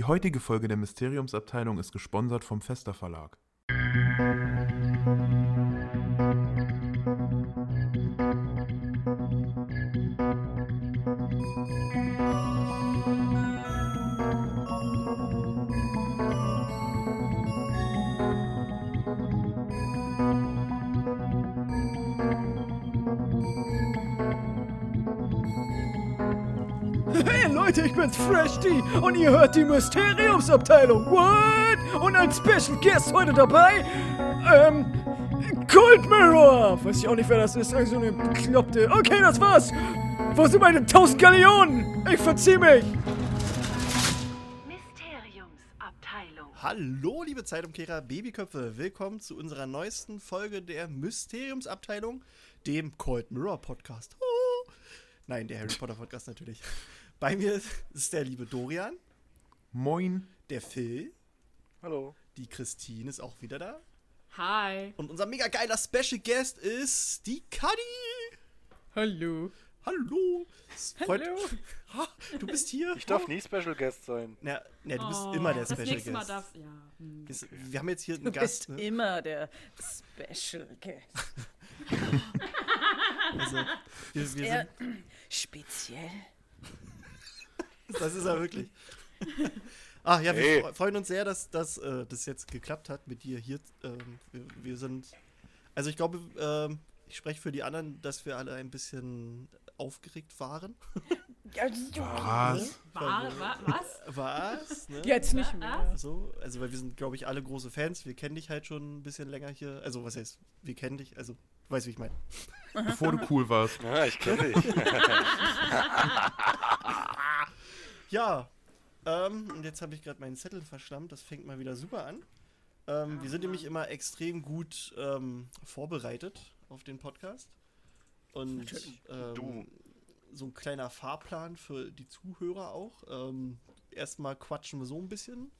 Die heutige Folge der Mysteriumsabteilung ist gesponsert vom Fester Verlag. Bin's Fresh D und ihr hört die Mysteriumsabteilung. What? Und ein Special Guest heute dabei? Ähm, Cold Mirror. Weiß ich auch nicht, wer das ist. Irgend so eine bekloppte. Okay, das war's. Wo sind meine 1000 Gallionen? Ich verzieh mich. Mysteriumsabteilung. Hallo, liebe Zeitumkehrer, Babyköpfe. Willkommen zu unserer neuesten Folge der Mysteriumsabteilung, dem Cold Mirror Podcast. Oh. Nein, der Harry Potter Podcast natürlich. Bei mir ist der liebe Dorian, Moin. der Phil, Hallo. die Christine ist auch wieder da. Hi. Und unser mega geiler Special Guest ist die Kadi. Hallo. Hallo. Hallo. Ha, du bist hier. Ich darf nie Special Guest sein. Na, na du bist Oh, immer der das Special nächste Mal Guest. darf, ja. hm. Wir, wir haben jetzt hier einen Du Gast. bist Ne? immer der Special Guest. Also, wir, wir sind, speziell. Das ist er wirklich. Ah ja, wir Hey. fre- freuen uns sehr, dass, dass äh, das jetzt geklappt hat mit dir hier. Ähm, wir, wir sind. Also ich glaube, ähm, ich spreche für die anderen, dass wir alle ein bisschen aufgeregt waren. Was? War, war, was? Was? Ne? Jetzt nicht mehr. So, also weil wir sind, glaube ich, alle große Fans. Wir kennen dich halt schon ein bisschen länger hier. Also was heißt, wir kennen dich. Also, du weißt, wie ich meine. Bevor du cool warst. Ja, ich kenne dich. Ja, ähm, und jetzt habe ich gerade meinen Zettel verschlammt. Das fängt mal wieder super an. Ähm, wir sind nämlich immer extrem gut ähm, vorbereitet auf den Podcast. Und ähm, so ein kleiner Fahrplan für die Zuhörer auch. Ähm, erstmal quatschen wir so ein bisschen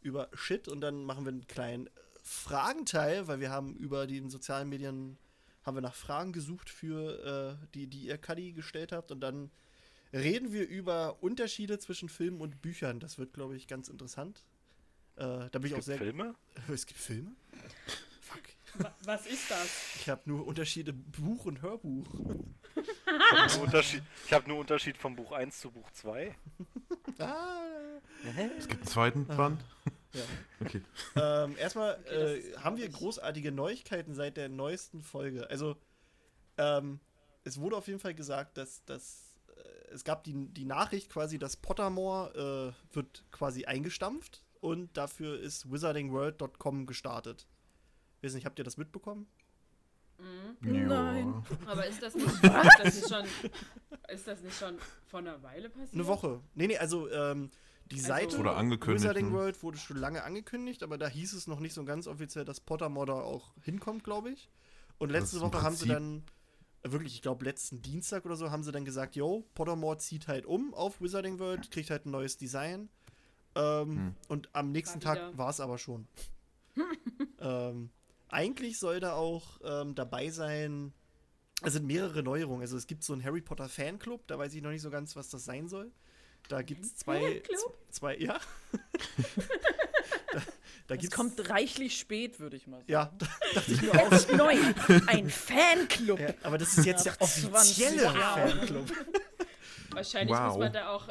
über Shit und dann machen wir einen kleinen Fragenteil, weil wir haben über die sozialen Medien haben wir nach Fragen gesucht für äh, die, die ihr Kadi gestellt habt und dann reden wir über Unterschiede zwischen Filmen und Büchern. Das wird, glaube ich, ganz interessant. Äh, da bin ich auch Gibt sehr. Filme? Es gibt Filme? Fuck. Wa- Was ist das? Ich habe nur Unterschiede Buch und Hörbuch. Ich habe nur, Unterschied- ich hab nur Unterschied von Buch 1 zu Buch 2. Ah. Es gibt einen zweiten Band. Ja. Okay. Ähm, erstmal das äh, haben wir großartige Neuigkeiten seit der neuesten Folge. Also, ähm, es wurde auf jeden Fall gesagt, dass, dass es gab die, die Nachricht quasi, dass Pottermore äh, wird quasi eingestampft und dafür ist wizardingworld.com gestartet. Weiß nicht, habt ihr das mitbekommen? Nein. Aber ist das nicht, ist das nicht schon, ist das nicht schon vor einer Weile passiert? Eine Woche. Nee, nee, also ähm, die Seite Wurde angekündigt, Wizarding ne? World wurde schon lange angekündigt, aber da hieß es noch nicht so ganz offiziell, dass Pottermore da auch hinkommt, glaube ich. Und letzte Woche haben sie dann, äh, wirklich, ich glaube letzten Dienstag oder so, haben sie dann gesagt, yo, Pottermore zieht halt um auf Wizarding World, kriegt halt ein neues Design. Ähm, Hm. Und am nächsten War Tag war es aber schon. ähm, eigentlich soll da auch ähm, dabei sein, es sind mehrere Neuerungen. Also es gibt so einen Harry Potter Fanclub, da weiß ich noch nicht so ganz, was das sein soll. Da gibt es zwei, Fanclub? zwei, ja. da da Das gibt's, kommt reichlich spät, würde ich mal sagen. ja, da, dachte ich mir auch. Neu. Ein Fanclub. Ja, aber das ist jetzt der Nach 20 offizielle Jahren. Fanclub. Wahrscheinlich Wow. muss man da auch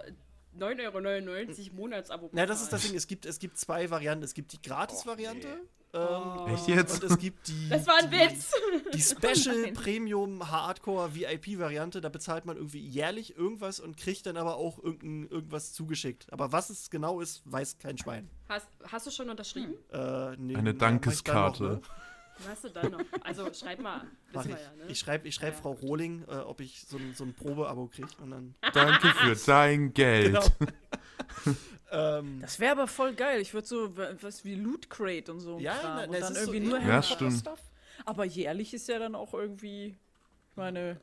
9,99 Euro Monatsabo Na, das ist das. Ding. Es gibt, es gibt zwei Varianten. Es gibt die Gratis-Variante. nee. Ähm, Echt jetzt? Und es gibt die, Das war ein die, Witz. die Special Premium Hardcore VIP Variante. Da bezahlt man irgendwie jährlich irgendwas und kriegt dann aber auch irgendein, irgendwas zugeschickt. Aber was es genau ist, weiß kein Schwein. Hast, hast du schon unterschrieben? Äh, nee, Eine dann Dankeskarte. Hast du dann noch? Also schreib mal. Mach ich. ja, ne? Ich schreibe ich schreib Ja. Frau Rohling, äh, ob ich so ein, so ein Probeabo kriege. Und dann. Danke für dein Geld. Genau. ähm, Das wäre aber voll geil. Ich würde so was wie Loot Crate und so. Ja, Kram. na, und das dann ist so irgendwie nur Ja, stimmt. Stuff. Aber jährlich ist ja dann auch irgendwie, ich meine,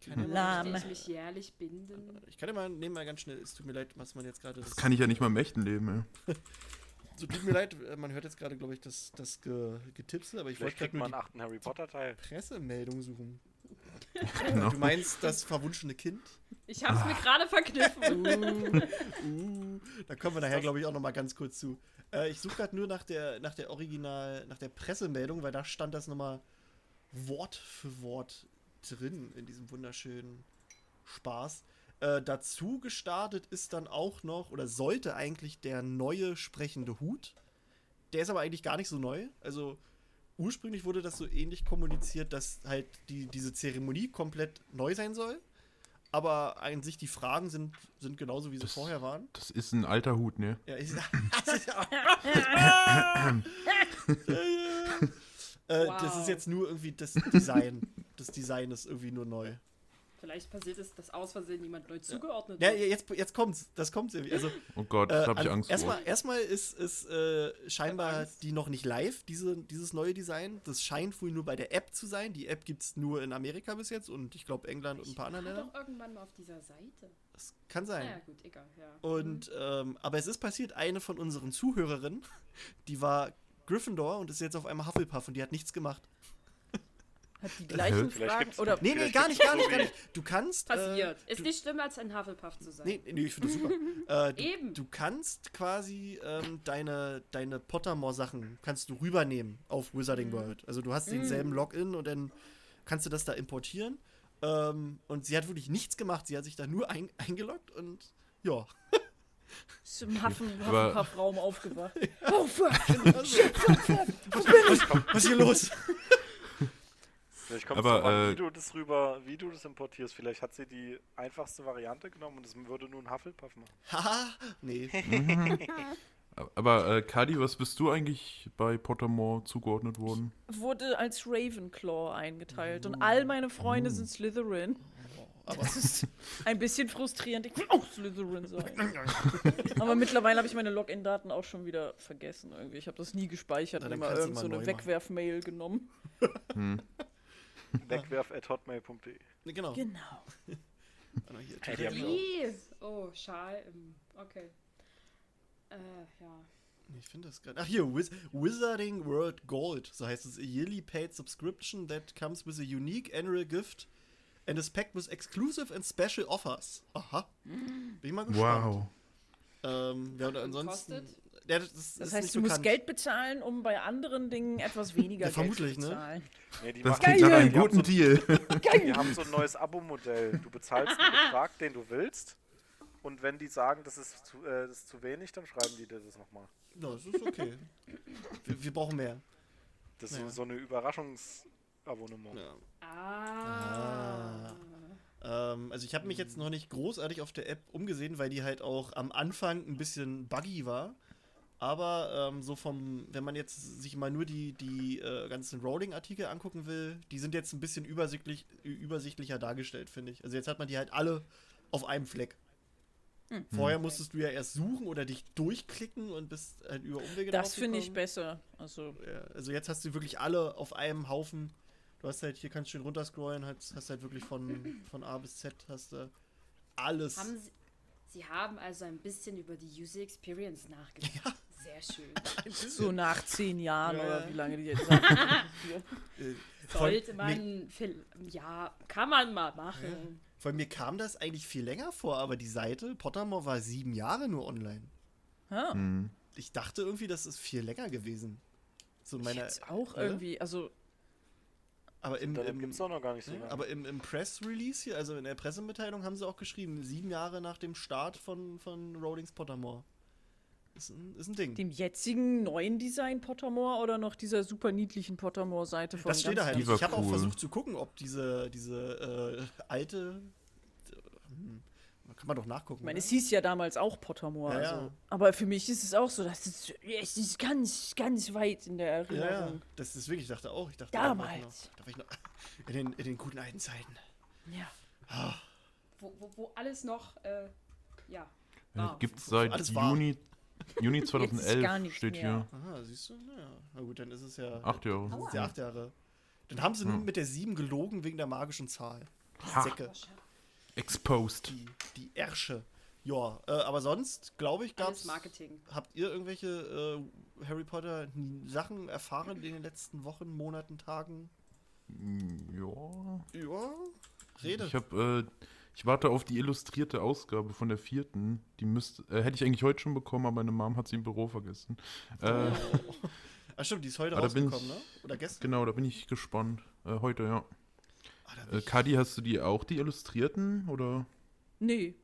ich mich jährlich binden? Ich kann ja mal, nehmen mal ganz schnell, es tut mir leid, was man jetzt gerade. Das kann ich ja nicht mal im echten Leben, ey. So, tut mir leid, äh, man hört jetzt gerade, glaube ich, das, das Ge Getipse, aber ich wollte Vielleicht gerade kriegt man nur einen achten Harry Potter Teil. die Pressemeldung suchen. Genau. Du meinst das verwunschene Kind? Ich hab's mir gerade verkniffen. Uh, da kommen wir nachher, glaube ich, auch noch mal ganz kurz zu. Äh, ich suche gerade nur nach der, nach der Original, nach der Pressemeldung, weil da stand das nochmal Wort für Wort drin in diesem wunderschönen Spaß. Äh, dazu gestartet ist dann auch noch, oder sollte eigentlich der neue sprechende Hut. Der ist aber eigentlich gar nicht so neu. Also ursprünglich wurde das so ähnlich kommuniziert, dass halt die, diese Zeremonie komplett neu sein soll. Aber an sich die Fragen sind, sind genauso, wie sie Das- vorher waren. Das ist ein alter Hut, ne? Ja, ich äh, Das ist jetzt nur irgendwie das Design. Das Design ist irgendwie nur neu. Vielleicht passiert es, dass aus Versehen jemand neu zugeordnet Ja, wird. jetzt, jetzt kommt's. Das kommt's irgendwie. Also, Oh Gott, äh, das habe ich an- Angst erstmal, vor. erstmal ist, ist äh, scheinbar die noch nicht live, diese, dieses neue Design. Das scheint wohl nur bei der App zu sein. Die App gibt's nur in Amerika bis jetzt und ich glaube England und ein Ich paar anderen Ländern. doch irgendwann mal auf dieser Seite. Das kann sein. Naja, gut, egal, ja. Und, ähm, aber es ist passiert, eine von unseren Zuhörerinnen, die war Gryffindor und ist jetzt auf einmal Hufflepuff und die hat nichts gemacht. Hat die gleichen Vielleicht Fragen. Oder Nee, nee, gar nicht, gar nicht, gar nicht. Du kannst. Passiert. Äh, ist du, nicht schlimmer, als ein Hufflepuff zu sein. Nee, nee, ich finde das super. äh, du, Eben. du kannst quasi ähm, deine, deine Pottermore-Sachen kannst du rübernehmen auf Wizarding World. Also du hast denselben Login und dann kannst du das da importieren. Ähm, und sie hat wirklich nichts gemacht. Sie hat sich da nur ein, eingeloggt und ja. ist im Hufflepuff-Raum aufgewacht. Oh fuck! Was ist hier los? Vielleicht kommt Aber, an, äh, wie du das rüber, wie du das importierst. Vielleicht hat sie die einfachste Variante genommen und es würde nur ein Hufflepuff machen. Haha, nee. Aber äh, Kadi, was bist du eigentlich bei Pottermore zugeordnet worden? Wurde als Ravenclaw eingeteilt und all meine Freunde sind Slytherin. Das ist ein bisschen frustrierend. Ich will auch Slytherin sein. Aber mittlerweile habe ich meine Login-Daten auch schon wieder vergessen irgendwie. Ich habe das nie gespeichert und immer irgend so eine. Wegwerf-Mail genommen. Wegwerf.hotmail.de. Genau. Genau. Ah, hier, Hey, die haben Wie? Oh, Schal. im- Okay. Äh, ja. Ich finde das gerade. Ach hier, Wiz Wizarding World Gold. So heißt es. A yearly paid subscription that comes with a unique annual gift and is packed with exclusive and special offers. Aha. Bin ich mal gespannt. Wow. Ähm, ja, und ansonsten. Kostet? Ja, das, das heißt, du musst bekannt. Geld bezahlen, um bei anderen Dingen etwas weniger Ja, vermutlich, Geld zu ne? bezahlen. Nee, die Das machen- klingt nach Geil. einem die haben guten so, Deal. Die haben so ein neues Abo-Modell. Du bezahlst einen Betrag, den du willst. Und wenn die sagen, das ist zu, äh, das ist zu wenig, dann schreiben die dir das nochmal. Ja, das ist okay. wir, wir brauchen mehr. Das ist Ja. so, eine Überraschungsabonnement. Ja. Ah. Ähm, also ich habe mich jetzt noch nicht großartig auf der App umgesehen, weil die halt auch am Anfang ein bisschen buggy war. Aber ähm, so vom, wenn man jetzt sich mal nur die, die äh, ganzen Rolling-Artikel angucken will, die sind jetzt ein bisschen übersichtlich, übersichtlicher dargestellt, finde ich. Also jetzt hat man die halt alle auf einem Fleck. Vorher musstest du ja erst suchen oder dich durchklicken und bist halt über Umwege Das finde ich besser. Also, Ja, also jetzt hast du wirklich alle auf einem Haufen. Du hast halt, hier kannst du schön runterscrollen, hast, hast halt wirklich von, von A bis Z hast du alles. Haben Sie, Sie haben also ein bisschen über die User Experience nachgedacht. Sehr schön. so nach zehn Jahren Ja, oder ja. wie lange die jetzt. Äh, Sollte man, viel- ja, kann man mal machen. von mir kam das eigentlich viel länger vor, aber die Seite Pottermore war sieben Jahre nur online. Ja. Hm. Ich dachte irgendwie, das ist viel länger gewesen. So meine, jetzt auch oder? irgendwie, also aber im, im, gibt es auch noch gar nicht so lange. aber im, im Press-Release hier, also in der Pressemitteilung, haben sie auch geschrieben, sieben Jahre nach dem Start von, von Rowlings Pottermore. Ist ein, ist ein Ding. dem jetzigen neuen Design Pottermore oder noch dieser super niedlichen Pottermore-Seite von Das steht da halt. Ich habe auch versucht zu gucken, ob diese, diese äh, alte. Hm, kann man doch nachgucken. Ich meine, oder? es hieß ja damals auch Pottermore. Ja, also. ja. Aber für mich ist es auch so, dass es, es ist ganz, ganz weit in der Erinnerung. ja, das ist wirklich, ich dachte auch. Ich dachte, Damals. Da war ich noch, in, den, in den guten alten Zeiten. Ja. Wo, wo, wo alles noch, äh, ja. Ja, war. Gibt es seit. Juni, Juni Jetzt ist gar 2011, nichts steht mehr. hier. Aha, siehst du? Naja, na gut, dann ist es ja. Acht Jahre. Ist ja acht Jahre. Dann haben sie Hm. nun mit der 7 gelogen wegen der magischen Zahl. Ha. Säcke. Exposed. Die, die Ärsche. Ja, äh, aber sonst, glaube ich, Alles gab's. Marketing. Habt ihr irgendwelche äh, Harry Potter Sachen erfahren in den letzten Wochen, Monaten, Tagen? Ja. Ja, rede. Ich habe, äh, ich warte auf die illustrierte Ausgabe von der vierten. Die müsste, äh, hätte ich eigentlich heute schon bekommen, aber meine Mom hat sie im Büro vergessen. Äh, Ach stimmt, die ist heute Ah, rausgekommen, ich- ne? Oder gestern? genau, da bin ich gespannt. Äh, heute, ja. Ah, Äh, Kadi, hast du die auch, die illustrierten? Oder? Nee.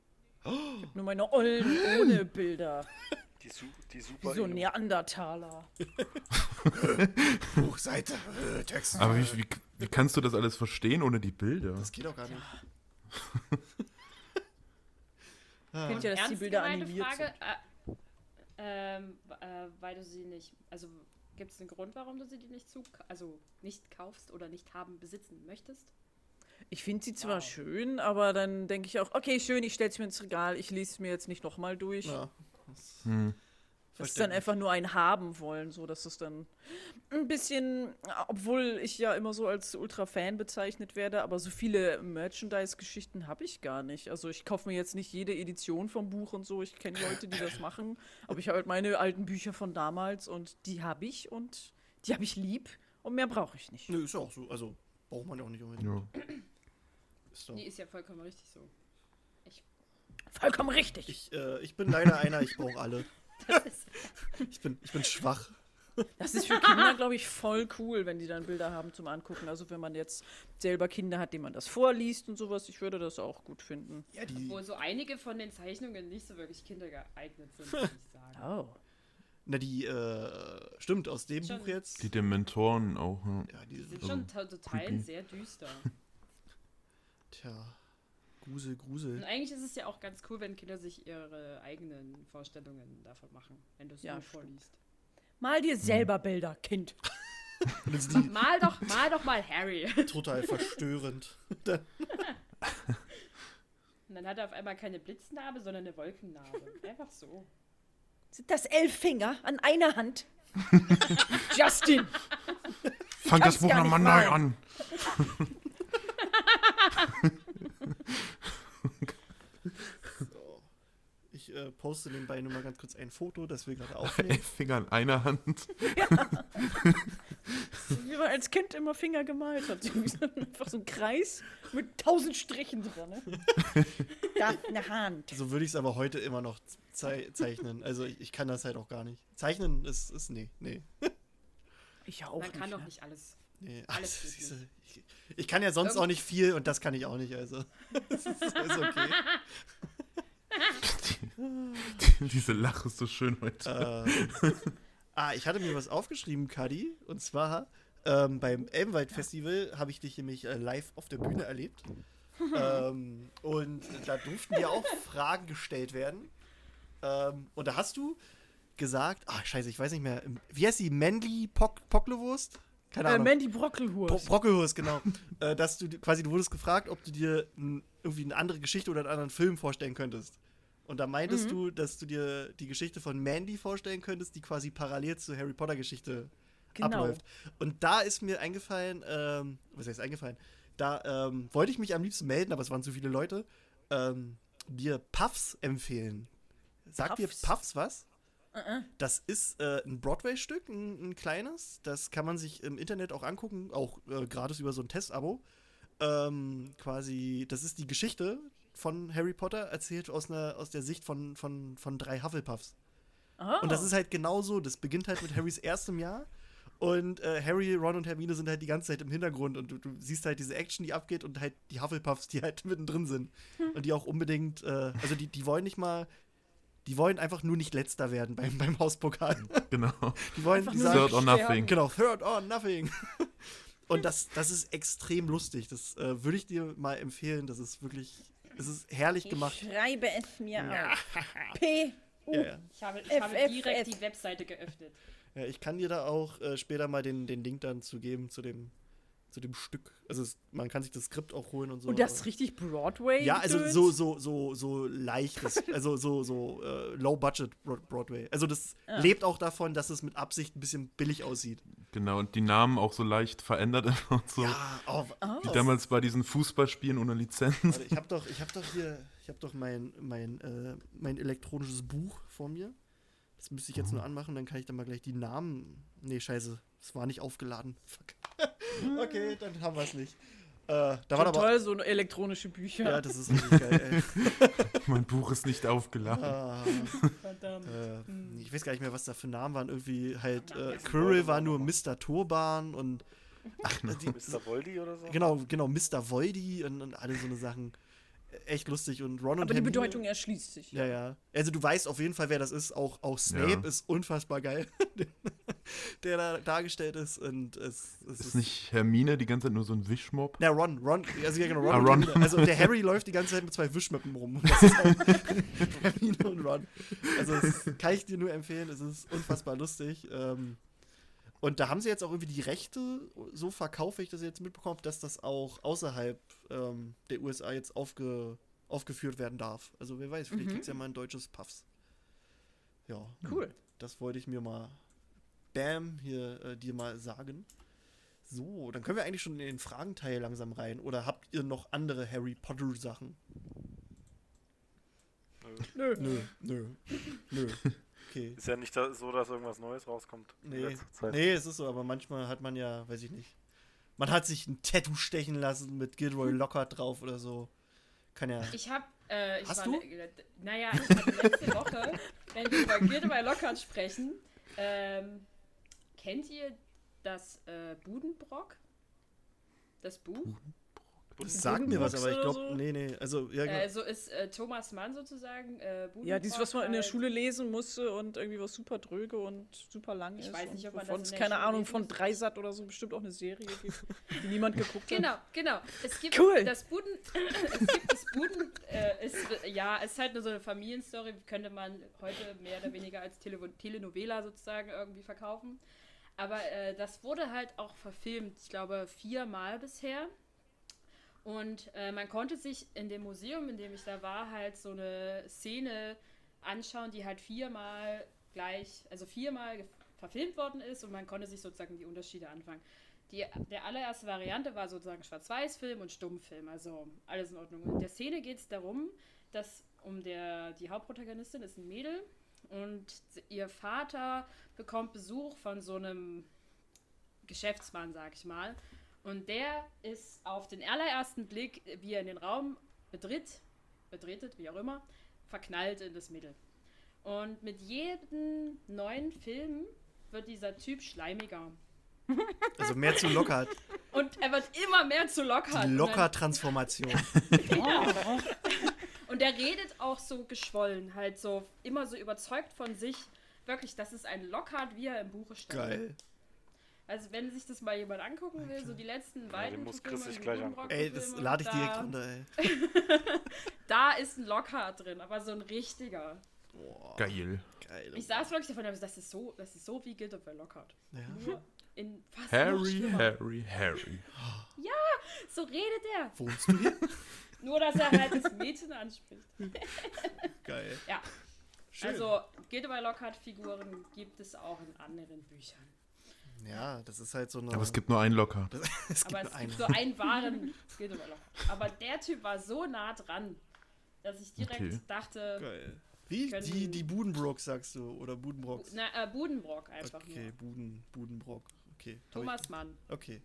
Ich hab nur meine Ollen ohne Bilder. Die, su die Wie super. so Illu- Neandertaler. Buchseite, äh, Text. Aber wie, wie, wie kannst du das alles verstehen ohne die Bilder? Das geht auch gar nicht. Kennt ja, dass die Bilder animiert Frage, sind. äh, ähm, äh, weil du sie nicht, also gibt es einen Grund, warum du sie dir nicht zu, also nicht kaufst oder nicht haben, besitzen möchtest? Ich finde sie zwar schön, aber dann denke ich auch, okay, schön, ich stelle es mir ins Regal, ich lese es mir jetzt nicht nochmal durch. Ja, Hm. Das ist dann einfach nur ein Haben wollen, so dass es dann ein bisschen, obwohl ich ja immer so als Ultra-Fan bezeichnet werde, aber so viele Merchandise-Geschichten habe ich gar nicht. Also ich kaufe mir jetzt nicht jede Edition vom Buch und so. Ich kenne Leute, die das machen, aber ich habe halt meine alten Bücher von damals und die habe ich und die habe ich lieb und mehr brauche ich nicht. Nö, ist ja auch so. Also, braucht man ja auch nicht unbedingt. Ja. Ist doch. Nee, ist ja vollkommen richtig so. Vollkommen richtig. Ich, äh, ich bin leider einer, ich brauche alle. Ich bin, ich bin schwach. Das ist für Kinder, glaube ich, voll cool, wenn die dann Bilder haben zum Angucken. Also wenn man jetzt selber Kinder hat, denen man das vorliest und sowas, ich würde das auch gut finden. Ja, die, obwohl so einige von den Zeichnungen nicht so wirklich kindergeeignet sind, muss ich sagen. Oh. na, die, äh, stimmt, aus dem Schon. Buch jetzt. Die Dementoren auch, ja. ja, die Die sind Also, schon to- zu Teilen creepy. sehr düster. Tja, Grusel, Grusel. Und eigentlich ist es ja auch ganz cool, wenn Kinder sich ihre eigenen Vorstellungen davon machen, wenn du es Ja, vorliest. Mal dir selber Bilder, Kind. Mal doch, mal doch mal Harry. total verstörend. Dann, Und dann hat er auf einmal keine Blitznarbe, sondern eine Wolkennarbe. Einfach so. Sind das elf Finger an einer Hand? Justin! Fang das Buch nochmal neu mal. an. so. Ich äh, poste nebenbei nur mal ganz kurz ein Foto, das wir gerade aufnehmen. Elf Finger in einer Hand. Wie man als Kind immer Finger gemalt hat. Einfach so ein Kreis mit tausend Strichen dran. Ne? Da eine Hand. So würde ich es aber heute immer noch zei zeichnen. Also ich, ich kann das halt auch gar nicht. Zeichnen ist, ist nee, nee. Ich ja auch Man kann nicht, doch ne? nicht alles. nee. Alles geht siehste, ich, ich kann ja sonst auch nicht viel und das kann ich auch nicht, also. das ist, ist okay. Diese Lache ist so schön heute. äh, ah, ich hatte mir was aufgeschrieben, Kadi. Und zwar ähm, beim Elbenwald Festival habe ich dich nämlich äh, live auf der Bühne erlebt. ähm, und da durften dir auch Fragen gestellt werden. Ähm, und da hast du gesagt, ah, scheiße, ich weiß nicht mehr, wie heißt die? Mandy Pock Pocklewurst? Keine Äh, Ahnung. Mandy Bro Brockelhurst. Brockelhurst, genau. äh, dass du quasi, du wurdest gefragt, ob du dir irgendwie eine andere Geschichte oder einen anderen Film vorstellen könntest. Und da meintest du, dass du dir die Geschichte von Mandy vorstellen könntest, die quasi parallel zur Harry Potter Geschichte Genau. abläuft. Und da ist mir eingefallen, ähm, was heißt eingefallen? Da ähm, wollte ich mich am liebsten melden, aber es waren zu viele Leute, ähm, dir Puffs empfehlen. Sagt dir Puffs? Was? Das ist äh, ein Broadway-Stück, ein, ein kleines. Das kann man sich im Internet auch angucken, auch äh, gratis über so ein Testabo. Ähm, quasi, das ist die Geschichte von Harry Potter, erzählt aus, einer, aus der Sicht von, von, von drei Hufflepuffs. Ah. Und das ist halt genauso. Das beginnt halt mit Harrys erstem Jahr. Und äh, Harry, Ron und Hermine sind halt die ganze Zeit im Hintergrund und du, du siehst halt diese Action, die abgeht und halt die Hufflepuffs, die halt mittendrin sind. Und die auch unbedingt, äh, also die, die wollen nicht mal, die wollen einfach nur nicht letzter werden beim, beim Hauspokal. Genau. Die wollen, Einfach die sagen, Third or nothing. genau, third or nothing. Und das, das ist extrem lustig. Das äh, würde ich dir mal empfehlen. Das ist wirklich, es ist herrlich gemacht. Ich schreibe es mir auf. P. Ja, ja. Ich habe, ich F, habe F, direkt die Webseite geöffnet. Ja, ich kann dir da auch äh, später mal den, den Link dann zu geben, zu dem, zu dem Stück. Also es, man kann sich das Skript auch holen und so. Und das ist richtig Broadway. Ja, also so, so, so, so leichtes, also so, so äh, Low-Budget Broadway. Also das Ah. lebt auch davon, dass es mit Absicht ein bisschen billig aussieht. Genau, und die Namen auch so leicht verändert und so. Ja, oh, Wie damals bei diesen Fußballspielen ohne Lizenz. Warte, ich habe doch, ich habe doch hier, ich habe doch mein, mein, äh, mein elektronisches Buch vor mir. Das müsste ich jetzt nur anmachen, dann kann ich dann mal gleich die Namen. Nee, scheiße, es war nicht aufgeladen. Fuck. Okay, dann haben wir es nicht. Äh, da waren aber. toll, so elektronische Bücher. Ja, das ist richtig geil, ey. Mein Buch ist nicht aufgeladen. Ah, Verdammt. äh, ich weiß gar nicht mehr, was da für Namen waren. Irgendwie halt, äh, Quirrell war nur Mr. Turban und. Ach, die, Mr. Voldy oder so? genau, genau, Mr. Voldy und, und alle so eine Sachen. Echt lustig und Ron und Aber die Hermine- Bedeutung erschließt sich. Ja, ja. Also du weißt auf jeden Fall, wer das ist. Auch, auch Snape Ja. ist unfassbar geil, der da dargestellt ist. Und es, es Ist nicht Hermine die ganze Zeit nur so ein Wischmob? Na, Ron, Ron, also ja genau, Ron. Ah, und Ron. Hermine. Also der Harry läuft die ganze Zeit mit zwei Wischmöppen rum. Das ist halt Hermine und Ron. Also das kann ich dir nur empfehlen, es ist unfassbar lustig. Ähm, und da haben sie jetzt auch irgendwie die Rechte so verkauft, wenn ich das jetzt mitbekomme, dass das auch außerhalb ähm, der USA jetzt aufge, aufgeführt werden darf. Also wer weiß, vielleicht Mhm. gibt es ja mal ein deutsches Puffs. Ja, Cool. das wollte ich mir mal, bam, hier äh, dir mal sagen. So, dann können wir eigentlich schon in den Fragenteil langsam rein. Oder habt ihr noch andere Harry Potter Sachen? Nö. Nö, nö, nö. Okay. Ist ja nicht so, dass irgendwas Neues rauskommt Nee. Nee, es ist so, aber manchmal hat man ja, weiß ich nicht. Man hat sich ein Tattoo stechen lassen mit Gilroy Lockhart drauf oder so. Kann ja. Ich hab, äh, ich Hast war, du? naja, ich hatte letzte Woche, wenn wir über Gilderoy Lockhart sprechen, ähm, kennt ihr das äh, Budenbrock? Das Buch? Das sagt mir was, aber ich glaube, so? nee, nee. Also, ja, genau. Äh, so ist äh, Thomas Mann sozusagen. Äh, Ja, dieses, was man in der Schule lesen musste und irgendwie was super dröge und super lang Ich ist. weiß nicht, ob man das es in der keine Schule Ahnung von. Dreisat oder so bestimmt auch eine Serie gibt, die niemand geguckt hat. Genau, genau. Es gibt Cool. das Buden, es gibt das Buden, äh, ist, ja, es ist halt nur so eine Familienstory, könnte man heute mehr oder weniger als Tele Telenovela sozusagen irgendwie verkaufen. Aber äh, das wurde halt auch verfilmt, ich glaube viermal bisher. Und äh, man konnte sich in dem Museum, in dem ich da war, halt so eine Szene anschauen, die halt viermal gleich, also viermal verfilmt worden ist und man konnte sich sozusagen die Unterschiede anfangen. Die, der allererste Variante war sozusagen Schwarz-Weiß-Film und Stummfilm, also alles in Ordnung. Und in der Szene geht es darum, dass um der, die Hauptprotagonistin ist ein Mädel und ihr Vater bekommt Besuch von so einem Geschäftsmann, sag ich mal. Und der ist auf den allerersten Blick, wie er in den Raum betritt, betretet, wie auch immer, verknallt in das Mädel. Und mit jedem neuen Film wird dieser Typ schleimiger. Also mehr zu Lockhart. Und er wird immer mehr zu Lockhart. Die Lockhart-Transformation. Und er redet auch so geschwollen, halt so immer so überzeugt von sich. Wirklich, das ist ein Lockhart, wie er im Buche steht. Geil. Also wenn sich das mal jemand angucken will, so die letzten beiden den muss Chris sich gleich Buddenbrock Ey, das lade ich direkt da- runter, ey. Da ist ein Lockhart drin, aber so ein richtiger. Boah, Geil. geil. Ich saß wirklich davon, das ist so, das ist so wie Gilderoy Lockhart. Ja. Nur in fast Harry. Harry, Harry. So redet er. Wohnst du hier? Nur, dass er halt das Mädchen anspricht. Geil. Ja. Schön. Also, Gilderoy Lockhart-Figuren gibt es auch in anderen Büchern. Ja, das ist halt so eine. Aber es gibt nur einen Lockhart. es gibt Aber nur es einen. gibt so einen wahren Gilderoy Lockhart. Aber der Typ war so nah dran, dass ich direkt Okay. dachte, Geil. Wie? Können- Die, die Budenbrooks sagst du? Oder Budenbrocks? na, äh, Budenbrock einfach Okay, nur. Buden, Budenbrock. Okay. Thomas Mann. Okay.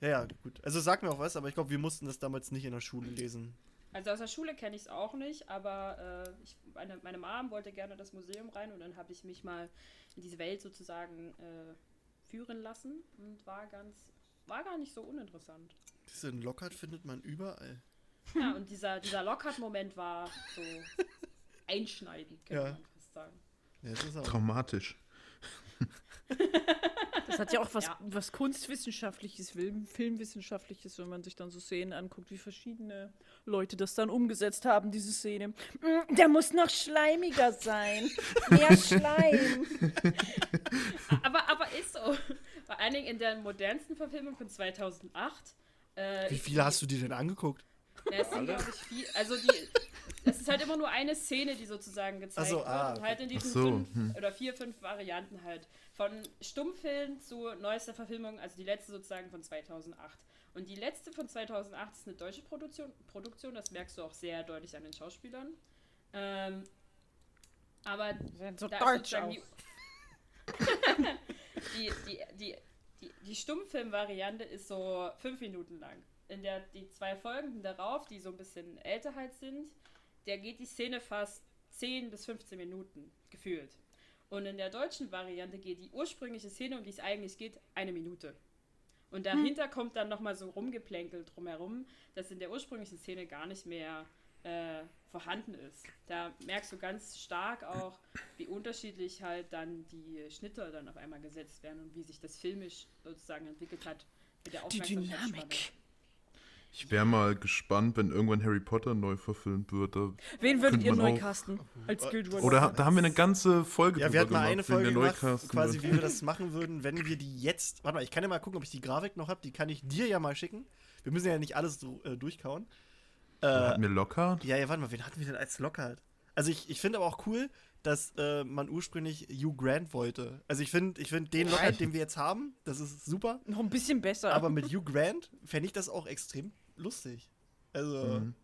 Ja, ja, gut. Also sag mir auch was, aber ich glaube, wir mussten das damals nicht in der Schule lesen. Also aus der Schule kenne ich es auch nicht, aber äh, ich, meine, meine Mom wollte gerne das Museum rein und dann habe ich mich mal in diese Welt sozusagen äh, führen lassen und war ganz, war gar nicht so uninteressant. Diesen Lockhart findet man überall. Ja, und dieser, dieser Lockhart-Moment war so einschneidend, kann Ja. man fast sagen. Ja, das ist auch. Traumatisch. Das hat ja auch was, Ja. was Kunstwissenschaftliches, Film, Filmwissenschaftliches, wenn man sich dann so Szenen anguckt, wie verschiedene Leute das dann umgesetzt haben, diese Szene. Mm, Der muss noch schleimiger sein. Mehr Schleim. Aber, aber ist so. Vor allen Dingen in der modernsten Verfilmung von 2008. Äh, Wie viele hast du dir denn angeguckt? Ja, es sind, glaube ich, viel. Also, die. Es ist halt immer nur eine Szene, die sozusagen gezeigt Ach so, wird. ah, Und halt in diesen so, fünf hm. oder vier, fünf Varianten halt. Von Stummfilm zu neuester Verfilmung, also die letzte sozusagen von 2008. Und die letzte von 2008 ist eine deutsche Produktion, Produktion das merkst du auch sehr deutlich an den Schauspielern. Ähm, aber so da deutsch aus. die, die, die, die, Die, die Stummfilm-Variante ist so fünf Minuten lang. In der die zwei Folgen darauf, die so ein bisschen älter halt sind, der geht die Szene fast 10 bis 15 Minuten gefühlt. Und in der deutschen Variante geht die ursprüngliche Szene, um die es eigentlich geht, eine Minute. Und dahinter kommt dann nochmal so rumgeplänkelt drumherum, das in der ursprünglichen Szene gar nicht mehr äh, vorhanden ist. Da merkst du ganz stark auch, wie unterschiedlich halt dann die Schnitte dann auf einmal gesetzt werden und wie sich das filmisch sozusagen entwickelt hat mit der Die Aufmerksamkeitsspanne. Dynamik. Ich wäre mal gespannt, wenn irgendwann Harry Potter neu verfilmt wird. Da, Wen würdet ihr neu casten? Als Guild Wars? oder da haben wir eine ganze Folge Ja, wir hatten mal eine gemacht, wegen Folge gemacht, quasi wird. wie wir das machen würden, wenn wir die jetzt. Warte mal, ich kann ja mal gucken, ob ich die Grafik noch habe. Die kann ich dir ja mal schicken. Wir müssen ja nicht alles äh, durchkauen. Äh, Hatten wir Lockhart? ja, ja, warte mal, wen hatten wir denn als Lockhart? Also ich, ich finde aber auch cool, dass äh, man ursprünglich Hugh Grant wollte. Also ich finde ich find den Lockhart, den wir jetzt haben, das ist super. Noch ein bisschen besser. Aber mit Hugh Grant fände ich das auch extrem lustig. Also, Mhm.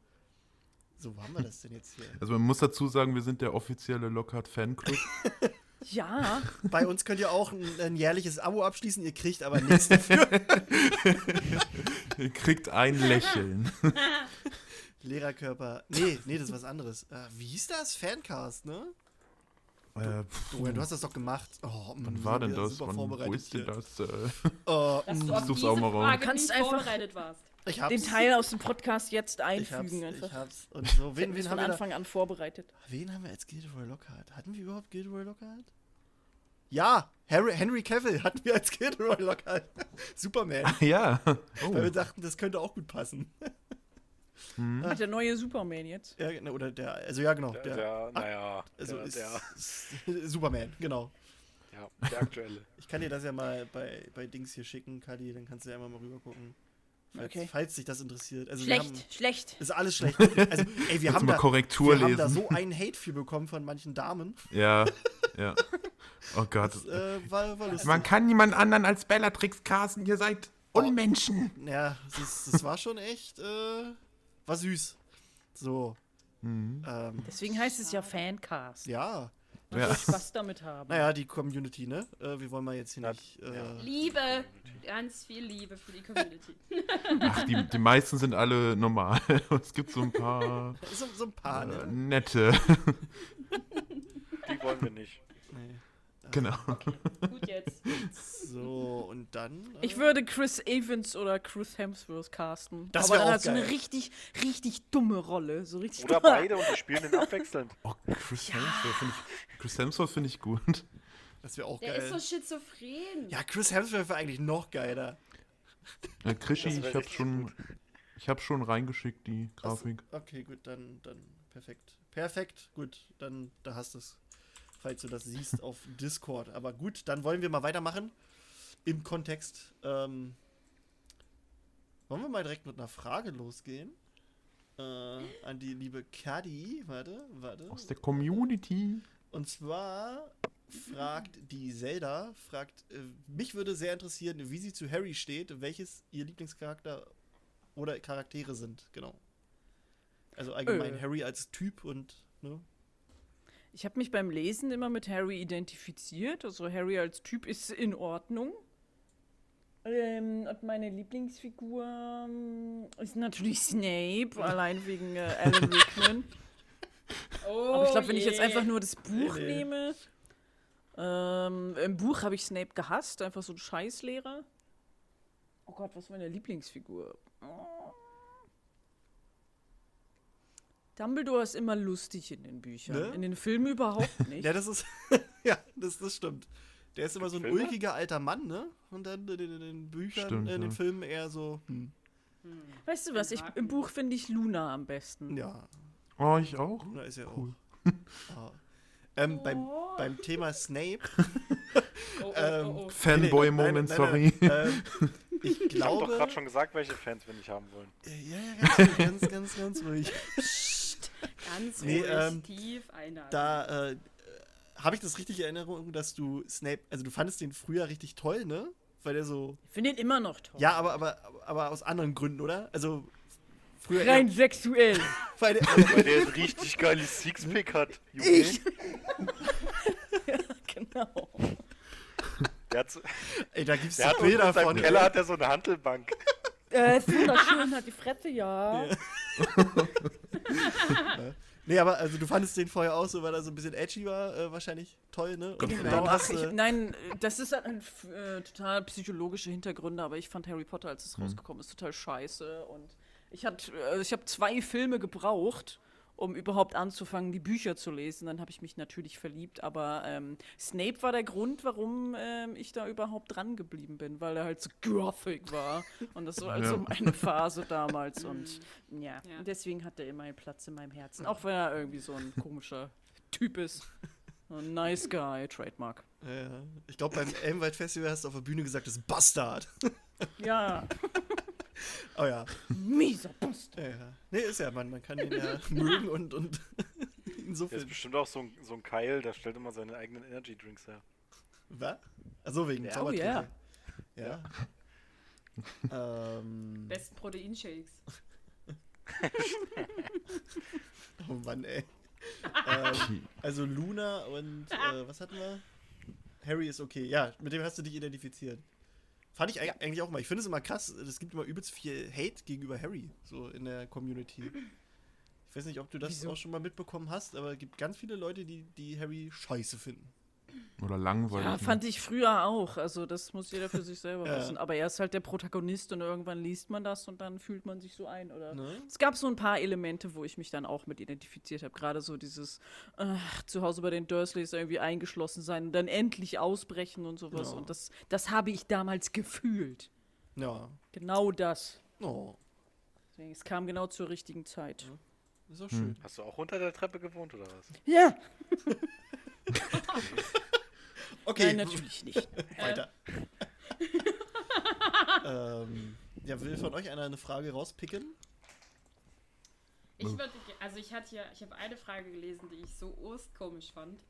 so, wo haben wir das denn jetzt hier? Also man muss dazu sagen, wir sind der offizielle Lockhart Fanclub. ja, Bei uns könnt ihr auch ein, ein jährliches Abo abschließen, ihr kriegt aber nichts dafür. Ihr kriegt ein Lächeln. Lehrerkörper. Nee, nee, das ist was anderes. Äh, wie hieß das? Fancast, ne? äh, pf, Oh, ja, du hast das doch gemacht. Oh, wann war denn das? Super Wann, wo ist denn das? Äh, Oh, Dass mm, du auf such's diese auch mal raus. Frage Kannst nicht einfach- vorbereitet warst. Ich hab's. den Teil aus dem Podcast jetzt ich hab's, einfügen ich einfach. hab's. Und so, wen, Wen wen, von haben wir da, Anfang an vorbereitet. wen haben wir als Gilderoy Lockhart? Hatten wir überhaupt Gilderoy Lockhart? Ja, Harry, Henry Cavill hatten wir als Gilderoy Lockhart. Superman. ja. Weil wir Oh. dachten, das könnte auch gut passen. Hm. Ach, der neue Superman jetzt. Ja, genau, oder der, also ja, genau. Der, Der, der naja, also der, ist, der, Superman, genau. ja, der aktuelle. Ich kann dir das ja mal bei, bei Dings hier schicken, Kali, dann kannst du ja immer mal rüber gucken. Falls, Okay. falls dich das interessiert. Also wir Schlecht, haben, schlecht. ist alles schlecht. Also, ey, wir haben mal da, Korrektur wir haben da lesen. so einen Hate für bekommen von manchen Damen. Ja, ja. Oh Gott. Das äh, war, war lustig. Man kann niemand anderen als Bellatrix casten. Ihr seid Unmenschen. Ja, das, das war schon echt, äh, war süß. So, Mhm. ähm, Deswegen heißt es ja Fancast. ja. Ja. Spaß damit haben. Naja, die Community, ne? Äh, wir wollen mal jetzt hier nicht. Äh. Liebe, ganz viel Liebe für die Community. Ach, die, die meisten sind alle normal. Es gibt so ein paar so, so ein paar, äh, ne? nette. Die wollen wir nicht. Nee. Genau. Gut jetzt. So, und dann. Äh, Ich würde Chris Evans oder Chris Hemsworth casten. Das aber wär dann auch halt so eine richtig, richtig dumme Rolle. So richtig Oder beide und wir spielen den abwechselnd. Oh, Chris Hemsworth finde ich, Chris Hemsworth finde ich gut. Das wäre auch Der geil. ist so schizophren. ja, Chris Hemsworth wäre eigentlich noch geiler. Äh, Krischi, ich habe schon, ich habe schon reingeschickt die Grafik. Okay, gut, dann, dann perfekt. Perfekt, gut, dann da hast du es, falls du das siehst auf Discord. Aber gut, dann wollen wir mal weitermachen im Kontext. Ähm, wollen wir mal direkt mit einer Frage losgehen? Äh, an die liebe Kadi. Warte, warte. Aus der Community. Und zwar fragt die Zelda, fragt, äh, mich würde sehr interessieren, wie sie zu Harry steht, welches ihr Lieblingscharakter oder Charaktere sind, genau. Also allgemein Äh. Harry als Typ und, ne? Ich habe mich beim Lesen immer mit Harry identifiziert. Also Harry als Typ ist in Ordnung. Ähm, und meine Lieblingsfigur ähm, ist natürlich Snape, allein wegen äh, Alan Rickman. Oh Aber ich glaube, wenn ich jetzt je. einfach nur das Buch nee. nehme. Ähm, Im Buch habe ich Snape gehasst, einfach so ein Scheißlehrer. Oh Gott, was war meine Lieblingsfigur? Oh. Dumbledore ist immer lustig in den Büchern. Ne? In den Filmen überhaupt nicht. Ja, das ist, ja, das, das stimmt. Der ist immer so ein Filme? ulkiger alter Mann, ne? Und dann in den, in den Büchern, Stimmt, äh, in den ja. Filmen eher so, hm, weißt du was? Ich, Im Buch finde ich Luna am besten. ja, Oh, ich auch. da ist ja Cool. auch. Ah. Ähm, beim, beim Thema Snape Oh, oh, ähm, oh, oh. Fanboy-Moment, sorry. nein, nein, ähm, ich Ich habe doch glaube. gerade schon gesagt, welche Fans wir nicht haben wollen. Ja, ja, ganz, ruhig, ganz, ganz, ganz ruhig. Ganz Nee, ruhig, ähm, tief einatmen. Da äh, habe ich das richtig in Erinnerung, dass du Snape, also du fandest den früher richtig toll, ne? Weil der so. Ich finde ihn immer noch toll. Ja, aber, aber, aber aus anderen Gründen, oder? Also früher. Rein eher, sexuell. weil der, Weil der ein richtig geiles Sixpack hat. Junge. Ich? genau. Der hat, Ey, da gibt's der so Bilder von. Keller hat er so eine Handelbank. Äh, ist wunderschön, hat die Fresse, ja. Nee, aber also du fandest den vorher auch so, weil er so ein bisschen edgy war, äh, wahrscheinlich toll, ne? Und Genau. dann hast ich, du. nein, das ist ein, äh, total psychologische Hintergründe, aber ich fand Harry Potter, als es rausgekommen ist, total scheiße. Und ich, hat, äh, ich habe zwei Filme gebraucht, um überhaupt anzufangen, die Bücher zu lesen. Dann habe ich mich natürlich verliebt, aber ähm, Snape war der Grund, warum ähm, ich da überhaupt dran geblieben bin, weil er halt so gothic war. Und das war also Ja. meine Phase damals. Und ja, Ja. deswegen hat er immer einen Platz in meinem Herzen. Auch wenn er irgendwie so ein komischer Typ ist. So ein nice guy, Trademark. Ja, ich glaube, beim Elmwald Festival hast du auf der Bühne gesagt, das ist Bastard. Ja, Oh ja. mieser Bust. ja, ja. Nee, ist ja, man, man kann ihn ja mögen und, und ihn so Der ist viel. bestimmt auch so ein, so ein Keil, der stellt immer seine eigenen Energy Drinks her. Was? Achso, wegen Ja, oh Zaubertränke. Ja. ähm, Besten Proteinshakes. oh Mann, ey. ähm, also Luna und äh, was hatten wir? Harry ist okay. Ja, mit dem hast du dich identifiziert. Fand ich eig- eigentlich auch mal. Ich finde es immer krass. Es gibt immer übelst viel Hate gegenüber Harry, so in der Community. Ich weiß nicht, ob du das Wieso? auch schon mal mitbekommen hast, aber es gibt ganz viele Leute, die, die Harry scheiße finden. Oder langweilig. Ja, ne? fand ich früher auch. Also das muss jeder für sich selber Ja. wissen. Aber er ist halt der Protagonist und irgendwann liest man das und dann fühlt man sich so ein. Oder Ne? es gab so ein paar Elemente, wo ich mich dann auch mit identifiziert habe. Gerade so dieses äh, zu Hause bei den Dursleys irgendwie eingeschlossen sein und dann endlich ausbrechen und sowas. Ja. Und das, das habe ich damals gefühlt. Ja. Genau das. Oh, Deswegen, es kam genau zur richtigen Zeit. ist auch schön. Hast du auch unter der Treppe gewohnt oder was? Ja, Okay, nein, natürlich nicht. weiter. ähm, ja, will von euch einer eine Frage rauspicken? Ich würde, also ich hatte ja, ich habe eine Frage gelesen, die ich so urstkomisch fand.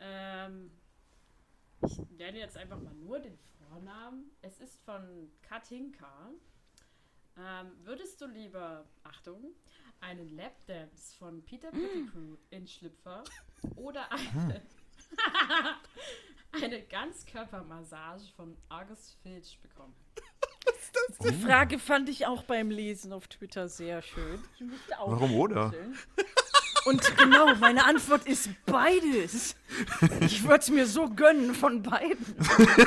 Ähm, ich nenne jetzt einfach mal nur den Vornamen. Es ist von Katinka. Ähm, würdest du lieber, Achtung, einen Lapdance von Peter Pettigrew in Schlüpfer oder eine, eine Ganzkörpermassage von August Filch bekommen? Die Frage fand ich auch beim Lesen auf Twitter sehr schön. Ich musste auch Warum oder? Und genau, meine Antwort ist beides. Ich würde es mir so gönnen von beiden.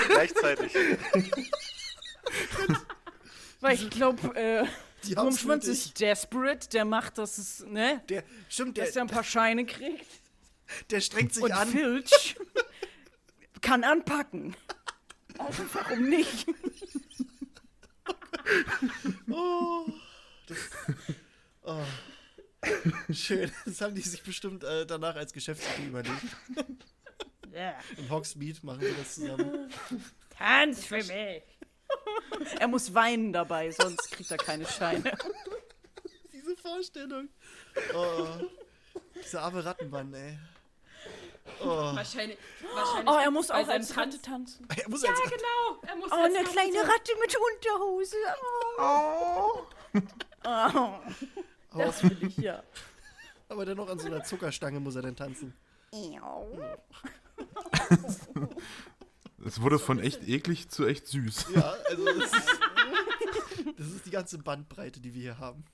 Gleichzeitig. Weil ich glaube, äh, nötig. ist desperate, der macht, dass es, ne, Der, stimmt, der, dass er ein paar Scheine kriegt. Der strengt sich Und an. Filch kann anpacken. Also warum nicht? Oh, das, oh. Schön. Das haben die sich bestimmt äh, danach als Geschäftsidee überlegt. Ja. In Hogsmeade machen wir das zusammen. Tanz für mich. Er muss weinen dabei, sonst kriegt er keine Scheine. Diese Vorstellung. Oh, dieser arme Rattenmann, ey. Oh, Wahrscheinlich, wahrscheinlich Oh, er muss auch als Ratte tanzen. er muss Ja, als genau. Er muss Oh, als eine Ratte kleine Ratte mit Unterhose. Oh. Oh. Das will ich ja. Aber dennoch an so einer Zuckerstange muss er denn tanzen. Es wurde von echt eklig zu echt süß. Ja, also das ist, das ist die ganze Bandbreite, die wir hier haben.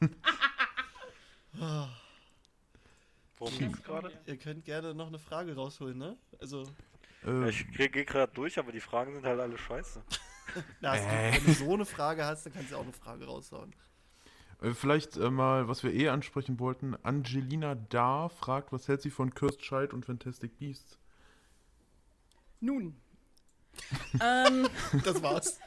Worum ging's gerade? Ihr könnt gerne noch eine Frage rausholen, ne? Also, Ja, Äh, ich gehe gerade durch, aber die Fragen sind halt alle scheiße. na, hast du, Äh. wenn du so eine Frage hast, dann kannst du auch eine Frage raushauen. äh, vielleicht äh, mal, was wir eh ansprechen wollten. Angelina Da fragt, was hält sie von Cursed Child und Fantastic Beasts? Nun. ähm, Das war's.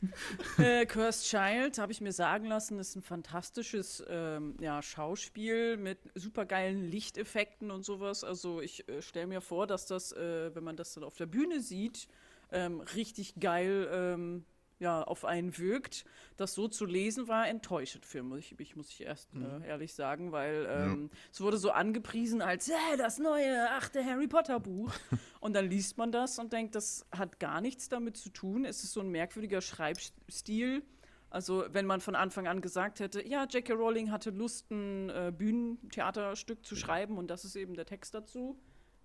äh, Cursed Child, habe ich mir sagen lassen, ist ein fantastisches ähm, ja, Schauspiel mit supergeilen Lichteffekten und sowas. Also ich äh, stelle mir vor, dass das, äh, wenn man das dann auf der Bühne sieht, ähm, richtig geil ähm, ja, auf einen wirkt. Das so zu lesen war enttäuschend für mich, ich, muss ich erst äh, ehrlich sagen, weil ähm, es wurde so angepriesen als äh, das neue achte Harry Potter Buch. und dann liest man das und denkt, das hat gar nichts damit zu tun. Es ist so ein merkwürdiger Schreibstil. Also wenn man von Anfang an gesagt hätte, ja, J.K. Rowling hatte Lust, ein äh, Bühnentheaterstück zu schreiben und das ist eben der Text dazu,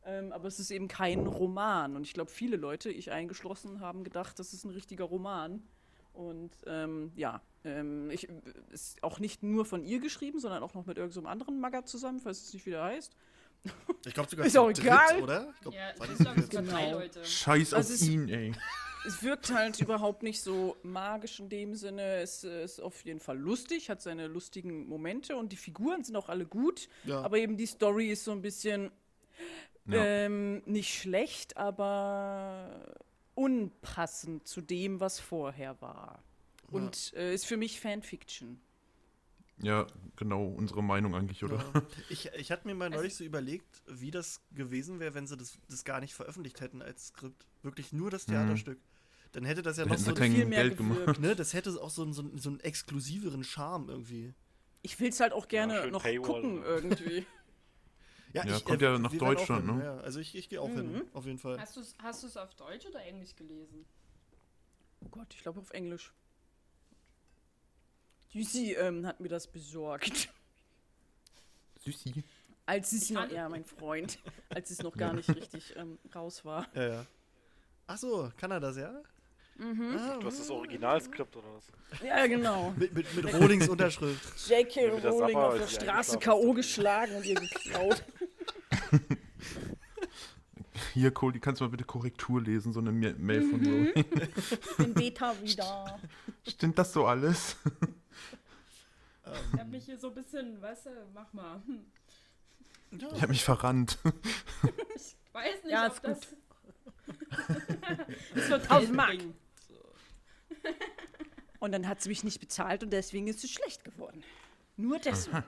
Ähm, aber es ist eben kein Roman. Und ich glaube, viele Leute, ich eingeschlossen, haben gedacht, das ist ein richtiger Roman. Und ähm, ja, ähm, ich, ist auch nicht nur von ihr geschrieben, sondern auch noch mit irgendeinem anderen Magger zusammen, falls es nicht wieder heißt. Ich glaube sogar Ist auch dritt, egal. oder? Ich glaub, Ja, ich glaube, gibt drei. Leute. Scheiß Also auf es- ihn, ey. Es wirkt halt überhaupt nicht so magisch in dem Sinne. Es ist auf jeden Fall lustig, hat seine lustigen Momente und die Figuren sind auch alle gut. Ja. Aber eben die Story ist so ein bisschen Ja. ähm, nicht schlecht, aber unpassend zu dem, was vorher war. Und äh, ist für mich Fanfiction. Ja, genau, unsere Meinung eigentlich, oder? Ja. Ich, ich hatte mir mal neulich so überlegt, wie das gewesen wäre, wenn sie das, das gar nicht veröffentlicht hätten als Skript. Wirklich nur das Theaterstück. Dann hätte das ja noch so viel mehr Geld gemacht. ne, das hätte auch so, einen- so, einen- so einen exklusiveren Charme irgendwie. Ich will es halt auch gerne schön noch Paywall, gucken ne? irgendwie. Ja, kommt ja nach wir werden auch Deutschland, hin. ne? Ja, also ich, ich gehe auch Mhm. hin, auf jeden Fall. Hast du es hast du's auf Deutsch oder Englisch gelesen? Oh Gott, ich glaube auf Englisch. Düsi ähm, hat mir das besorgt. Süßi. Als es Ich noch, ja, mein Freund, als es noch gar nicht richtig ähm, raus war. Ja, ja. Ach so, kann er das, ja? Mhm. Ah, Du hast das Originalskript oder was? Ja, genau. mit, mit, mit Rollings Unterschrift. J.K. Ja, Rowling auf der Straße. K.O. geschlagen und ihr geklaut. Hier, Cody, kannst du mal bitte Korrektur lesen, so eine Ma- Mail von Mhm. Rowling. Den Beta wieder. Stimmt das so alles? Ich hab mich hier so ein bisschen, weißt du, mach mal. Ich hab mich verrannt. Ich weiß nicht, Ja, ob ist das. das wird 1000 Mark. bringen. Und dann hat sie mich nicht bezahlt und deswegen ist es schlecht geworden. Nur deswegen.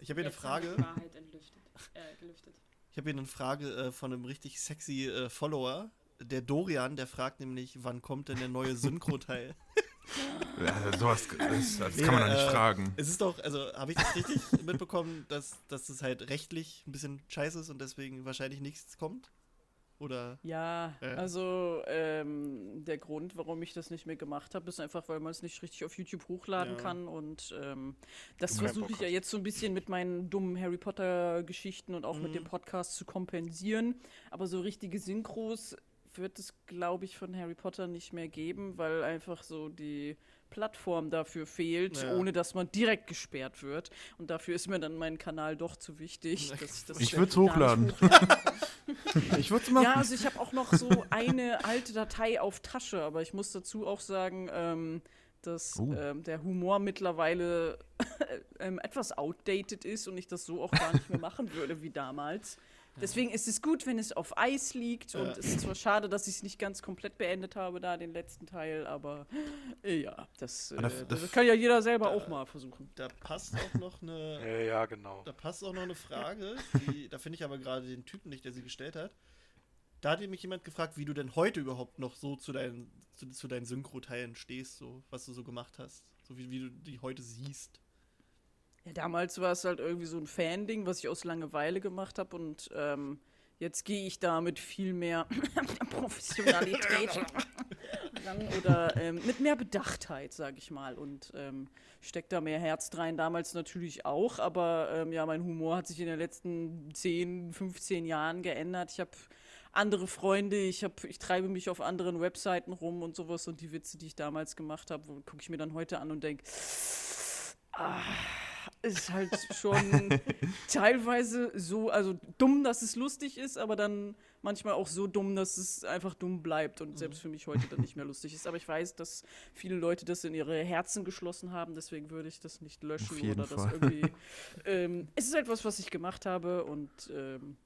Ich habe hier eine Frage. Äh, gelüftet. Ich habe hier eine Frage äh, von einem richtig sexy äh, Follower. Der Dorian, der fragt nämlich, wann kommt denn der neue Synchro-Teil? Ja, sowas, das, das kann man doch nicht äh, fragen. Es ist doch, also habe ich das richtig mitbekommen, dass, dass das halt rechtlich ein bisschen scheiße ist und deswegen wahrscheinlich nichts kommt? Oder? Ja, Ja. also ähm, der Grund, warum ich das nicht mehr gemacht habe, ist einfach, weil man es nicht richtig auf YouTube hochladen Ja. kann. Und ähm, das versuche ich ja jetzt so ein bisschen mit meinen dummen Harry Potter-Geschichten und auch mit dem Mhm. Podcast zu kompensieren. Aber so richtige Synchros wird es, glaube ich, von Harry Potter nicht mehr geben, weil einfach so die Plattform dafür fehlt, Ja. ohne dass man direkt gesperrt wird. Und dafür ist mir dann mein Kanal doch zu wichtig. Dass ich das Ich gar würd's nicht hochladen. Ich würde machen. ja, also ich habe auch noch so eine alte Datei auf Tasche, aber ich muss dazu auch sagen, ähm, dass Oh. ähm, der Humor mittlerweile ähm, etwas outdated ist und ich das so auch gar nicht mehr machen würde wie damals. Deswegen ist es gut, wenn es auf Eis liegt und Ja. es ist zwar schade, dass ich es nicht ganz komplett beendet habe, da den letzten Teil, aber äh, ja, das, äh, Ah, das- das, das- kann ja jeder selber da- auch mal versuchen. Da passt auch noch eine, Ja, ja, genau. da passt auch noch eine Frage, die, da finde ich aber gerade den Typen nicht, der sie gestellt hat. Da hat mich jemand gefragt, wie du denn heute überhaupt noch so zu deinen, zu, zu deinen Synchro-Teilen stehst, so, was du so gemacht hast. So wie, wie du die heute siehst. Ja, damals war es halt irgendwie so ein Fan-Ding, was ich aus Langeweile gemacht habe und ähm, jetzt gehe ich da mit viel mehr Professionalität ran oder ähm, mit mehr Bedachtheit, sage ich mal, und ähm, steckt da mehr Herz rein. Damals natürlich auch, aber ähm, ja, mein Humor hat sich in den letzten 10, 15 Jahren geändert. Ich habe andere Freunde, ich, hab, ich treibe mich auf anderen Webseiten rum und sowas und die Witze, die ich damals gemacht habe, gucke ich mir dann heute an und denke, ah, ist halt schon teilweise so, also dumm, dass es lustig ist, aber dann manchmal auch so dumm, dass es einfach dumm bleibt und selbst für mich heute dann nicht mehr lustig ist. Aber ich weiß, dass viele Leute das in ihre Herzen geschlossen haben, deswegen würde ich das nicht löschen oder das Fall. irgendwie. ähm, es ist etwas, was ich gemacht habe und ähm,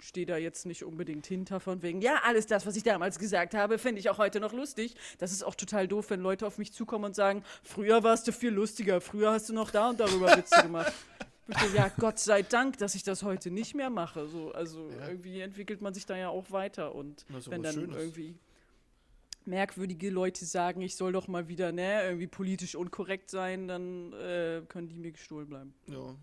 stehe da jetzt nicht unbedingt hinter von wegen, ja, alles das, was ich damals gesagt habe, finde ich auch heute noch lustig. Das ist auch total doof, wenn Leute auf mich zukommen und sagen, früher warst du viel lustiger, früher hast du noch da und darüber Witze gemacht. So, ja, Gott sei Dank, dass ich das heute nicht mehr mache. So, also Ja. irgendwie entwickelt man sich da ja auch weiter und wenn dann Schönes. irgendwie merkwürdige Leute sagen, ich soll doch mal wieder, ne, irgendwie politisch unkorrekt sein, dann äh, können die mir gestohlen bleiben. Ja.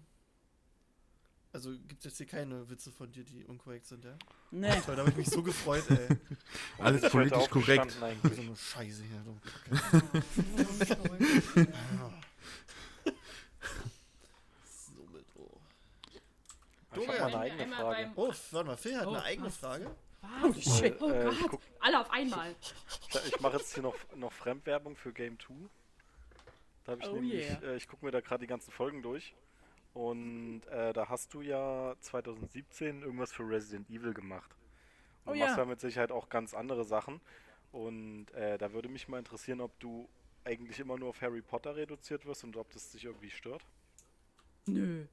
Also gibt es jetzt hier keine Witze von dir, die unkorrekt sind, ja? Nee. Toll, da habe ich mich so gefreut, ey. Alles Ich politisch korrekt. So eine Scheiße hier. Du so mit, oh. Ich habe mal eine eigene Frage. Oh, warte mal, Phil hat Oh, eine eigene was? Frage. Was? shit. Oh Äh, ich Gott. guck- Alle auf einmal. Ich mache jetzt hier noch, noch Fremdwerbung für Game 2. Da habe ich Oh nämlich, yeah. äh, ich gucke mir da gerade die ganzen Folgen durch. Und äh, da hast du ja 2017 irgendwas für Resident Evil gemacht. Und Oh du ja. machst da mit Sicherheit auch ganz andere Sachen. Und äh, da würde mich mal interessieren, ob du eigentlich immer nur auf Harry Potter reduziert wirst und ob das dich irgendwie stört. Nö.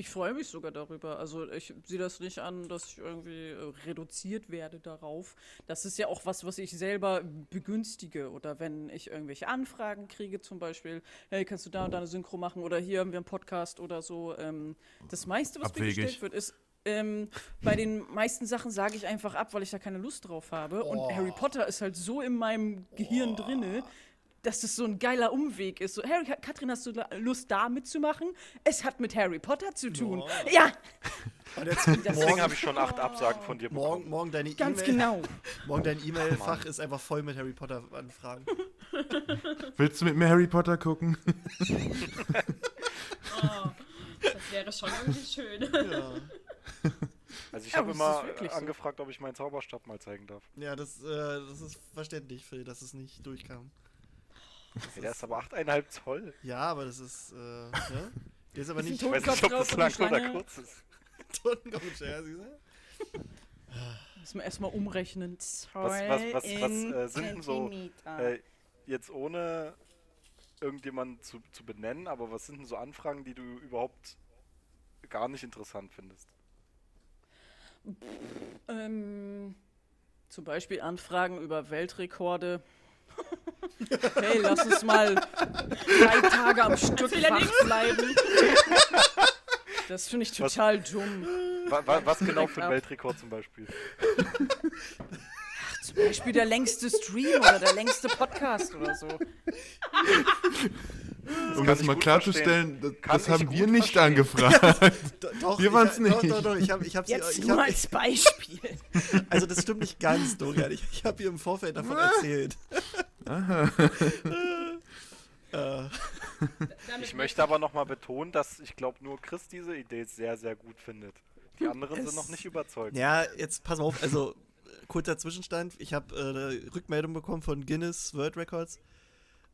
Ich freue mich sogar darüber. Also ich sehe das nicht an, dass ich irgendwie äh, reduziert werde darauf. Das ist ja auch was, was ich selber begünstige. Oder wenn ich irgendwelche Anfragen kriege, zum Beispiel, hey, kannst du da und da eine Synchro machen? Oder hier haben wir einen Podcast oder so. Ähm, das meiste, was mir Abwegig. gestellt wird, ist, ähm, bei den meisten Sachen sage ich einfach ab, weil ich da keine Lust drauf habe. Oh. Und Harry Potter ist halt so in meinem Gehirn drinne, dass das so ein geiler Umweg ist. So, Harry, Katrin, hast du Lust, da mitzumachen? Es hat mit Harry Potter zu tun. Ja, Und jetzt Deswegen morgen, habe ich schon acht Absagen von dir morgen, bekommen. morgen deine ganz E-Mail. genau. Morgen dein E-Mail-Fach ist einfach voll mit Harry Potter Anfragen. Willst du mit mir Harry Potter gucken? Oh, das wäre schon irgendwie schön. Ja, Also ich Ja, habe immer äh, so. angefragt, ob ich meinen Zauberstab mal zeigen darf. ja das, äh, das ist verständlich, Phil, dass es nicht durchkam. Hey, der ist aber 8,5 Zoll. Ja, aber das ist, äh, ne? Der ist aber nicht Ich weiß nicht, ob drauf das lang oder kurz ist. Totenkopf, ja, siehst du? Müssen wir erstmal umrechnen. Was- was- was- was, äh, sind denn so. Äh, jetzt ohne irgendjemanden zu, zu benennen, aber was sind denn so Anfragen, die du überhaupt gar nicht interessant findest? Ähm, zum Beispiel Anfragen über Weltrekorde. Hey, lass uns mal drei Tage am Stück wach bleiben. Das finde ich total dumm. Wa wa was genau für ein. Weltrekord zum Beispiel? Zum Beispiel der längste Stream oder der längste Podcast oder so. Um kann das ich mal klarzustellen, das, das ich haben wir nicht verstehen. angefragt. Do- Doch, Wir ich- waren's Doch, nicht. doch, doch, ich habe ich hab sie, Jetzt ich nur hab, als Beispiel. also das stimmt nicht ganz, Dorian. Ich, ich habe ihr im Vorfeld davon erzählt. Äh, Ich möchte aber nochmal betonen, dass ich glaube, nur Chris diese Idee sehr, sehr gut findet. Die anderen sind Es- noch nicht überzeugt. ja, jetzt pass mal auf, also kurzer Zwischenstand. Ich habe äh, eine Rückmeldung bekommen von Guinness World Records.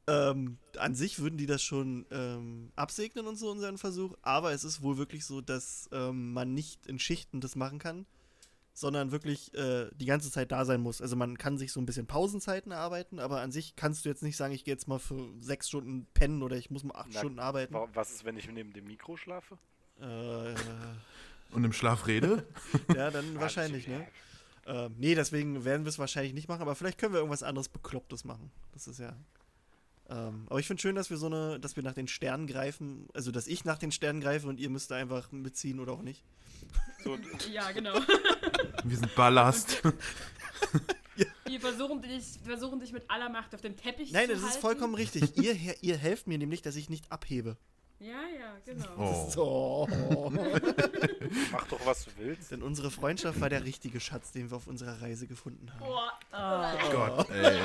Ähm, an sich würden die das schon ähm, absegnen und so unseren Versuch, aber es ist wohl wirklich so, dass ähm, man nicht in Schichten das machen kann, sondern wirklich äh, die ganze Zeit da sein muss. Also man kann sich so ein bisschen Pausenzeiten erarbeiten, aber an sich kannst du jetzt nicht sagen, ich gehe jetzt mal für sechs Stunden pennen oder ich muss mal acht Na, Stunden arbeiten. Wa- Was ist, wenn ich neben dem Mikro schlafe? Äh, Und im Schlaf rede? ja, dann wahrscheinlich, ne? Ähm, nee, deswegen werden wir es wahrscheinlich nicht machen, aber vielleicht können wir irgendwas anderes Beklopptes machen. Das ist ja. Ähm, aber ich finde schön, dass wir so eine, dass wir nach den Sternen greifen, also dass ich nach den Sternen greife und ihr müsst da einfach mitziehen oder auch nicht. So, Ja, genau. Wir sind Ballast. Wir versuchen dich, versuchen dich mit aller Macht auf dem Teppich Nein, zu das halten. ist vollkommen richtig. ihr, ihr helft mir nämlich, dass ich nicht abhebe. Ja, ja, genau. Oh. So. mach doch, was du willst. Denn unsere Freundschaft war der richtige Schatz, den wir auf unserer Reise gefunden haben. Boah. Gott, ey.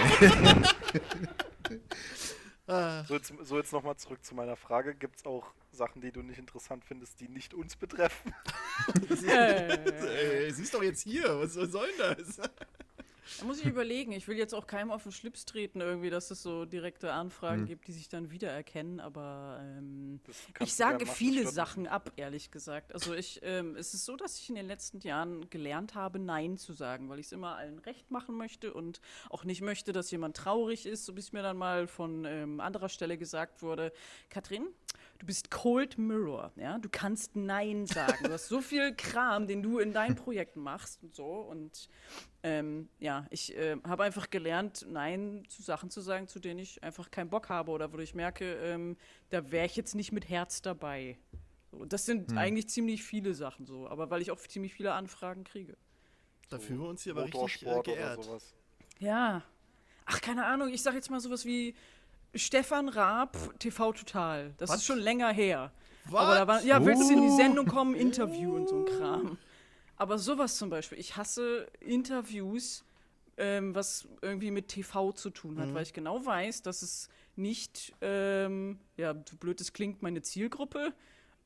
So jetzt, so jetzt nochmal zurück zu meiner Frage. Gibt es auch Sachen, die du nicht interessant findest, die nicht uns betreffen? Ey, siehst doch jetzt hier, was soll denn das? Da muss ich überlegen. Ich will jetzt auch keinem auf den Schlips treten, irgendwie, dass es so direkte Anfragen gibt, die sich dann wiedererkennen, aber ähm, ich sage viele mich Sachen ab, ehrlich gesagt. Also ich, ähm, es ist so, dass ich in den letzten Jahren gelernt habe, Nein zu sagen, weil ich es immer allen recht machen möchte und auch nicht möchte, dass jemand traurig ist, so bis mir dann mal von ähm, anderer Stelle gesagt wurde, Katrin, du bist Cold Mirror, ja, du kannst Nein sagen. Du hast so viel Kram, den du in deinen Projekten machst und so und ähm, ja, ich äh, habe einfach gelernt, Nein zu Sachen zu sagen, zu denen ich einfach keinen Bock habe oder wo ich merke, ähm, da wäre ich jetzt nicht mit Herz dabei. So, das sind eigentlich ziemlich viele Sachen so, aber weil ich auch ziemlich viele Anfragen kriege. Da fühlen wir uns hier aber richtig äh, geehrt. sowas. Ja. Ach, keine Ahnung, ich sag jetzt mal sowas wie Stefan Raab, TV Total. Das Was? ist schon länger her. Was? Aber da war, ja, willst du in die Oh. Sendung kommen, Interview und so ein Kram. Aber sowas zum Beispiel. Ich hasse Interviews, ähm, was irgendwie mit TV zu tun hat, weil ich genau weiß, dass es nicht, ähm, ja, so blöd es klingt, meine Zielgruppe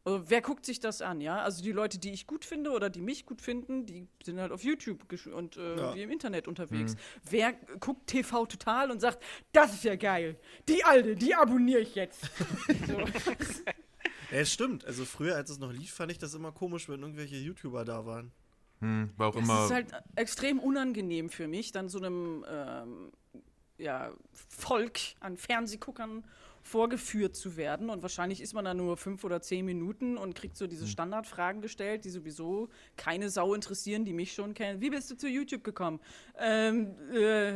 Also, wer guckt sich das an, ja? Also die Leute, die ich gut finde oder die mich gut finden, die sind halt auf YouTube und äh, Ja. wie im Internet unterwegs. Wer guckt TV total und sagt, das ist ja geil, die alte, die abonniere ich jetzt. Ja, es stimmt. Also früher, als es noch lief, fand ich das immer komisch, wenn irgendwelche YouTuber da waren. Hm, war auch Das immer. ist halt extrem unangenehm für mich, dann so einem ähm, ja, Volk an Fernsehguckern vorgeführt zu werden. Und wahrscheinlich ist man da nur fünf oder zehn Minuten und kriegt so Hm. diese Standardfragen gestellt, die sowieso keine Sau interessieren, die mich schon kennen. Wie bist du zu YouTube gekommen? Ähm, äh,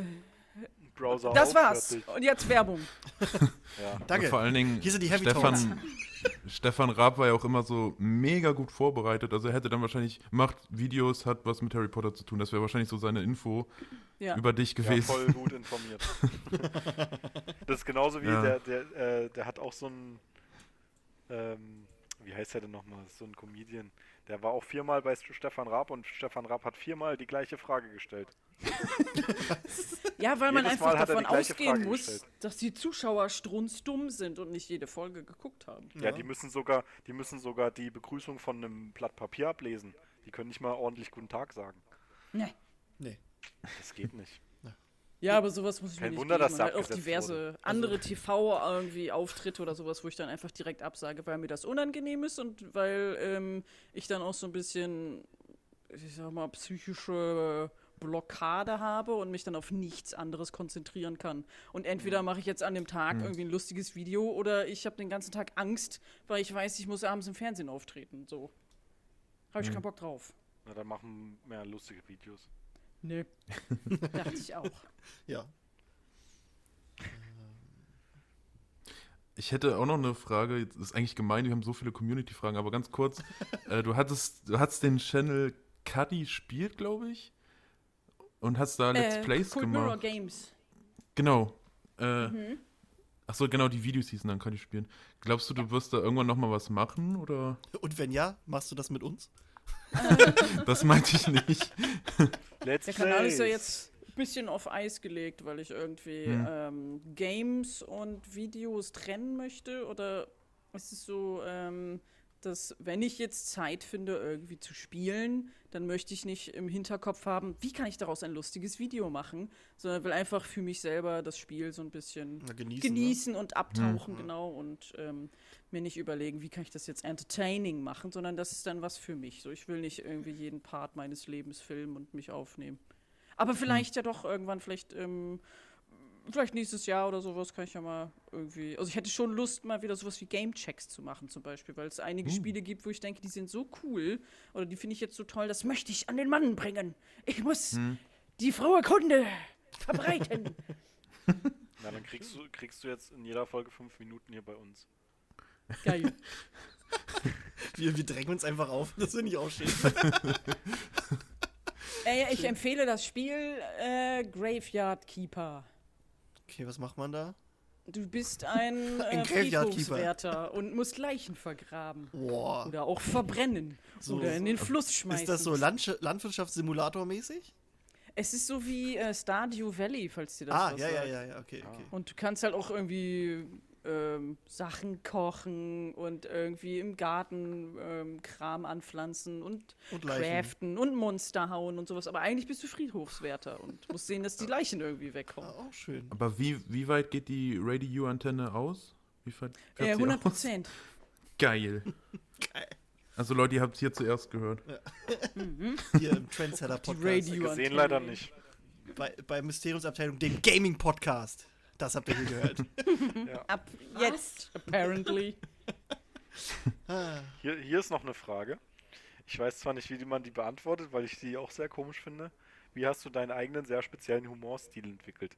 Browser das auf, war's. fertig. Und jetzt Werbung. Ja. Danke. vor allen Dingen Hier sind die Heavy Talks. Stefan, Stefan Raab war ja auch immer so mega gut vorbereitet. Also er hätte dann wahrscheinlich, macht Videos, hat was mit Harry Potter zu tun. Das wäre wahrscheinlich so seine Info Ja. über dich Ja, gewesen. voll gut informiert. das ist genauso wie Ja. der, der, äh, der hat auch so ein, ähm, wie heißt der denn nochmal, so ein Comedian. Der war auch viermal bei Stefan Raab und Stefan Raab hat viermal die gleiche Frage gestellt. Ja, weil man Jedes einfach davon ausgehen Frage muss, gestellt. dass die Zuschauer strunzdumm sind und nicht jede Folge geguckt haben. Ja, die müssen sogar, die müssen sogar die Begrüßung von einem Blatt Papier ablesen. Die können nicht mal ordentlich Guten Tag sagen. Nee. Nee. Das geht nicht. Ja, aber sowas muss ich Kein mir nicht Wunder, geben. dass halt auch diverse wurde. Also andere TV irgendwie Auftritte oder sowas, wo ich dann einfach direkt absage, weil mir das unangenehm ist und weil ähm, ich dann auch so ein bisschen, ich sag mal, psychische Blockade habe und mich dann auf nichts anderes konzentrieren kann. Und Mhm. entweder mache ich jetzt an dem Tag irgendwie ein lustiges Video oder ich habe den ganzen Tag Angst, weil ich weiß, ich muss abends im Fernsehen auftreten. So. Habe ich keinen Bock drauf. Na, dann machen mehr lustige Videos. Nee. Dachte ich auch. Ja. Ich hätte auch noch eine Frage. Jetzt ist eigentlich gemein, wir haben so viele Community-Fragen, aber ganz kurz. äh, du hattest, du hattest den Channel Cuddy spielt, glaube ich. Und hast da Let's Äh, Plays Cold Mirror gemacht. Games. Genau. Äh, Mhm. Ach so, genau, die Videos hießen dann Cuddy spielen. Glaubst du, du wirst da irgendwann noch mal was machen oder? Und wenn ja, machst du das mit uns? Das meinte ich nicht. Let's Der Kanal ist ja jetzt ein bisschen auf Eis gelegt, weil ich irgendwie Hm. ähm, Games und Videos trennen möchte. Oder ist es so, ähm, dass wenn ich jetzt Zeit finde, irgendwie zu spielen, dann möchte ich nicht im Hinterkopf haben, wie kann ich daraus ein lustiges Video machen, sondern will einfach für mich selber das Spiel so ein bisschen Na, genießen. genießen und abtauchen, genau, und ähm, mir nicht überlegen, wie kann ich das jetzt entertaining machen, sondern das ist dann was für mich. So, ich will nicht irgendwie jeden Part meines Lebens filmen und mich aufnehmen. Aber vielleicht ja doch irgendwann, vielleicht, ähm, vielleicht nächstes Jahr oder sowas kann ich ja mal irgendwie. Also ich hätte schon Lust, mal wieder sowas wie Game-Checks zu machen, zum Beispiel, weil es einige Spiele gibt, wo ich denke, die sind so cool oder die finde ich jetzt so toll, das möchte ich an den Mann bringen. Ich muss die frohe Kunde verbreiten. Na, dann kriegst du, kriegst du jetzt in jeder Folge fünf Minuten hier bei uns. Geil. Wir, wir drängen uns einfach auf. Das finde ich auch schön. Ey, ich empfehle das Spiel äh, Graveyard Keeper. Okay, was macht man da? Du bist ein, Ein äh, Keeper. Friedhofswärter und musst Leichen vergraben. Boah. Oder auch verbrennen. So- oder in den Fluss schmeißen. Ist das so Landsch Landwirtschaftssimulator-mäßig? Es ist so wie äh, Stardew Valley, falls dir das Ah, was ja, ja, sagt. ja, ja, okay, okay. Und du kannst halt auch irgendwie ähm, Sachen kochen und irgendwie im Garten ähm, Kram anpflanzen und, Und craften und Monster hauen und sowas. Aber eigentlich bist du Friedhofswärter und musst sehen, dass die Leichen irgendwie wegkommen. auch schön. Aber wie, wie weit geht die Radio-Antenne aus? Wie weit Äh, sie 100 aus? Prozent. Geil. Geil. Also Leute, ihr habt es hier zuerst gehört. Hier im Trendsetter Die Podcast. Radio- Gesehen leider nicht. Bei, bei Mysteriumsabteilung, dem Gaming Podcast. Das habt ihr hier gehört. Ab jetzt, apparently. Hier, hier ist noch eine Frage. Ich weiß zwar nicht, wie man die beantwortet, weil ich die auch sehr komisch finde. Wie hast du deinen eigenen sehr speziellen Humorstil entwickelt?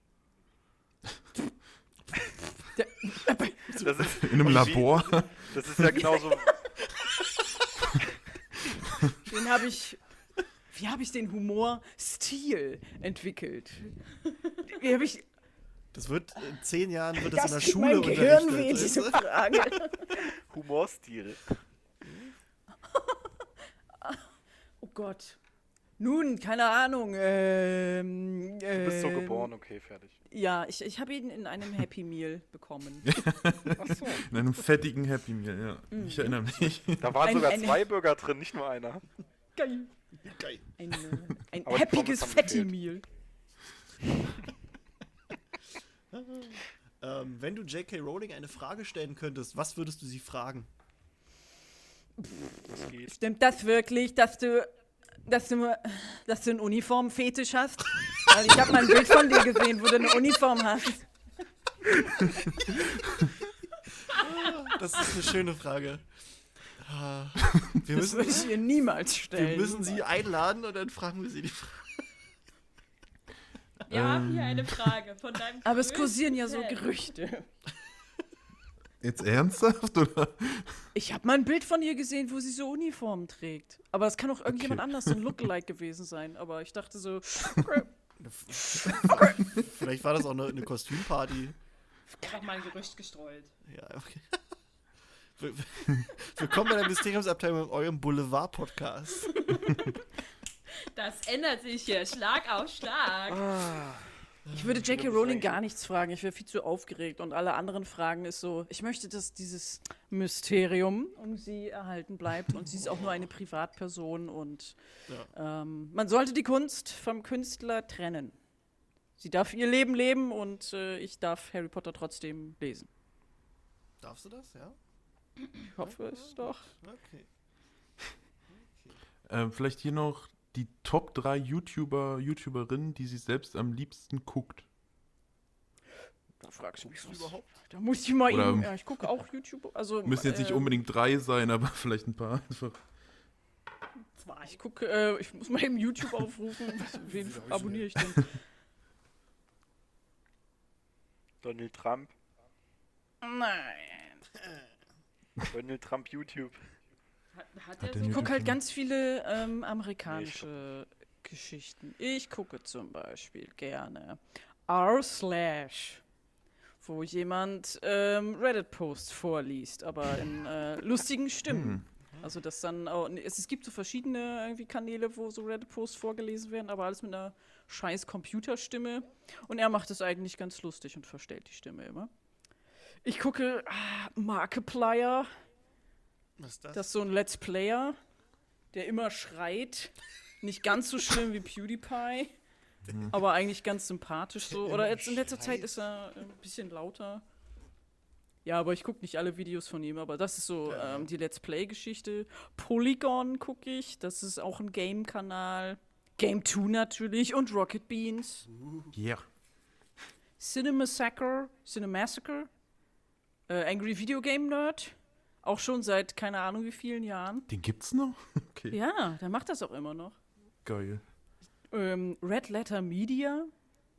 Das ist, In einem Labor. Das ist ja genauso. Den habe ich. Wie habe ich den Humorstil entwickelt? Wie habe ich. Das wird in zehn Jahren wird das, in der Schule mein Gehirn weh, unterrichtet. diese weißt du? Frage. Humorstil. Oh Gott. Nun, keine Ahnung. Ähm, Du bist so Ähm, geboren, okay, fertig. Ja, ich, ich habe ihn in einem Happy Meal bekommen. Ach so. In einem fettigen Happy Meal, ja. Ich erinnere mich. Da waren Ein- sogar ein- zwei Burger drin, nicht nur einer. Geil. Geil. Ein, äh, ein happiges gefehlt. Meal. Ähm, wenn du J.K. Rowling eine Frage stellen könntest, was würdest du sie fragen? Das. Stimmt das wirklich, dass du, dass du, dass du einen Uniformfetisch hast? Weil ich habe mal ein Bild von dir gesehen, wo du eine Uniform hast. Das ist eine schöne Frage. Ah, Wir Das würde müssen, ich ihr niemals wir stellen. müssen sie einladen und dann fragen wir sie die Frage. Wir haben Ähm. hier eine Frage von deinem Aber es kursieren ja so. Gerüchte. Jetzt ernsthaft, oder? Ich habe mal ein Bild von ihr gesehen, wo sie so Uniformen trägt. Aber es kann auch irgendjemand Okay. anders, so ein Lookalike gewesen sein. Aber ich dachte so, Vielleicht war das auch eine, eine Kostümparty. Einfach mal ein Gerücht gestreut. Ja, okay. Will- Willkommen bei der Mysteriumsabteilung in eurem Boulevard-Podcast. Das ändert sich hier, Schlag auf Schlag. ich würde J.K. Rowling gar nichts fragen. Ich wäre viel zu aufgeregt. Und alle anderen Fragen ist so, ich möchte, dass dieses Mysterium um sie erhalten bleibt. Und sie ist auch nur eine Privatperson. Und ähm, man sollte die Kunst vom Künstler trennen. Sie darf ihr Leben leben und äh, ich darf Harry Potter trotzdem lesen. Darfst du das, ja? Ich hoffe es doch. Okay. Ähm, vielleicht hier noch die Top 3 YouTuber, YouTuberinnen, die sie selbst am liebsten guckt. Da fragst du mich was. Überhaupt? Da muss ich mal Oder- eben. Ja, ich gucke auch YouTube. Also, Müssen jetzt nicht äh, unbedingt drei sein, aber vielleicht ein paar einfach. Zwei. Ich gucke, äh, ich muss mal eben YouTube aufrufen. Wen abonniere ich denn? Donald Trump. Nein. Donald Trump YouTube. Hat, hat er so Ich gucke halt ganz viele ähm, amerikanische Geschichten. Ich gucke zum Beispiel gerne R slash, wo jemand ähm, Reddit-Posts vorliest, aber in äh, lustigen Stimmen. Also das dann auch, es, es gibt so verschiedene irgendwie Kanäle, wo so Reddit-Posts vorgelesen werden, aber alles mit einer scheiß Computerstimme. Und er macht es eigentlich ganz lustig und verstellt die Stimme immer. Ich gucke ah, Markiplier. Was ist das? Das ist so ein Let's Player, der immer schreit. Nicht ganz so schlimm wie PewDiePie, aber eigentlich ganz sympathisch so. Der Oder jetzt in letzter Zeit ist er ein bisschen lauter. Ja, aber ich gucke nicht alle Videos von ihm, aber das ist so Ja. ähm, die Let's Play-Geschichte. Polygon gucke ich, das ist auch ein Game-Kanal. Game 2 natürlich und Rocket Beans. Ja. Cinemassacre, Cinemassacre, äh, Angry Video Game Nerd, auch schon seit keine Ahnung wie vielen Jahren. Den gibt's noch? Okay, Ja, der macht das auch immer noch. geil. Ähm, Red Letter Media,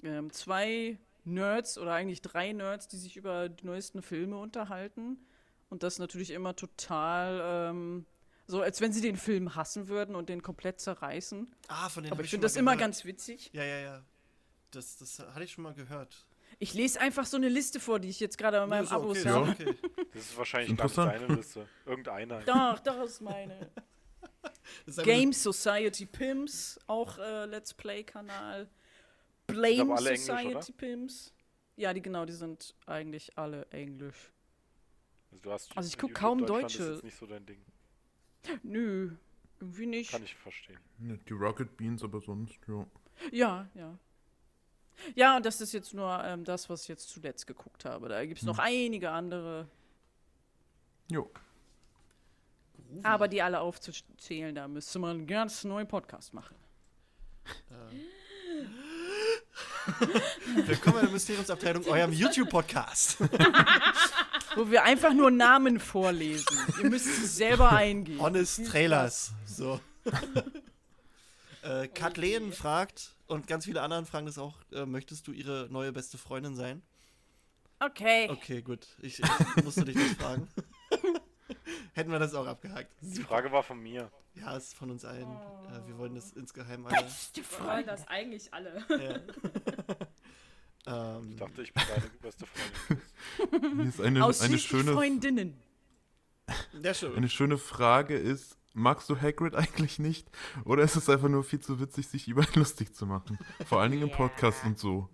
ähm, zwei Nerds oder eigentlich drei Nerds, die sich über die neuesten Filme unterhalten. Und das natürlich immer total ähm, so, als wenn sie den Film hassen würden und den komplett zerreißen. Ah, von denen Aber ich finde das mal immer gehört. ganz witzig. Ja, ja, ja. Das, das hatte ich schon mal gehört. Ich lese einfach so eine Liste vor, die ich jetzt gerade bei meinem Abo okay, habe. okay. Das ist wahrscheinlich gar nicht Interessant. deine Liste. Irgendeiner. Doch, das ist meine. Das ist Game Society Pimps, auch äh, Let's Play-Kanal. Blame Englisch, Society oder? Pimps. Ja, die genau, die sind eigentlich alle Englisch. Also, du hast Also ich guck YouTube kaum Deutsche. Ist jetzt nicht so dein Ding. Nö, irgendwie nicht. Kann ich verstehen. Die Rocket Beans, aber sonst, ja. Ja, ja. Ja, und das ist jetzt nur ähm, das, was ich jetzt zuletzt geguckt habe. Da gibt es noch einige andere, Jo. groovy. aber die alle aufzuzählen, da müsste man einen ganz neuen Podcast machen. Willkommen in der Mysteriumsabteilung, eurem YouTube-Podcast. Wo wir einfach nur Namen vorlesen. Ihr müsst es selber eingeben. Honest Trailers. So. äh, Kathleen fragt, und ganz viele anderen fragen das auch, äh, möchtest du ihre neue beste Freundin sein? Okay. Okay, gut. Ich, ich musste dich nicht fragen. Hätten wir das auch abgehakt. Die Frage war von mir. Ja, ist von uns allen. Äh, wir wollen das insgeheim alle. Wir wollen das eigentlich alle. Ja. ähm, Ich dachte, ich bin deine beste Freundin. Hier ist eine, eine, schöne, Freundinnen. ja, eine schöne Frage ist, magst du Hagrid eigentlich nicht? Oder ist es einfach nur viel zu witzig, sich über ihn lustig zu machen? Vor allen Dingen im Podcast und so.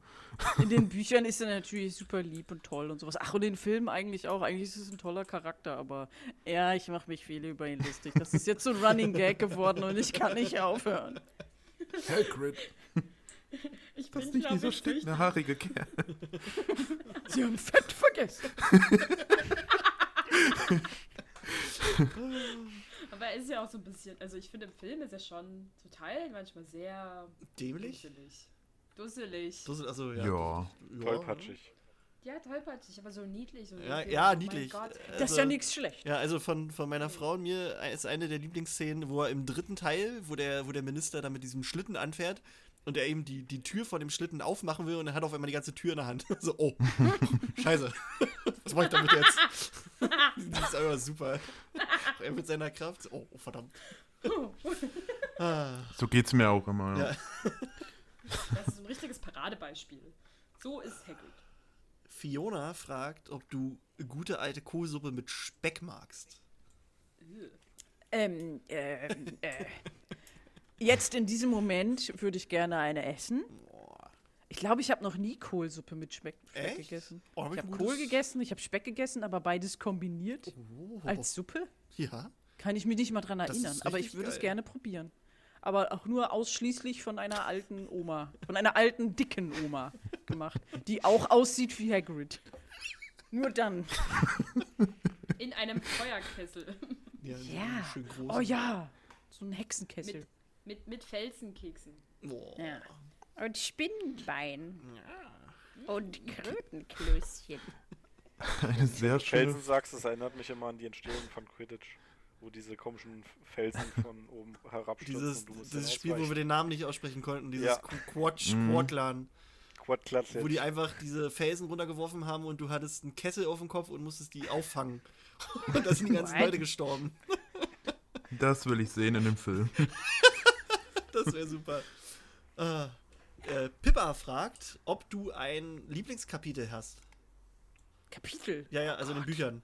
In den Büchern ist er natürlich super lieb und toll und sowas. Ach, und in den Filmen eigentlich auch. Eigentlich ist es ein toller Charakter, aber ja, ich mache mich viel über ihn lustig. Das ist jetzt so ein Running Gag geworden und ich kann nicht aufhören. Hagrid, Ich das bin, ist nicht dieser stinkende, haarige Kerl. Sie haben Fett vergessen. Aber er ist ja auch so ein bisschen, also ich finde im Film ist er schon zu Teilen manchmal sehr Dämlich? dusselig. Dusselig. Ist also, ja. Ja. Tollpatschig. Ja, tollpatschig, aber so niedlich. So Ja, ja, oh mein niedlich. Gott. Das ist Also- ja nichts schlecht. Ja, also von, von meiner Frau und mir ist eine der Lieblingsszenen, wo er im dritten Teil, wo der, wo der Minister da mit diesem Schlitten anfährt und er eben die, die Tür von dem Schlitten aufmachen will und er hat auf einmal die ganze Tür in der Hand. So, oh, scheiße. Was mache ich damit jetzt? Die ist einfach super. Er mit seiner Kraft. Oh, oh verdammt. Ah, So geht's mir auch immer. Ja. Ja. Das ist ein richtiges Paradebeispiel. So ist Hagrid. Fiona fragt, ob du gute alte Kohlsuppe mit Speck magst. Ähm, ähm, äh. Jetzt in diesem Moment würde ich gerne eine essen. Ich glaube, ich habe noch nie Kohlsuppe mit Speck, Speck gegessen. Oh, hab ich ich habe Kohl gegessen, ich habe Speck gegessen, aber beides kombiniert Oh. als Suppe. Ja. Kann ich mich nicht mal dran erinnern, aber ich würde es gerne probieren. Aber auch nur ausschließlich von einer alten Oma, von einer alten, dicken Oma gemacht, die auch aussieht wie Hagrid. Nur dann. In einem Feuerkessel. Ja. Ja. Oh ja, so ein Hexenkessel. Mit, mit Felsenkeksen. Oh. Ja. Und Spinnenbein. Und Krötenklößchen. Eine sehr schöne. Felsen sagst, das erinnert mich immer an die Entstehung von Quidditch, wo diese komischen Felsen von oben herabstürzen Dieses, und du musst dieses Spiel, wo wir den Namen nicht aussprechen konnten, dieses Ja. Qu- Quatsch, Mhm. Quadlan, Quadklatsch wo die einfach diese Felsen runtergeworfen haben und du hattest einen Kessel auf dem Kopf und musstest die auffangen. Und da sind die ganzen? Leute gestorben. Das will ich sehen in dem Film. Das wäre super. Äh, äh, Pippa fragt, ob du ein Lieblingskapitel hast. Kapitel. Ja, ja, also in den Büchern.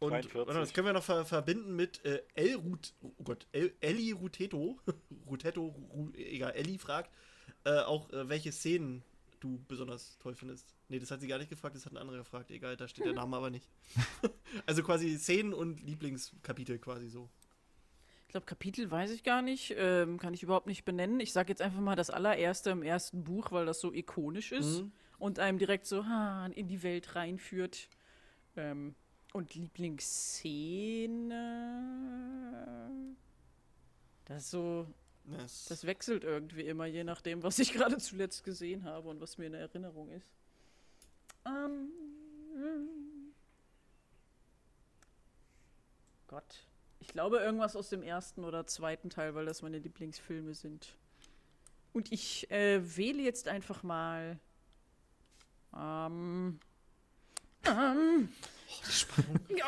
Und 43. warte, das können wir noch ver verbinden mit äh, El Rut, oh Gott, El Elli Ruteto, Ruteto, Ru egal, Elli fragt, äh, auch äh, welche Szenen du besonders toll findest. Nee, das hat sie gar nicht gefragt, das hat ein anderer gefragt. Egal, da steht der Name aber nicht. also quasi Szenen und Lieblingskapitel quasi so. Ich glaube, Kapitel weiß ich gar nicht. Ähm, kann ich überhaupt nicht benennen. Ich sage jetzt einfach mal das allererste im ersten Buch, weil das so ikonisch ist Mhm. und einem direkt so ha, in die Welt reinführt. Ähm, und Lieblingsszene. Das ist so, Das, das wechselt irgendwie immer, je nachdem, was ich gerade zuletzt gesehen habe und was mir in Erinnerung ist. Ähm, Gott. Ich glaube irgendwas aus dem ersten oder zweiten Teil, weil das meine Lieblingsfilme sind. Und ich äh, wähle jetzt einfach mal. Ähm. Ähm.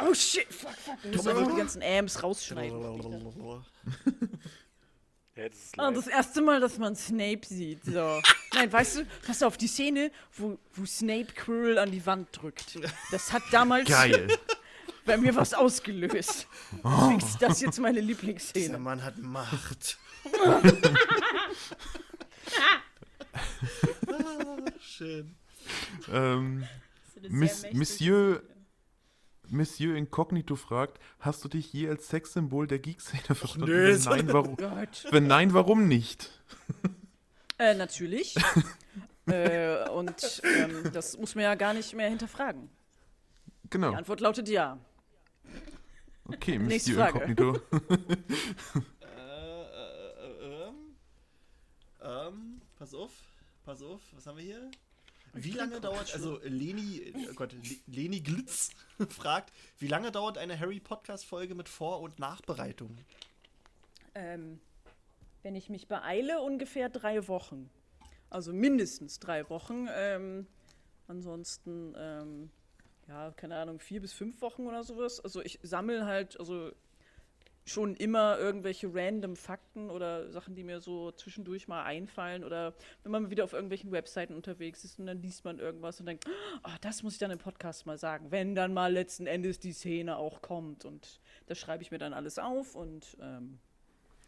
Oh shit, fuck, fuck. Ich muss einfach die ganzen Ams rausschneiden. Ja, das ist Ah, das erste Mal, dass man Snape sieht. So. Nein, weißt du, pass auf, die Szene, wo, wo Snape Quirrell an die Wand drückt. Das hat damals Geil. Bei mir was ausgelöst. Deswegen ist das jetzt meine dieser Lieblingsszene. Mann hat Macht. ah, schön. ähm, Miss- Monsieur-. Monsieur Incognito fragt, hast du dich je als Sexsymbol der Geek-Szene verstanden? nö, Wenn, nein, warum, wenn nein, warum nicht? Äh, natürlich. äh, und ähm, das muss man ja gar nicht mehr hinterfragen. Die Genau. Antwort lautet ja. Okay, Nächste Frage. Incognito. Äh, äh, äh, ähm, ähm, pass auf, pass auf, was haben wir hier? Wie lange dauert, also Leni, oh Gott, Le- Leni Glitz fragt, wie lange dauert eine Harry Podcast Folge mit Vor- und Nachbereitung? Ähm, wenn ich mich beeile, ungefähr drei Wochen. Also mindestens drei Wochen. Ähm, ansonsten, ähm, ja, keine Ahnung, vier bis fünf Wochen oder sowas. Also ich sammle halt, also schon immer irgendwelche random Fakten oder Sachen, die mir so zwischendurch mal einfallen oder wenn man wieder auf irgendwelchen Webseiten unterwegs ist und dann liest man irgendwas und denkt, oh, das muss ich dann im Podcast mal sagen, wenn dann mal letzten Endes die Szene auch kommt und Das schreibe ich mir dann alles auf und ähm,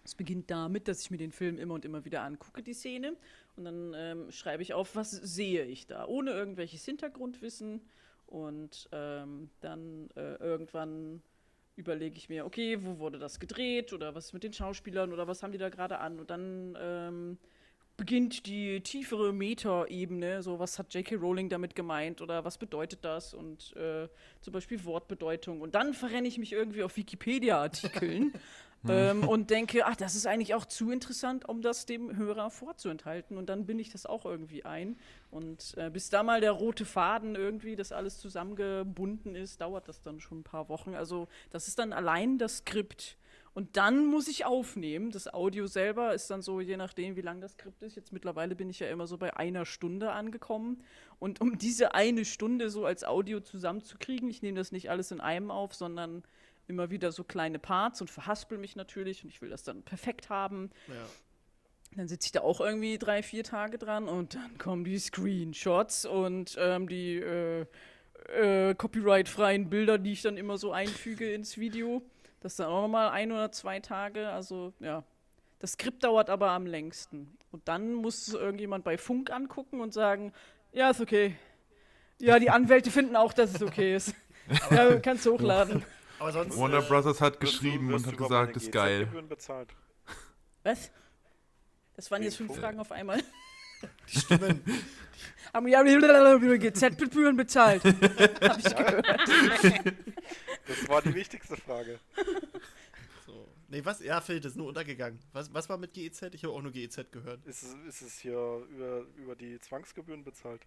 es beginnt damit, dass ich mir den Film immer und immer wieder angucke, die Szene. Und dann ähm, schreibe ich auf, was sehe ich da, ohne irgendwelches Hintergrundwissen. Und ähm, dann äh, irgendwann überlege ich mir, okay, wo wurde das gedreht oder was ist mit den Schauspielern oder was haben die da gerade an? Und dann ähm, beginnt die tiefere Meta-Ebene, so was hat J.K. Rowling damit gemeint oder was bedeutet das und äh, zum Beispiel Wortbedeutung. Und dann verrenne ich mich irgendwie auf Wikipedia-Artikeln ähm, und denke, ach, das ist eigentlich auch zu interessant, um das dem Hörer vorzuenthalten. Und dann binde ich das auch irgendwie ein. Und äh, bis da mal der rote Faden irgendwie, das alles zusammengebunden ist, dauert das dann schon ein paar Wochen. Also das ist dann allein das Skript. Und dann muss ich aufnehmen. Das Audio selber ist dann so, je nachdem, wie lang das Skript ist. Jetzt mittlerweile bin ich ja immer so bei einer Stunde angekommen. Und um diese eine Stunde so als Audio zusammenzukriegen, ich nehme das nicht alles in einem auf, sondern immer wieder so kleine Parts und verhaspel mich natürlich und ich will das dann perfekt haben. Ja. Dann sitze ich da auch irgendwie drei, vier Tage dran und dann kommen die Screenshots und ähm, die äh, äh, copyright-freien Bilder, die ich dann immer so einfüge ins Video. Das ist dann auch nochmal ein oder zwei Tage. Also ja, das Skript dauert aber am längsten. Und dann muss es irgendjemand bei Funk angucken und sagen, ja, ist okay. Ja, die Anwälte finden auch, dass es okay ist. Ja, kannst du hochladen. Aber sonst. Warner äh, Brothers hat du- geschrieben wirst und du hat gesagt, ist geil. Was? Das waren jetzt fünf. Fragen auf einmal. die Stimmen. Haben ja GZ-Gebühren bezahlt. Hab ich gehört. Das war die wichtigste Frage. So. Nee, was? Ja, Phil, das ist nur untergegangen. Was, was war mit GEZ? Ich habe auch nur GEZ gehört. Ist es, ist es hier über, über die Zwangsgebühren bezahlt?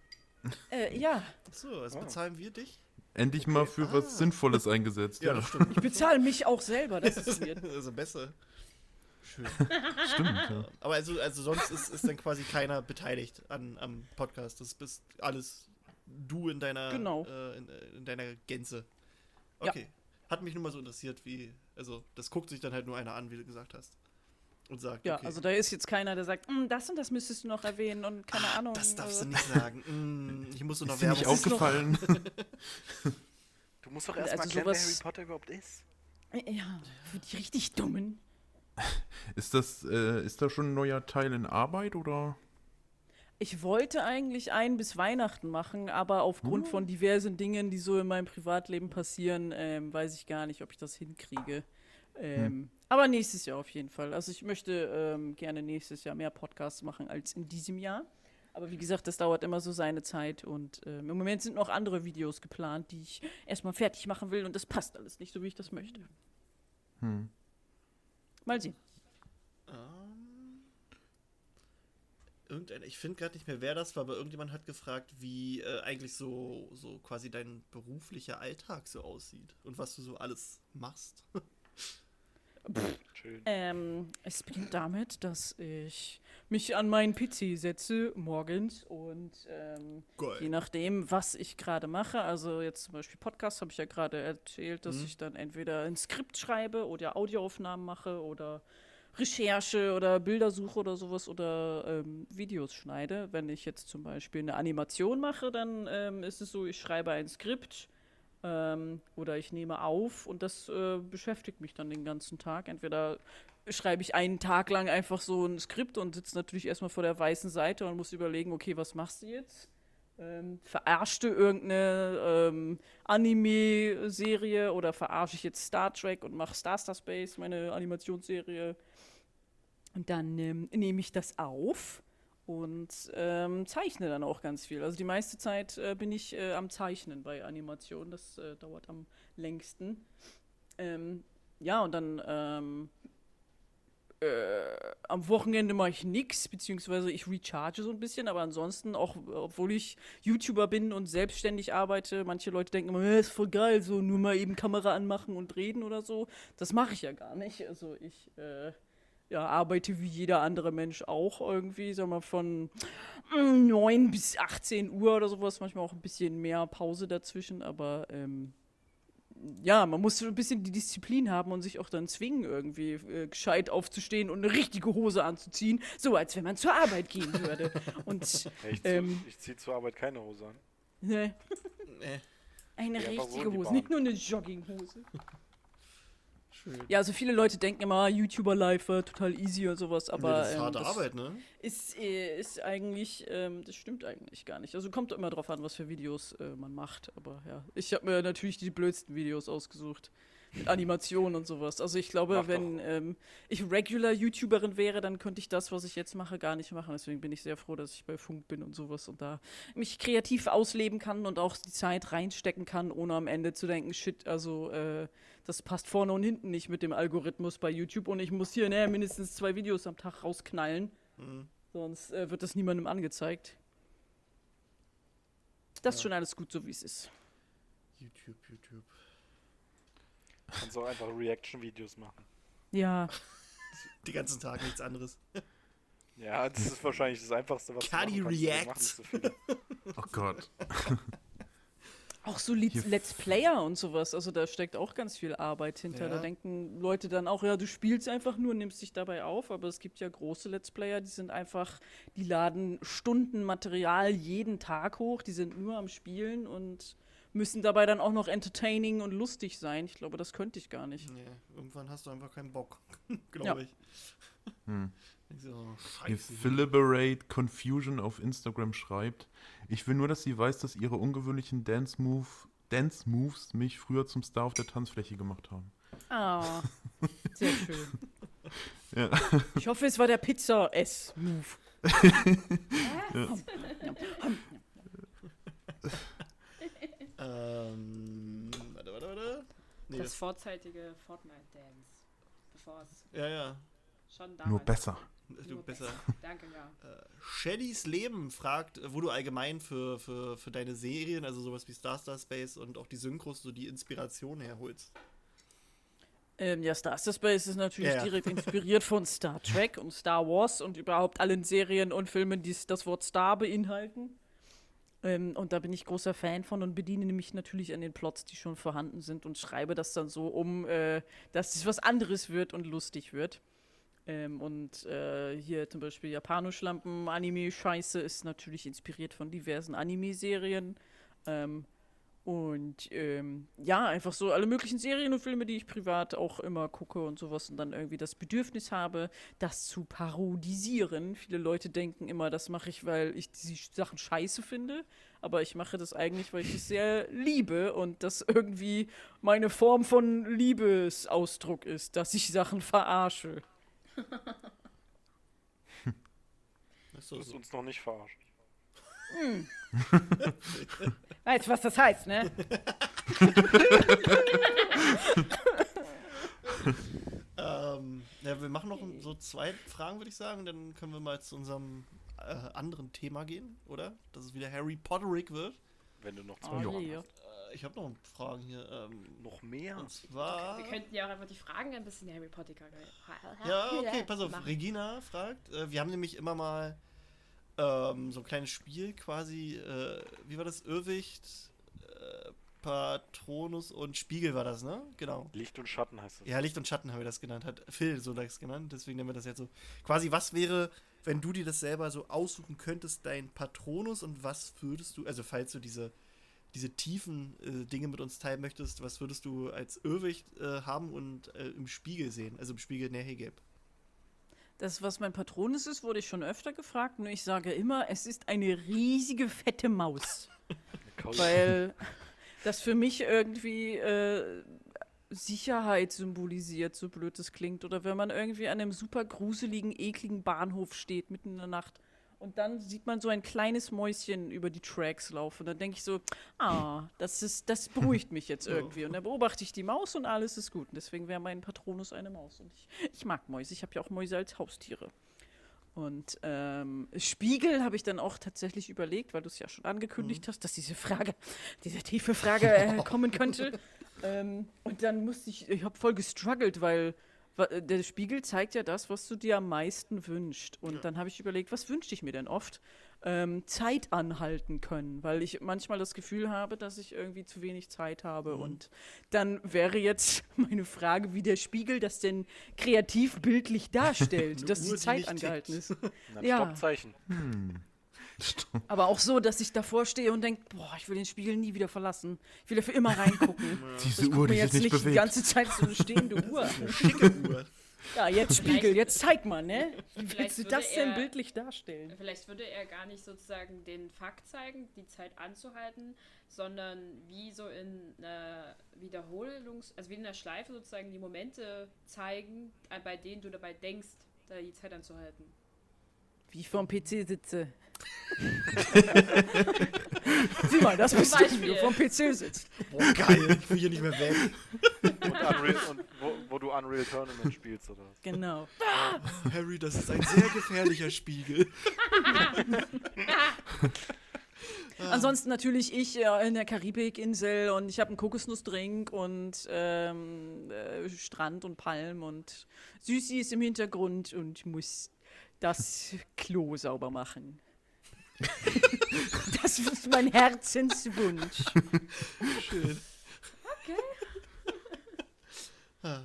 Äh, ja, Achso, also Ah. bezahlen wir dich? Endlich mal für Ah. was Sinnvolles eingesetzt. Ja, Ja, das stimmt. ich bezahle mich auch selber, das ist weird. also besser. Schön. stimmt. Ja. Aber also, also sonst ist, ist dann quasi keiner beteiligt an, am Podcast. Das bist alles du in deiner, Genau. äh, in, in deiner Gänze. Ja. Okay. Hat mich nur mal so interessiert, wie. Also, das guckt sich dann halt nur einer an, wie du gesagt hast. Und sagt, Ja, okay. also da ist jetzt keiner, der sagt, "Mm, das und das müsstest du noch erwähnen und keine Ahnung. das darfst äh, du nicht sagen. Mm, ich muss so noch Ist dir nicht Werbung. ist aufgefallen? Du musst doch Also erstmal erklären, wer Harry Potter überhaupt ist. Ja, für die richtig Dummen. ist, das, äh, ist da schon ein neuer Teil in Arbeit oder? Ich wollte eigentlich einen bis Weihnachten machen, aber aufgrund von diversen Dingen, die so in meinem Privatleben passieren, ähm, weiß ich gar nicht, ob ich das hinkriege. Ähm, Aber nächstes Jahr auf jeden Fall. Also ich möchte ähm, gerne nächstes Jahr mehr Podcasts machen als in diesem Jahr. Aber wie gesagt, das dauert immer so seine Zeit und ähm, im Moment sind noch andere Videos geplant, die ich erstmal fertig machen will und das passt alles nicht so, wie ich das möchte. Hm. Mal sehen. Ähm, irgendein, ich finde gerade nicht mehr, wer das war, aber irgendjemand hat gefragt, wie äh, eigentlich so, so quasi dein beruflicher Alltag so aussieht und was du so alles machst. Ähm, es beginnt damit, dass ich mich an meinen PC setze morgens und ähm, je nachdem, was ich gerade mache, also jetzt zum Beispiel Podcast, habe ich ja gerade erzählt, dass Mhm. ich dann entweder ein Skript schreibe oder Audioaufnahmen mache oder Recherche oder Bildersuche oder sowas oder ähm, Videos schneide. Wenn ich jetzt zum Beispiel eine Animation mache, dann ähm, ist es so, ich schreibe ein Skript ähm, oder ich nehme auf und das äh, beschäftigt mich dann den ganzen Tag. Entweder schreibe ich einen Tag lang einfach so ein Skript und sitze natürlich erstmal vor der weißen Seite und muss überlegen, okay, was machst du jetzt? Ähm, verarscht du irgendeine ähm, Anime-Serie oder verarsche ich jetzt Star Trek und mache Star Star Space, meine Animationsserie? Und dann ähm, nehme ich das auf und ähm, zeichne dann auch ganz viel. Also die meiste Zeit äh, bin ich äh, am Zeichnen bei Animationen. Das äh, dauert am längsten. Ähm, ja, und dann ähm, äh, am Wochenende mache ich nichts, beziehungsweise ich recharge so ein bisschen, aber ansonsten, auch obwohl ich YouTuber bin und selbstständig arbeite, manche Leute denken immer, "Äh, ist voll geil, so nur mal eben Kamera anmachen und reden oder so. Das mache ich ja gar nicht. Also ich äh, ja, arbeite wie jeder andere Mensch auch irgendwie, sag mal, von mm, 9 bis 18 Uhr oder sowas, manchmal auch ein bisschen mehr Pause dazwischen, aber ähm, ja, man muss so ein bisschen die Disziplin haben und sich auch dann zwingen, irgendwie äh, gescheit aufzustehen und eine richtige Hose anzuziehen, so als wenn man zur Arbeit gehen würde. Und Ja, ich, Ähm. ich ziehe zur Arbeit keine Hose an. ne, Nee, eine in richtige Hose, nicht nur eine Jogginghose. Schön. Ja, also viele Leute denken immer, YouTuber live war total easy und sowas, aber das ist ähm, harte das Arbeit, ne? Ist, äh, ist eigentlich, ähm, das stimmt eigentlich gar nicht. Also kommt immer drauf an, was für Videos äh, man macht. Aber ja, ich habe mir natürlich die blödsten Videos ausgesucht. Mit Animationen und sowas. Also ich glaube, Mach wenn ähm, ich regular YouTuberin wäre, dann könnte ich das, was ich jetzt mache, gar nicht machen. Deswegen bin ich sehr froh, dass ich bei Funk bin und sowas und da mich kreativ ausleben kann und auch die Zeit reinstecken kann, ohne am Ende zu denken, shit, also äh, das passt vorne und hinten nicht mit dem Algorithmus bei YouTube und ich muss hier ne, mindestens zwei Videos am Tag rausknallen. Mhm. Sonst äh, wird das niemandem angezeigt. Das ist schon alles gut, so wie es ist. YouTube, YouTube. Kannst auch einfach Reaction-Videos machen. Ja, Die ganzen Tage nichts anderes. Ja, das ist wahrscheinlich das Einfachste, was Kadi du Reacts. machen nicht so. Oh Gott. auch so Let's, Let's Player und sowas. Also da steckt auch ganz viel Arbeit hinter. Ja. Da denken Leute dann auch, ja, du spielst einfach nur, nimmst dich dabei auf. Aber es gibt ja große Let's Player, die sind einfach, die laden Stunden Material jeden Tag hoch. Die sind nur am Spielen und müssen dabei dann auch noch entertaining und lustig sein. Ich glaube, das könnte ich gar nicht. Nee, irgendwann hast du einfach keinen Bock, glaube Ja. ich. Hm. Ich so, oh. Philiberate Confusion auf Instagram schreibt, ich will nur, dass sie weiß, dass ihre ungewöhnlichen Dance, Move, Dance Moves mich früher zum Star auf der Tanzfläche gemacht haben. Ah, sehr schön. Ja. Ich hoffe, es war der Pizza-S-Move. Ähm, warte, warte, warte. Nee, das das, vorzeitige Fortnite-Dance. Bevor es ja, ja. schon damals. Nur besser. Du Nur besser. Danke, ja. Äh, Shellys Leben fragt, äh, wo du allgemein für, für, für deine Serien, also sowas wie Star Star Space und auch die Synchros, so die Inspiration herholst. Ähm, ja, Star Space ist natürlich Ja, ja. direkt inspiriert von Star Trek und Star Wars und überhaupt allen Serien und Filmen, die das Wort Star beinhalten. Ähm, und da bin ich großer Fan von und bediene mich natürlich an den Plots, die schon vorhanden sind und schreibe das dann so um, äh, dass es was anderes wird und lustig wird. Ähm, und äh, hier zum Beispiel Japanoschlampen, Anime-Scheiße ist natürlich inspiriert von diversen Anime-Serien. Ähm, und ähm, ja, einfach so alle möglichen Serien und Filme, die ich privat auch immer gucke und sowas und dann irgendwie das Bedürfnis habe, das zu parodisieren. Viele Leute denken immer, das mache ich, weil ich diese Sachen scheiße finde. Aber ich mache das eigentlich, weil ich es sehr liebe und das irgendwie meine Form von Liebesausdruck ist, dass ich Sachen verarsche. Das ist Du hast uns noch nicht verarscht. Weißt du, was das heißt, ne? Ähm, ja, wir machen noch so zwei Fragen, würde ich sagen. Dann können wir mal zu unserem äh, anderen Thema gehen, oder? Dass es wieder Harry Potterig wird. Wenn du noch Oh, zwei Fragen je. hast. Äh, ich habe noch Fragen hier. Ähm, Noch mehr? und zwar. Wir könnten ja auch einfach die Fragen ein bisschen Harry Potter Ja, okay, pass auf. machen. Regina fragt, äh, wir haben nämlich immer mal ähm, so ein kleines Spiel quasi, äh, wie war das? Irrwicht, äh, Patronus und Spiegel war das, ne? Genau. Licht und Schatten heißt das. Ja, Licht und Schatten haben wir das genannt, hat Phil so das genannt, deswegen nennen wir das jetzt so. Quasi, was wäre, wenn du dir das selber so aussuchen könntest, dein Patronus und was würdest du, also falls du diese, diese tiefen äh, Dinge mit uns teilen möchtest, was würdest du als Irrwicht äh, haben und äh, im Spiegel sehen, also im Spiegel Nehegeb? Das, was mein Patronus ist, wurde ich schon öfter gefragt. Nur ich sage immer, es ist eine riesige, fette Maus. Weil das für mich irgendwie äh, Sicherheit symbolisiert, so blöd es klingt. Oder wenn man irgendwie an einem super gruseligen, ekligen Bahnhof steht, mitten in der Nacht. Und dann sieht man so ein kleines Mäuschen über die Tracks laufen. Und dann denke ich so, ah, das, ist, das beruhigt mich jetzt irgendwie. Und dann beobachte ich die Maus und alles ist gut. Und deswegen wäre mein Patronus eine Maus. Und ich, ich mag Mäuse. Ich habe ja auch Mäuse als Haustiere. Und ähm, Spiegel habe ich dann auch tatsächlich überlegt, weil du es ja schon angekündigt hast, dass diese Frage, diese tiefe Frage äh, kommen könnte. ähm, und dann musste ich, ich habe voll gestruggelt, weil der Spiegel zeigt ja das, was du dir am meisten wünschst. Und dann habe ich überlegt, was wünschte ich mir denn oft? Ähm, Zeit anhalten können, weil ich manchmal das Gefühl habe, dass ich irgendwie zu wenig Zeit habe. Und dann wäre jetzt meine Frage, wie der Spiegel das denn kreativ bildlich darstellt, dass Uhr, die die Zeit nicht angehalten tickt. ist. Ein ja. Stoppzeichen. Hm. Stimmt. Aber auch so, dass ich davor stehe und denke, boah, ich will den Spiegel nie wieder verlassen. Ich will dafür immer reingucken. Diese ich Uhr, gucke die mir sich jetzt nicht nicht die bewegt. ganze Zeit so eine stehende Uhr. Schicke Uhr. Ja, jetzt Spiegel, jetzt zeig mal, ne? Wie willst du würde das denn er- bildlich darstellen? Vielleicht würde er gar nicht sozusagen den Fakt zeigen, die Zeit anzuhalten, sondern wie so in einer Wiederholungs-, also wie in einer Schleife sozusagen die Momente zeigen, äh, bei denen du dabei denkst, da die Zeit anzuhalten. Wie ich vorm PC sitze. Sieh mal, das bist du, wie du vorm PC sitzt. Boah, geil. Ich will hier nicht mehr weg. Und, Unreal, und wo, wo du Unreal Tournament spielst oder. Genau. Harry, das ist ein sehr gefährlicher Spiegel. Ansonsten natürlich ich äh, in der Karibikinsel und ich habe einen Kokosnussdrink und ähm, äh, Strand und Palm und Süßi ist im Hintergrund und muss das Klo sauber machen. das ist mein Herzenswunsch. Schön. Ah.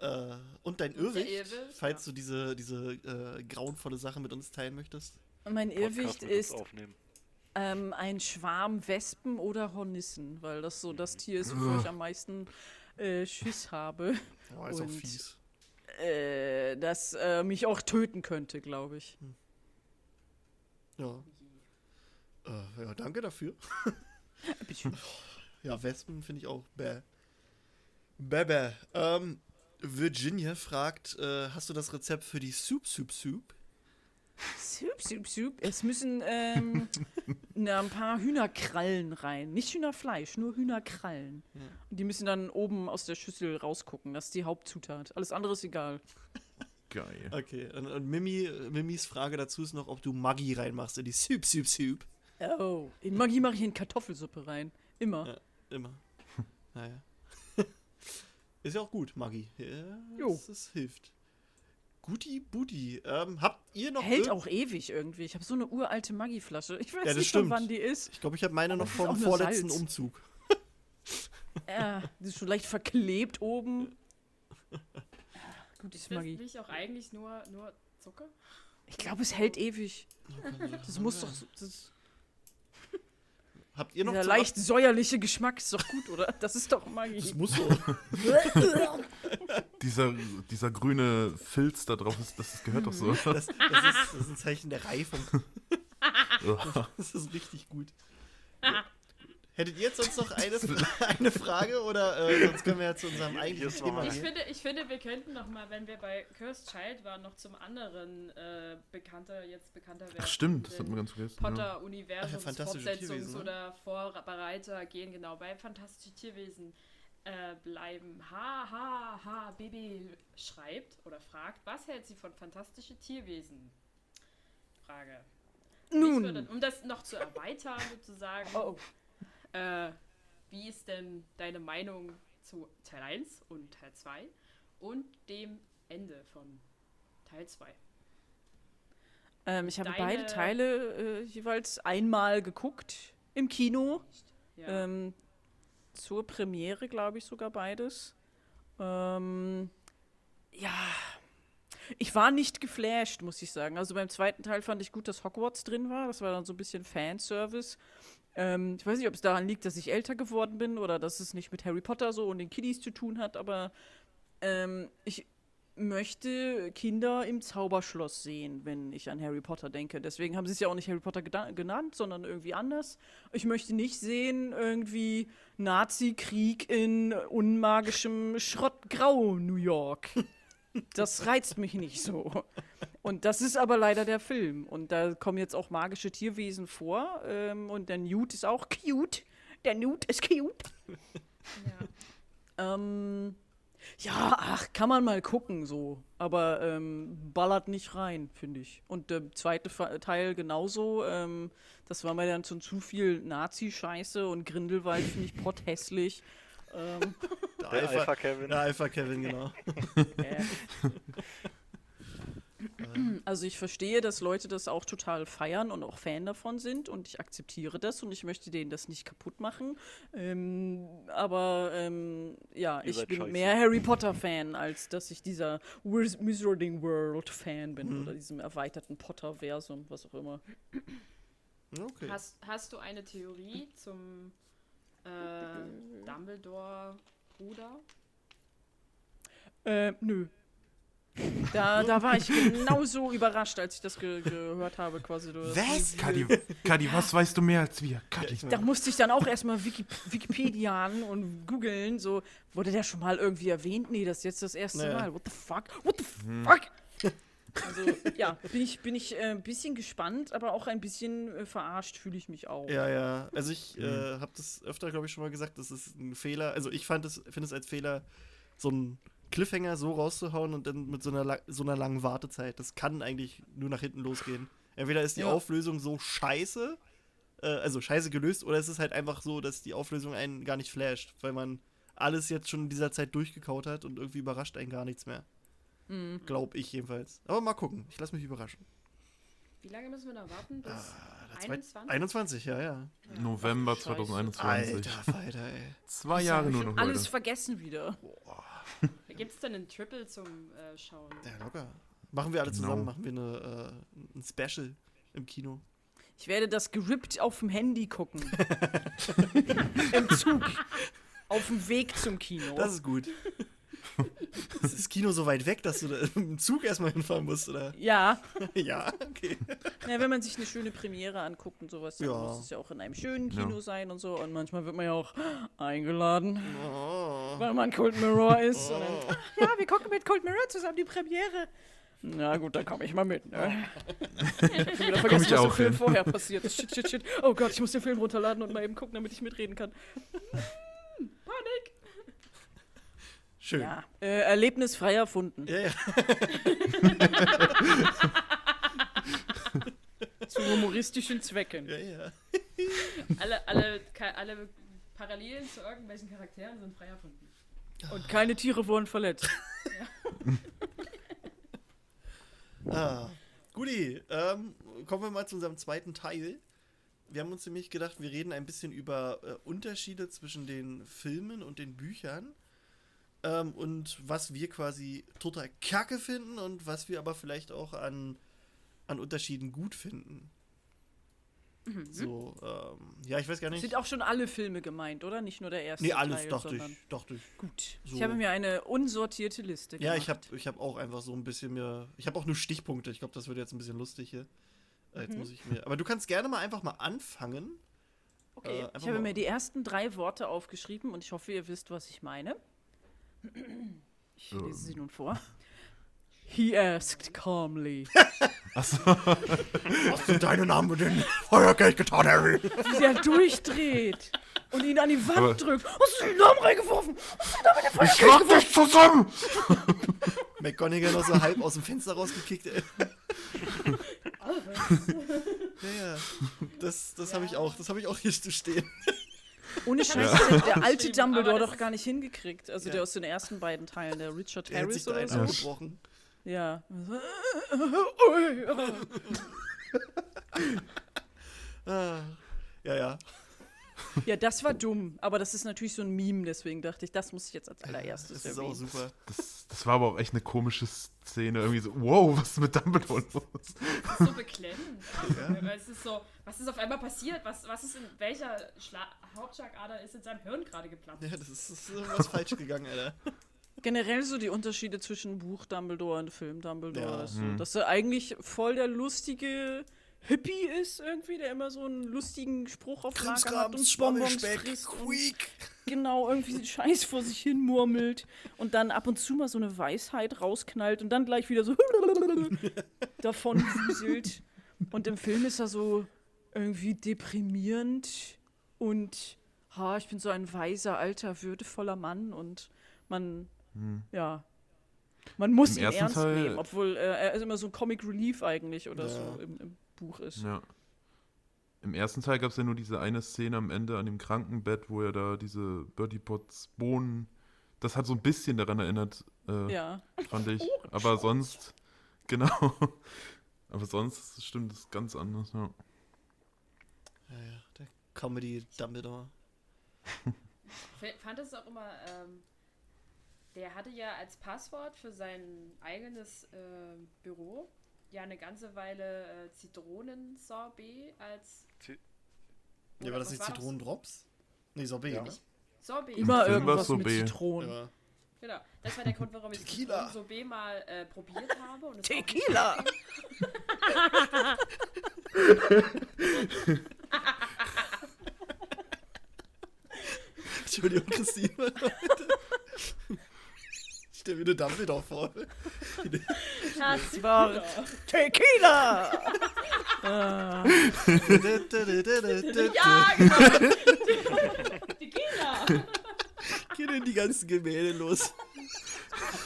Äh, und dein Irrwicht, Irrwicht, falls ja. du diese, diese äh, grauenvolle Sache mit uns teilen möchtest. Mein Irrwicht ist Aufnehmen. ähm, ein Schwarm Wespen oder Hornissen, weil das so das Tier ist, wovor ich am meisten äh, Schiss habe. Oh, ist auch Und- fies. Äh, das äh, mich auch töten könnte, glaube ich. Ja. Äh, ja, danke dafür. Ja, Wespen finde ich auch bäh. Bäh, bäh. Ähm, Virginia fragt, äh, hast du das Rezept für die Soup Soup Soup? Soup, soup, soup. Es müssen ähm, na, ein paar Hühnerkrallen rein. Nicht Hühnerfleisch, nur Hühnerkrallen. Und die müssen dann oben aus der Schüssel rausgucken. Das ist die Hauptzutat. Alles andere ist egal. Geil. Okay, und, und Mimi, Mimis Frage dazu ist noch, ob du Maggi reinmachst in die Soup Soup Soup. Oh. In Magie mache ich in Kartoffelsuppe rein. Immer. Ja. Immer. naja. ist ja auch gut, Maggi. Ja, Jo. das, das hilft. Guti Budi. Ähm, habt ihr noch Hält auch ewig irgendwie. Ich habe so eine uralte Maggi-Flasche. Ich weiß Ja, nicht, stimmt. wann die ist. Ich glaube, ich habe meine noch vom vorletzten Salz. Umzug. Ja, die ist schon leicht verklebt oben. Gutes Ist das Maggi. nicht auch eigentlich nur, nur Zucker? Ich glaube, es hält ewig. Das muss doch. so- Das, Habt ihr noch zum leicht säuerliche Geschmack ist doch gut, oder? Das ist doch Maggi. Das muss so. Dieser, dieser grüne Filz da drauf, ist, das gehört doch so. Das, das, ist, das ist ein Zeichen der Reifung. Das ist richtig gut. Hättet ihr jetzt sonst noch eine, eine Frage oder äh, sonst können wir ja zu unserem eigentlichen Thema. Ich finde, ich finde, wir könnten noch mal, wenn wir bei Cursed Child waren, noch zum anderen äh, bekannter, jetzt bekannter werden. Ach stimmt, das hat man ganz vergessen. Ja. Ach ja, Fortsetzungs- ne? oder Vorbereiter gehen genau bei Fantastische Tierwesen äh, bleiben. Ha, ha, ha, Baby schreibt oder fragt, was hält sie von Fantastische Tierwesen? Frage. Nun. würde- um das noch zu erweitern, sozusagen, Oh. Äh, wie ist denn deine Meinung zu Teil 1 und Teil 2 und dem Ende von Teil 2? Ähm, ich habe Deine- beide Teile äh, jeweils einmal geguckt im Kino. Ja. Ähm, zur Premiere, glaube ich, sogar beides. Ähm, ja, ich war nicht geflasht, muss ich sagen. Also beim zweiten Teil fand ich gut, dass Hogwarts drin war. Das war dann so ein bisschen Fanservice. Ähm, ich weiß nicht, ob es daran liegt, dass ich älter geworden bin oder dass es nicht mit Harry Potter so und den Kiddies zu tun hat, aber ähm, ich möchte Kinder im Zauberschloss sehen, wenn ich an Harry Potter denke. Deswegen haben sie es ja auch nicht Harry Potter genannt, sondern irgendwie anders. Ich möchte nicht sehen, irgendwie Nazi-Krieg in unmagischem Schrottgrau New York. Das reizt mich nicht so. Und das ist aber leider der Film. Und da kommen jetzt auch magische Tierwesen vor. Ähm, und der Newt ist auch cute. Der Newt ist cute. ja. Ähm, ja, ach, kann man mal gucken so. Aber ähm, ballert nicht rein, finde ich. Und der zweite Teil genauso. Ähm, das war mir dann schon zu viel Nazi-Scheiße und Grindelwald finde ich potthässlich. Ähm, Der Der Alpha Kevin. Der Alpha Kevin, genau. Äh. Also ich verstehe, dass Leute das auch total feiern und auch Fan davon sind und ich akzeptiere das und ich möchte denen das nicht kaputt machen. Ähm, aber ähm, ja, Ihr ich bin scheiße. mehr Harry Potter Fan, als dass ich dieser Wiz- Wizarding World Fan bin Mhm. oder diesem erweiterten Potter-Versum, was auch immer. Okay. Hast, hast du eine Theorie zum äh, Dumbledore-Bruder? Äh, nö. Da, da war ich genauso überrascht, als ich das ge gehört habe, quasi. Du, Was? Kadi, Kadi, was weißt du mehr als wir? Kadi. Da musste ich dann auch erstmal Wiki Wikipedianen und googeln, so, wurde der schon mal irgendwie erwähnt? Nee, das ist jetzt das erste Naja. Mal. What the fuck? What the fuck? Also, ja, bin ich, bin ich äh, ein bisschen gespannt, aber auch ein bisschen äh, verarscht fühle ich mich auch. Ja, ja. Also ich äh, habe das öfter, glaube ich, schon mal gesagt, das ist ein Fehler. Also ich fand es, finde es als Fehler, so einen Cliffhanger so rauszuhauen und dann mit so einer, so einer langen Wartezeit. Das kann eigentlich nur nach hinten losgehen. Entweder ist die Ja. Auflösung so scheiße, äh, also scheiße gelöst, oder es ist halt einfach so, dass die Auflösung einen gar nicht flasht, weil man alles jetzt schon in dieser Zeit durchgekaut hat und irgendwie überrascht einen gar nichts mehr. Mhm. Glaub ich jedenfalls. Aber mal gucken. Ich lasse mich überraschen. Wie lange müssen wir da warten? Bis Ah, der 21? 21, ja, ja. November Ach, Scheiße. 2021. Alter Falter, ey. Zwei Jahre nur noch alles heute. vergessen wieder. Gibt es denn einen Triple zum äh, Schauen? Ja, locker. Machen wir alle Genau. zusammen, machen wir eine, äh, ein Special im Kino. Ich werde das gerippt auf dem Handy gucken. Im Zug. Auf dem Weg zum Kino. Das ist gut. ist das Kino so weit weg, dass du da im Zug erstmal hinfahren musst, oder? ja, ja, okay. Ja, wenn man sich eine schöne Premiere anguckt und sowas, dann Ja. muss es ja auch in einem schönen Ja. Kino sein und so. Und manchmal wird man ja auch eingeladen, Oh. weil man Cold Mirror ist. Und dann, ja, wir gucken mit Cold Mirror zusammen die Premiere. Na gut, dann komme ich mal mit. Ne? Ich hab wieder vergessen, ich was im auch Film hin. vorher passiert ist. Shit, shit, shit. Oh Gott, ich muss den Film runterladen und mal eben gucken, damit ich mitreden kann. Schön. Ja, äh, erlebnisfrei erfunden. Ja, ja. Zu humoristischen Zwecken. ja, ja. Alle, alle, alle Parallelen zu irgendwelchen Charakteren sind frei erfunden. Und keine Tiere wurden verletzt. Ah. Guti, ähm, kommen wir mal zu unserem zweiten Teil. Wir haben uns nämlich gedacht, wir reden ein bisschen über äh, Unterschiede zwischen den Filmen und den Büchern. Ähm, und was wir quasi total kacke finden und was wir aber vielleicht auch an, an Unterschieden gut finden. So, ähm, ja, ich weiß gar nicht. Sind auch schon alle Filme gemeint, oder? Nicht nur der erste nee, alles, Teil, dachte ich, dachte ich. Gut. So. Ich habe mir eine unsortierte Liste Ja, gemacht. ich habe ich hab auch einfach so ein bisschen mir. Ich habe auch nur Stichpunkte. Ich glaube, das wird jetzt ein bisschen lustig hier. Äh, Mhm. jetzt muss ich mir. Aber du kannst gerne mal einfach mal anfangen. Okay, Äh, ich habe mir die ersten drei Worte aufgeschrieben und ich hoffe, ihr wisst, was ich meine. Ich Ähm. lese sie nun vor. He asked calmly. Achso, Was sind deine Namen mit dem Feuergeld getan, Harry? Wie er durchdreht und ihn an die Wand Aber- drückt. Hast du den Namen reingeworfen? Hast du in den ich schlag dich zusammen! McGonagall noch so halb aus dem Fenster rausgekickt, ey. ja, ja. Das, das habe ich auch. Das habe ich auch hier zu stehen. Ohne Scheiß, hat der alte Dumbledore doch gar nicht hingekriegt. Also Ja. der aus den ersten beiden Teilen, der Richard Der hat sich Harris da oder so. abgebrochen. Ja. Ja, ja. Ja, das war dumm. Aber das ist natürlich so ein Meme, deswegen dachte ich, das muss ich jetzt als allererstes Das ist auch erwähnen. super. Das, das war aber auch echt eine komische Szene. Irgendwie so, wow, was ist mit Dumbledore los? Das ist so beklemmend. Weil es ist so, was ist auf einmal passiert? Was, was ist in welcher Schla Hauptschlagader ist in seinem Hirn gerade geplatzt? Ja, das ist, das ist irgendwas falsch gegangen, Alter. Generell so die Unterschiede zwischen Buch Dumbledore und Film Dumbledore. Ja. ist so, Hm. Dass er eigentlich voll der lustige Hippie ist irgendwie, der immer so einen lustigen Spruch auf Lager hat und Bonbons frisst und Squeak. genau irgendwie Scheiß vor sich hin murmelt und dann ab und zu mal so eine Weisheit rausknallt und dann gleich wieder so davon wuselt. Und im Film ist er so irgendwie deprimierend und ha, ich bin so ein weiser, alter, würdevoller Mann und man, ja, man muss Im ihn ernst Teil- nehmen, obwohl äh, er ist immer so ein Comic Relief eigentlich oder Ja. so im, im Buch ist. Ja. Im ersten Teil gab es ja nur diese eine Szene am Ende an dem Krankenbett, wo er da diese Bertie Potts Bohnen. Das hat so ein bisschen daran erinnert, äh, Ja. fand ich. Aber sonst, genau. Aber sonst stimmt es ganz anders, ja. Ja, ja, der Comedy Dumbledore. Ich fand es auch immer, ähm, der hatte ja als Passwort für sein eigenes äh, Büro ja eine ganze Weile äh, Zitronensorbet als Ja, war das nicht? Zitronendrops? Nee, Sorbet, Ja. ne? Sorbet. Immer irgendwas war mit Sorbet. Zitronen. Ja. Genau. Das war der Grund, warum ich Tequila. Zitronensorbet mal äh, probiert habe. Und Tequila! Entschuldigung, Christine. Ich stell mir eine Dumbledore vor. Das war Tequila! Ah. Ja, genau. Tequila. Gehen denn die ganzen Gemälde los.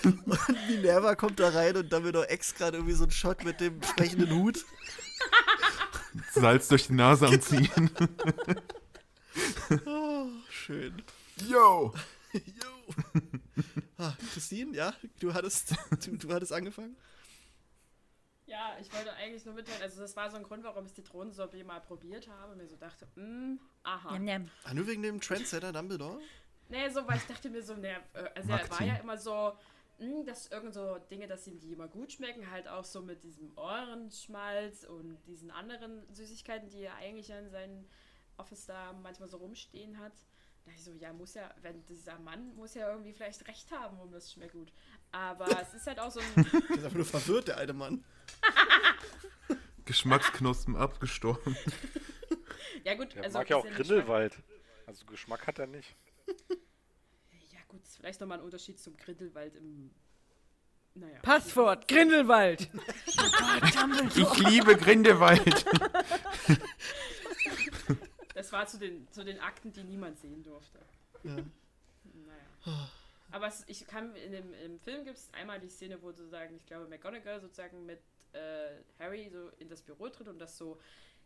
Und Minerva kommt da rein und Dumbledore ex gerade irgendwie so einen Shot mit dem sprechenden Hut. Salz durch die Nase am Ziehen. Oh, schön. Yo! Yo. Ah, Christine, ja, du hattest, du, du hattest angefangen? Ja, ich wollte eigentlich nur mitteilen, also das war so ein Grund, warum ich Zitronensorbet mal probiert habe und mir so dachte, mm, aha. Ah, nur wegen dem Trendsetter Dumbledore? Nee, so, weil ich dachte mir so, ne, äh, also er war ja immer so, mh, dass irgend so Dinge, dass ihm die immer gut schmecken, halt auch so mit diesem Ohrenschmalz und diesen anderen Süßigkeiten, die er eigentlich an seinem Office da manchmal so rumstehen hat. Da ich so, ja, muss ja, wenn dieser Mann muss ja irgendwie vielleicht recht haben, um das schmeckt gut. Aber es ist halt auch so ein, Der ist einfach nur verwirrt, der alte Mann. Geschmacksknospen abgestorben. ja gut, Der also mag ja auch Grindelwald. Also Geschmack hat er nicht. Ja gut, ist vielleicht nochmal ein Unterschied zum Grindelwald im, naja. Passwort, Grindelwald. Ich liebe Grindelwald. Das war zu den, zu den Akten, die niemand sehen durfte. Ja. Naja. Aber es, ich kann in dem im Film gibt es einmal die Szene, wo sozusagen, ich glaube, McGonagall sozusagen mit äh, Harry so in das Büro tritt und das so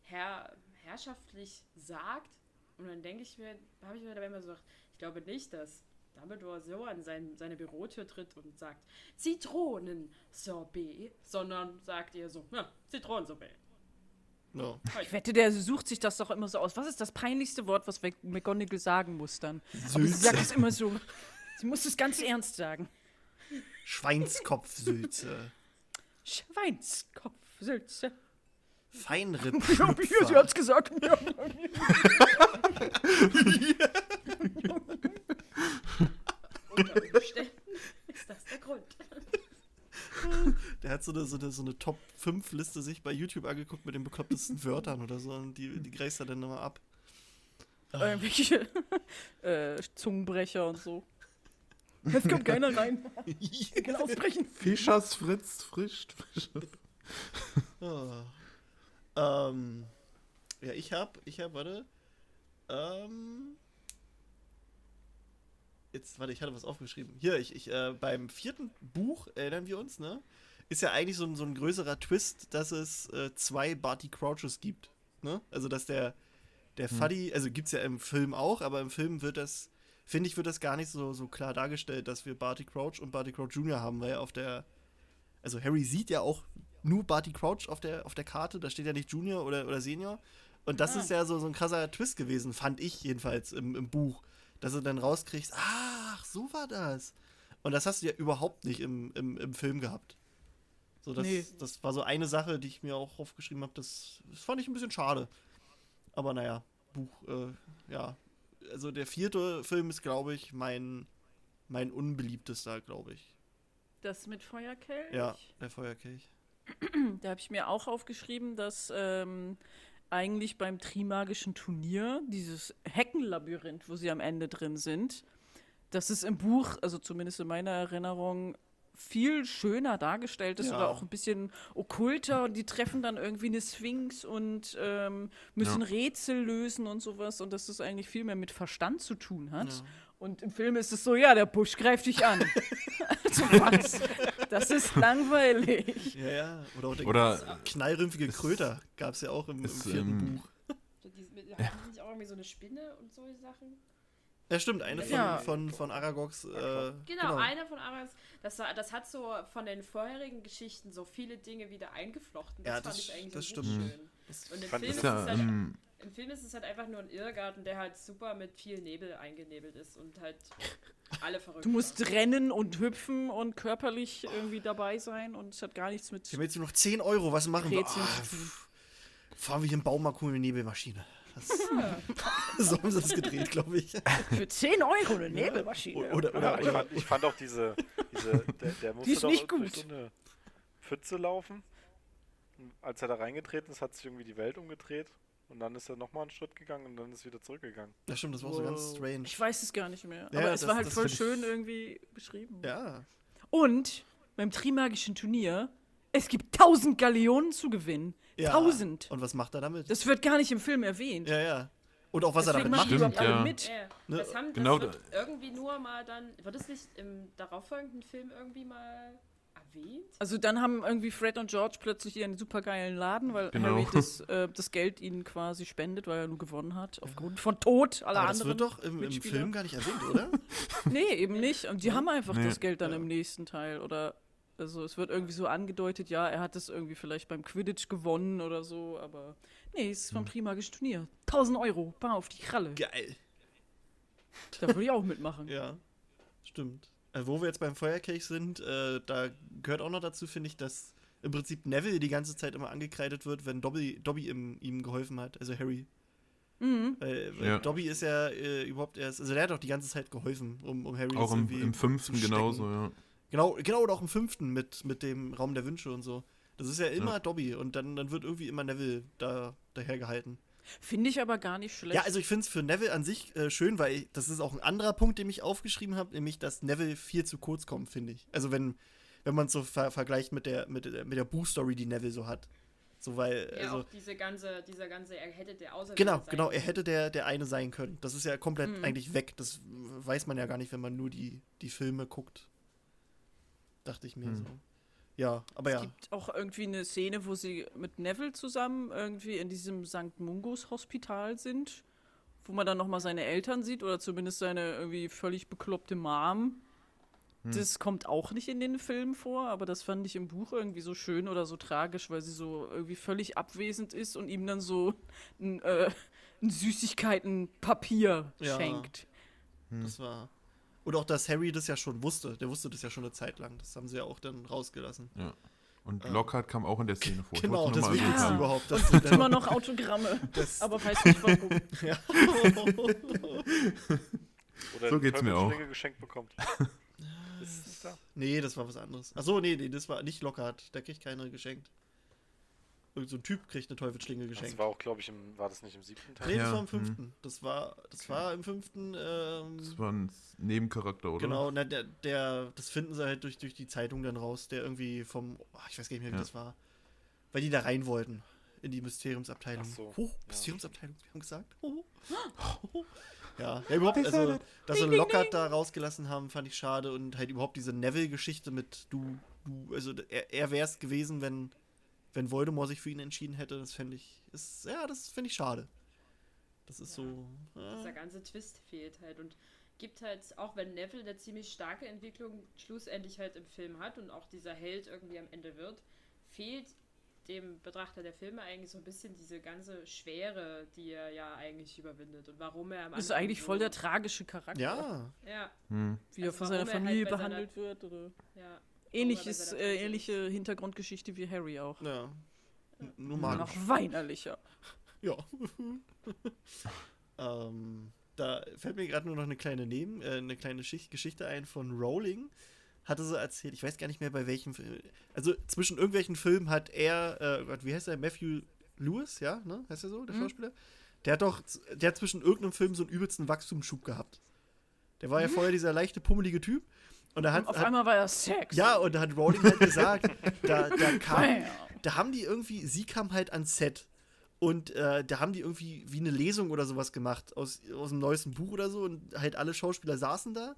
herr, herrschaftlich sagt. Und dann denke ich mir, habe ich mir dabei immer so gedacht, ich glaube nicht, dass Dumbledore so an sein, seine Bürotür tritt und sagt Zitronensorbet, sondern sagt ihr so, ja, Zitronensorbet. No. Ich wette, der sucht sich das doch immer so aus. Was ist das peinlichste Wort, was McGonagall sagen muss dann? Aber sie sagt es immer so. Sie muss es ganz ernst sagen. Schweinskopfsülze. Schweinskopfsülze. Ja, Feinripp. sie hat's gesagt. Ja. Unter Umständen ist das der Grund. Der hat so eine, so eine, so eine Top-5-Liste sich bei YouTube angeguckt mit den beklopptesten Wörtern oder so und die, die greift er dann immer ab. Irgendwelche äh, Zungenbrecher und so. Jetzt kommt keiner rein. Ich kann ausbrechen. Fischers Fritz frischt. Ah. Ähm, ja, ich hab, ich hab, warte. Ähm, jetzt, warte, ich hatte was aufgeschrieben. Hier, ich, ich, äh, beim vierten Buch, erinnern wir uns, ne? Ist ja eigentlich so ein, so ein größerer Twist, dass es äh, zwei Barty Crouches gibt. Ne? Also, dass der, der Fuddy, also gibt's ja im Film auch, aber im Film wird das, finde ich, wird das gar nicht so, so klar dargestellt, dass wir Barty Crouch und Barty Crouch Jr. haben, weil auf der, also Harry sieht ja auch nur Barty Crouch auf der, auf der Karte, da steht ja nicht Junior oder, oder Senior. Und das ist ja so, so ein krasser Twist gewesen, fand ich jedenfalls im, im Buch. Dass du dann rauskriegst, ach, so war das. Und das hast du ja überhaupt nicht im, im, im Film gehabt. So, das, Nee. das war so eine Sache, die ich mir auch aufgeschrieben habe. Das, das fand ich ein bisschen schade. Aber naja, Buch, äh, ja. Also der vierte Film ist, glaube ich, mein, mein unbeliebtester, glaube ich. Das mit Feuerkelch? Ja, der Feuerkelch. Da habe ich mir auch aufgeschrieben, dass ähm, eigentlich beim Trimagischen Turnier dieses Heckenlabyrinth, wo sie am Ende drin sind, das ist im Buch, also zumindest in meiner Erinnerung, viel schöner dargestellt ist Ja. oder auch ein bisschen okkulter und die treffen dann irgendwie eine Sphinx und ähm, müssen Ja. Rätsel lösen und sowas und dass das eigentlich viel mehr mit Verstand zu tun hat. Ja. Und im Film ist es so, ja, der Busch greift dich an. also was? Das ist langweilig. Ja, ja. Oder auch der Oder knallrümpfige Kröter gab es ja auch im, im ist, vierten ähm, Buch. Mit, hatten die nicht auch irgendwie so eine Spinne und so Sachen? Ja, stimmt, eine von, Ja. von, von Aragogs. Äh, Genau, eine von Aras, das, das hat so von den vorherigen Geschichten so viele Dinge wieder eingeflochten. Das Ja, fand das- ich eigentlich das so stimmt. schön. Und im Fand Film ich ist es halt, ähm, im Film ist es halt einfach nur ein Irrgarten, der halt super mit viel Nebel eingenebelt ist und halt alle verrückt Du musst machen. rennen und hüpfen und körperlich irgendwie dabei sein und es hat gar nichts mit. Ich habe jetzt nur noch 10 Euro, was machen wir? Rätseln Ah, fahren wir hier im Baumarkt, holen wir eine Nebelmaschine. Das, so haben sie das gedreht, glaube ich. Für 10 Euro eine Nebelmaschine. Oder, oder, Ich oder, fand, ich fand auch diese, diese der, der musste ist doch nicht durch gut. so eine Pfütze laufen. Als er da reingetreten ist, hat sich irgendwie die Welt umgedreht. Und dann ist er nochmal einen Schritt gegangen und dann ist wieder zurückgegangen. ja, stimmt, das war auch so ganz strange. Ich weiß es gar nicht mehr. Ja, Aber es das- war halt voll schön irgendwie beschrieben. Ja. Und beim Trimagischen Turnier, es gibt 1000 Galeonen zu gewinnen. ja. 1000. Und was macht er damit? Das wird gar nicht im Film erwähnt. ja, ja. Und auch was er Deswegen damit machen macht. Stimmt, überhaupt alle ja. mit. Ja, Ne? das, haben, das Genau wird irgendwie nur mal dann, wird es nicht im darauffolgenden Film irgendwie mal erwähnt? Also dann haben irgendwie Fred und George plötzlich ihren supergeilen Laden, weil Genau. Harry das, äh, das Geld ihnen quasi spendet, weil er nur gewonnen hat, aufgrund von Tod aller Aber das anderen. wird doch im, im. Film gar nicht erwähnt, oder? Nee, eben nicht. Und die haben einfach Nee. das Geld dann Ja. im nächsten Teil. Oder also es wird irgendwie so angedeutet, ja, er hat es irgendwie vielleicht beim Quidditch gewonnen oder so, aber nee, es ist Hm. vom Trimagischen Turnier. 1000 Euro, bar auf die Kralle. Geil. Da würde ich auch mitmachen. Ja, stimmt. Also, wo wir jetzt beim Feuerkelch sind, äh, da gehört auch noch dazu, finde ich, dass im Prinzip Neville die ganze Zeit immer angekreidet wird, wenn Dobby, Dobby ihm, ihm geholfen hat, also Harry. Mhm. Weil, weil Ja. Dobby ist ja äh, überhaupt erst, also der hat auch die ganze Zeit geholfen, um, um Harry Auch im, irgendwie im fünften genauso, ja. Genau, genau, oder auch im fünften mit, mit dem Raum der Wünsche und so. Das ist ja immer Ja. Dobby und dann, dann wird irgendwie immer Neville da dahergehalten. Finde ich aber gar nicht schlecht. Ja, also ich finde es für Neville an sich äh, schön, weil ich, das ist auch ein anderer Punkt, den ich aufgeschrieben habe, nämlich, dass Neville viel zu kurz kommt, finde ich. Also wenn, wenn man es so ver vergleicht mit der, mit, der- mit der Buch-Story, die Neville so hat. So, weil, Ja, also, auch diese ganze, dieser ganze, er hätte der Auserwählte genau, sein genau, er können. hätte der, der eine sein können. Das ist ja komplett Mhm. eigentlich weg. Das weiß man ja gar nicht, wenn man nur die, die Filme guckt. Dachte ich mir Mhm. so. Ja, aber Es ja. gibt auch irgendwie eine Szene, wo sie mit Neville zusammen irgendwie in diesem St. Mungos Hospital sind, wo man dann nochmal seine Eltern sieht oder zumindest seine irgendwie völlig bekloppte Mom. Das kommt auch nicht in den Film vor, aber das fand ich im Buch irgendwie so schön oder so tragisch, weil sie so irgendwie völlig abwesend ist und ihm dann so ein, äh, ein Süßigkeitenpapier Ja. schenkt. Das war. Und auch, dass Harry das ja schon wusste. Der wusste das ja schon eine Zeit lang. Das haben sie ja auch dann rausgelassen. Und Äh, Lockhart kam auch in der Szene vor. Ich Genau, das Wichtigste erwähnt haben. überhaupt. Sie dann- Immer noch Autogramme, das, aber weiß nicht warum. ja. Oder So geht's mir auch. Geschenkt bekommt. ist nicht da? nee, das war was anderes. Achso, nee, nee, das war nicht Lockhart. Der kriegt keine geschenkt. Irgend so ein Typ kriegt eine Teufelsschlinge Das geschenkt. war auch, glaube ich, im, war das nicht im siebten Teil? Nee, das Ja, war im hm. fünften. Das war, das war im fünften. Ähm, Das war ein Nebencharakter, oder? genau, na, der, der, das finden sie halt durch, durch die Zeitung dann raus, der irgendwie vom, oh, ich weiß gar nicht mehr, wie Ja. das war, weil die da rein wollten in die Mysteriumsabteilung. Ach so, Hoch, ja. Mysteriumsabteilung, wir haben gesagt. Hoch. ja, ja, überhaupt, also, dass sie Lockhart da rausgelassen haben, fand ich schade und halt überhaupt diese Neville-Geschichte mit du, du, also er, er wäre es gewesen, wenn, wenn Voldemort sich für ihn entschieden hätte, das fände ich, ist, ja, das finde ich schade. Das ist Ja. so. äh, Dieser ganze Twist fehlt halt und gibt halt, auch wenn Neville eine ziemlich starke Entwicklung schlussendlich halt im Film hat und auch dieser Held irgendwie am Ende wird, fehlt dem Betrachter der Filme eigentlich so ein bisschen diese ganze Schwere, die er ja eigentlich überwindet und warum er am Das ist Anfang eigentlich so- voll der tragische Charakter. ja, Ja, Hm. Wie er Also von seiner warum er halt Familie bei seiner- behandelt wird. Oder ja. Ähnliches, äh, ähnliche Hintergrundgeschichte wie Harry auch. ja. N- Nur magisch. noch weinerlicher. Ja. ähm, da fällt mir gerade nur noch eine kleine Neben, äh, eine kleine Schicht, Geschichte ein von Rowling. Hatte sie erzählt, ich weiß gar nicht mehr bei welchem Film. Also zwischen irgendwelchen Filmen hat er, äh, Gott, wie heißt er? Matthew Lewis, ja, ne? Heißt er so, der Mhm. Schauspieler? Der hat doch, der hat zwischen irgendeinem Film so einen übelsten Wachstumsschub gehabt. Der war ja vorher dieser leichte, pummelige Typ. Und da hat, Und auf hat einmal war er Sex. ja, und da hat Rowling halt gesagt, da, da kam, da haben die irgendwie, sie kam halt ans Set und äh, da haben die irgendwie wie eine Lesung oder sowas gemacht aus, aus dem neuesten Buch oder so und halt alle Schauspieler saßen da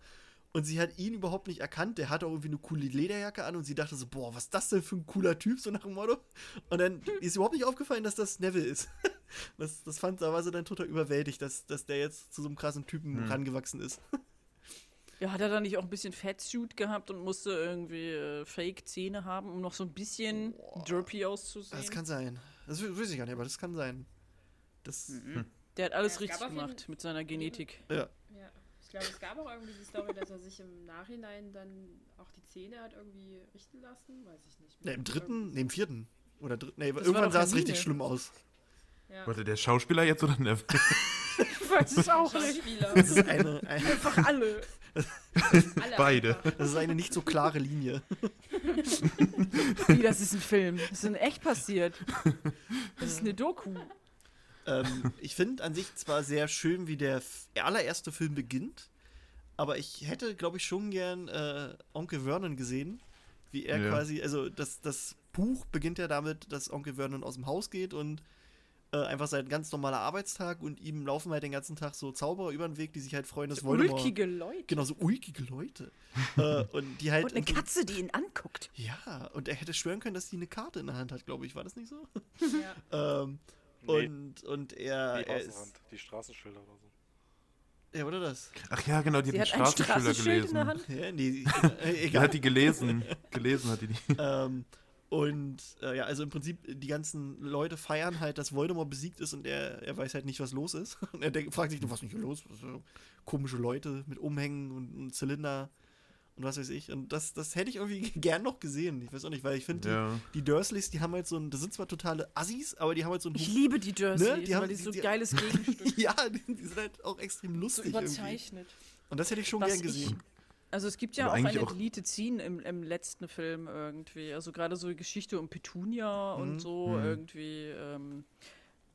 und sie hat ihn überhaupt nicht erkannt. Der hatte auch irgendwie eine coole Lederjacke an und sie dachte so, boah, was ist das denn für ein cooler Typ, so nach dem Motto. Und dann ist überhaupt nicht aufgefallen, dass das Neville ist. Das, das fand, da war sie dann total überwältigt, dass, dass der jetzt zu so einem krassen Typen Hm. rangewachsen ist. Ja, hat er da nicht auch ein bisschen Fatsuit gehabt und musste irgendwie äh, Fake-Zähne haben, um noch so ein bisschen derpy auszusehen? Das kann sein. Das weiß ich gar nicht, aber das kann sein. Das, Der hat alles Ja, richtig gemacht mit seiner Genetik. ja. Ja. Ich glaube, es gab auch irgendwie die Story, dass er sich im Nachhinein dann auch die Zähne hat irgendwie richten lassen. Weiß ich nicht. Ne, im dritten, ne, im vierten. Oder dritten. Nee, war irgendwann sah es richtig schlimm aus. Ja. Warte, der Schauspieler jetzt oder Neville? Ich weiß es auch nicht. Schauspieler. Das ist eine, eine, Einfach alle. Alle Beide. einfach. das ist eine nicht so klare Linie. Wie, das ist ein Film. Das ist in echt passiert. Das ist eine Doku. ähm, ich finde an sich zwar sehr schön, wie der allererste Film beginnt, aber ich hätte, glaube ich, schon gern äh, Onkel Vernon gesehen, wie er Ja. quasi, also das, das Buch beginnt ja damit, dass Onkel Vernon aus dem Haus geht und äh, einfach sein ganz normaler Arbeitstag und ihm laufen halt den ganzen Tag so Zauberer über den Weg, die sich halt freuen, dass Voldemort... Ulkige Leute. Genau, so ulkige Leute. äh, und die halt... Und eine Katze, die ihn anguckt. Ja, und er hätte schwören können, dass die eine Karte in der Hand hat, glaube ich. War das nicht so? Ja. ähm, Nee. und, und er, Die er ist. Außenhand, die Straßenschilder oder so. Ja, oder das? Ach ja, genau, die Sie hat in der gelesen. Hand. Ja, nee, äh, Die egal. hat die gelesen. Gelesen hat die die. ähm, und äh, ja, also im Prinzip, die ganzen Leute feiern halt, dass Voldemort besiegt ist und er, er weiß halt nicht, was los ist. Und er denkt, fragt sich, was ist denn hier los? Was so komische Leute mit Umhängen und einem Zylinder und was weiß ich. Und das, das hätte ich irgendwie gern noch gesehen. Ich weiß auch nicht, weil ich finde, Ja. die, die Dursleys, die haben halt so ein, das sind zwar totale Assis, aber die haben halt so ein Ich liebe die Dursleys, Ne, die haben- weil die so die- geiles Gegenstück. Ja, die, die sind halt auch extrem so lustig irgendwie. überzeichnet. Und das hätte ich schon Was gern ich- gesehen. Also es gibt ja Aber auch eine auch- Deleted-Scene im, im letzten Film irgendwie. Also gerade so die Geschichte um Petunia Mhm. und so Mhm. irgendwie. Ähm,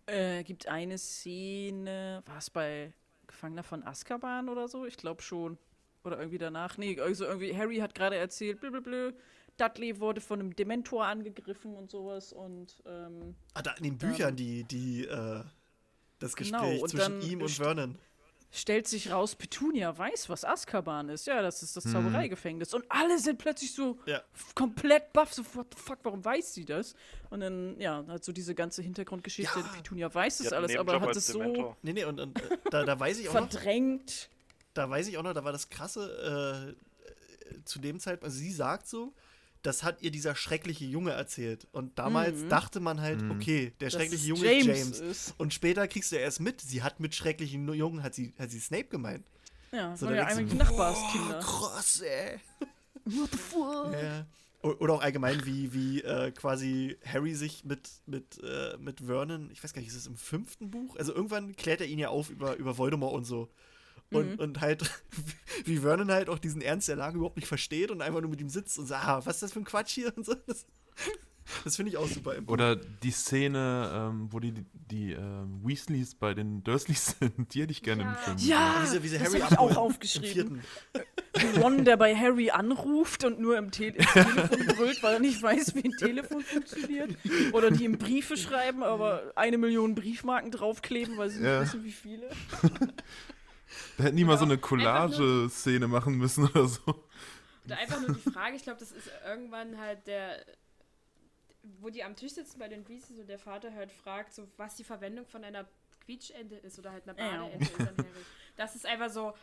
äh, gibt eine Szene, war es bei Gefangener von Azkaban oder so? Ich glaube schon. Oder irgendwie danach. Nee, also irgendwie, Harry hat gerade erzählt, blablabla, Dudley wurde von einem Dementor angegriffen und sowas und ähm, Ah, da in den Büchern, die, die, äh, das Genau, Gespräch und zwischen ihm und Vernon. Stellt sich raus, Petunia weiß, was Azkaban ist. Ja, das ist das Mhm. Zaubereigefängnis. Und alle sind plötzlich so Ja. komplett baff, so, what the fuck, warum weiß sie das? Und dann, ja, hat so diese ganze Hintergrundgeschichte, Ja. Petunia weiß das alles, aber hat es so Dementor. Nee, nee, und, und äh, da, da weiß ich auch noch, verdrängt. da weiß ich auch noch, da war das krasse, äh, äh, zu dem Zeitpunkt, also sie sagt so, das hat ihr dieser schreckliche Junge erzählt. Und damals Mhm. dachte man halt, Mhm. okay, der schreckliche Junge James ist James. ist. Und später kriegst du erst mit, sie hat mit schrecklichen Jungen, hat sie, hat sie Snape gemeint. Ja, So, so, ja die Boah, Nachbarskinder. krass, ey. What the fuck? Ja. Oder auch allgemein, wie, wie äh, quasi Harry sich mit, mit, äh, mit Vernon, ich weiß gar nicht, ist es im fünften Buch? Also irgendwann klärt er ihn ja auf über, über Voldemort und so. Und, Mhm. und halt, wie Vernon halt auch diesen Ernst der Lage überhaupt nicht versteht und einfach nur mit ihm sitzt und sagt, ah, was ist das für ein Quatsch hier und so. Das, das finde ich auch super im Buch. Oder die Szene, ähm, wo die, die ähm, Weasleys bei den Dursleys sind, die hätte ich gerne Ja. im Film. Ja, wie sie, wie sie das Harry hab ich auch aufgeschrieben. Ron, der bei Harry anruft und nur im Te Telefon brüllt, weil er nicht weiß, wie ein Telefon funktioniert. Oder die ihm Briefe schreiben, aber eine Million Briefmarken draufkleben, weil sie Ja. nicht wissen, wie viele. Da hätten die mal so eine Collage-Szene machen müssen oder so. Oder einfach nur die Frage, ich glaube, das ist irgendwann halt der, wo die am Tisch sitzen bei den Weasleys und der Vater halt fragt, so, was die Verwendung von einer Quietschente ist oder halt einer Ja. Badeente ist an Harry. Das ist einfach so.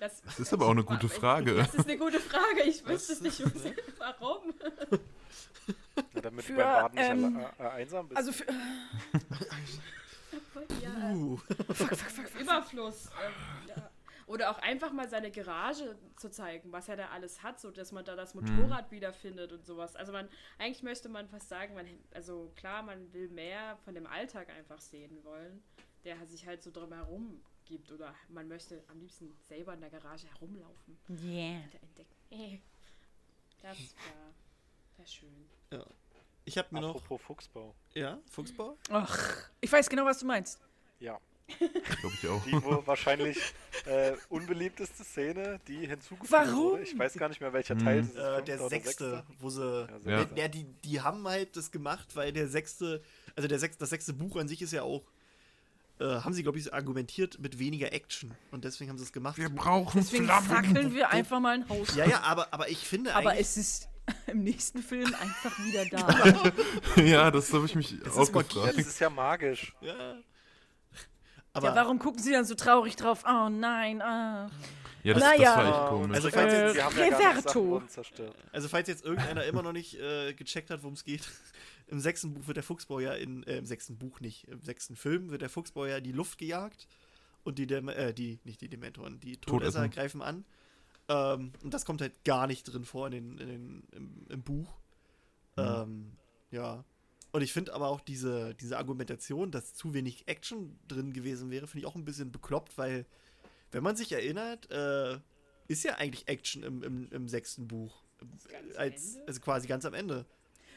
Das, Das ist aber auch eine gute Frage. Das ist eine gute Frage. Ich wüsste es Das- nicht, was- warum. Ja, damit Für, du beim Baden nicht ähm, alle- äh, einsam bist. Also für, Ja, Uh. Überfluss. Ähm, ja. Oder auch einfach mal seine Garage zu zeigen, was er da alles hat, so dass man da das Motorrad wiederfindet und sowas. Also man, eigentlich möchte man fast sagen, man, also klar, man will mehr von dem Alltag einfach sehen wollen, der sich halt so drumherum gibt. Oder man möchte am liebsten selber in der Garage herumlaufen yeah. und entdecken. Äh, Das war, war schön. Ich habe mir noch, Apropos Fuchsbau. ja, Fuchsbau? Ach, ich weiß genau, was du meinst. Ja, Glaube ich auch. die wohl wahrscheinlich äh, unbeliebteste Szene, die hinzugefügt Warum? wurde. Ich weiß gar nicht mehr, welcher Mhm. Teil. ist, Äh, der oder sechste, wo sie. Ja, Ja. Ja, die, die haben halt das gemacht, weil der sechste, also der sechste, das sechste Buch an sich ist ja auch, äh, haben sie, glaube ich, argumentiert mit weniger Action. Und deswegen haben sie es gemacht. Wir brauchen Deswegen Flammen. fackeln wir einfach mal ein Haus. Ja, ja, aber, aber ich finde Aber eigentlich. es ist im nächsten Film einfach wieder da. ja, das habe ich mich Das auch gefragt. das ist ja magisch. ja. Aber ja, warum gucken sie dann so traurig drauf? Oh nein, ah. Ja, das, Naja. das war echt komisch. Also, falls Äh, jetzt, Sie haben ja also falls jetzt irgendeiner immer noch nicht äh, gecheckt hat, worum es geht, im sechsten Buch wird der Fuchsbau ja in, äh, im sechsten Buch nicht, im sechsten Film wird der Fuchsbau ja in die Luft gejagt und die, Dem äh, die, nicht die Dementoren, die Todesser Todesser. greifen an. Ähm, und das kommt halt gar nicht drin vor in den, in den, im, im Buch. Ähm, ja. Und ich finde aber auch diese, diese Argumentation, dass zu wenig Action drin gewesen wäre, finde ich auch ein bisschen bekloppt, weil, wenn man sich erinnert, äh, ist ja eigentlich Action im, im, im sechsten Buch. Als, also quasi ganz am Ende.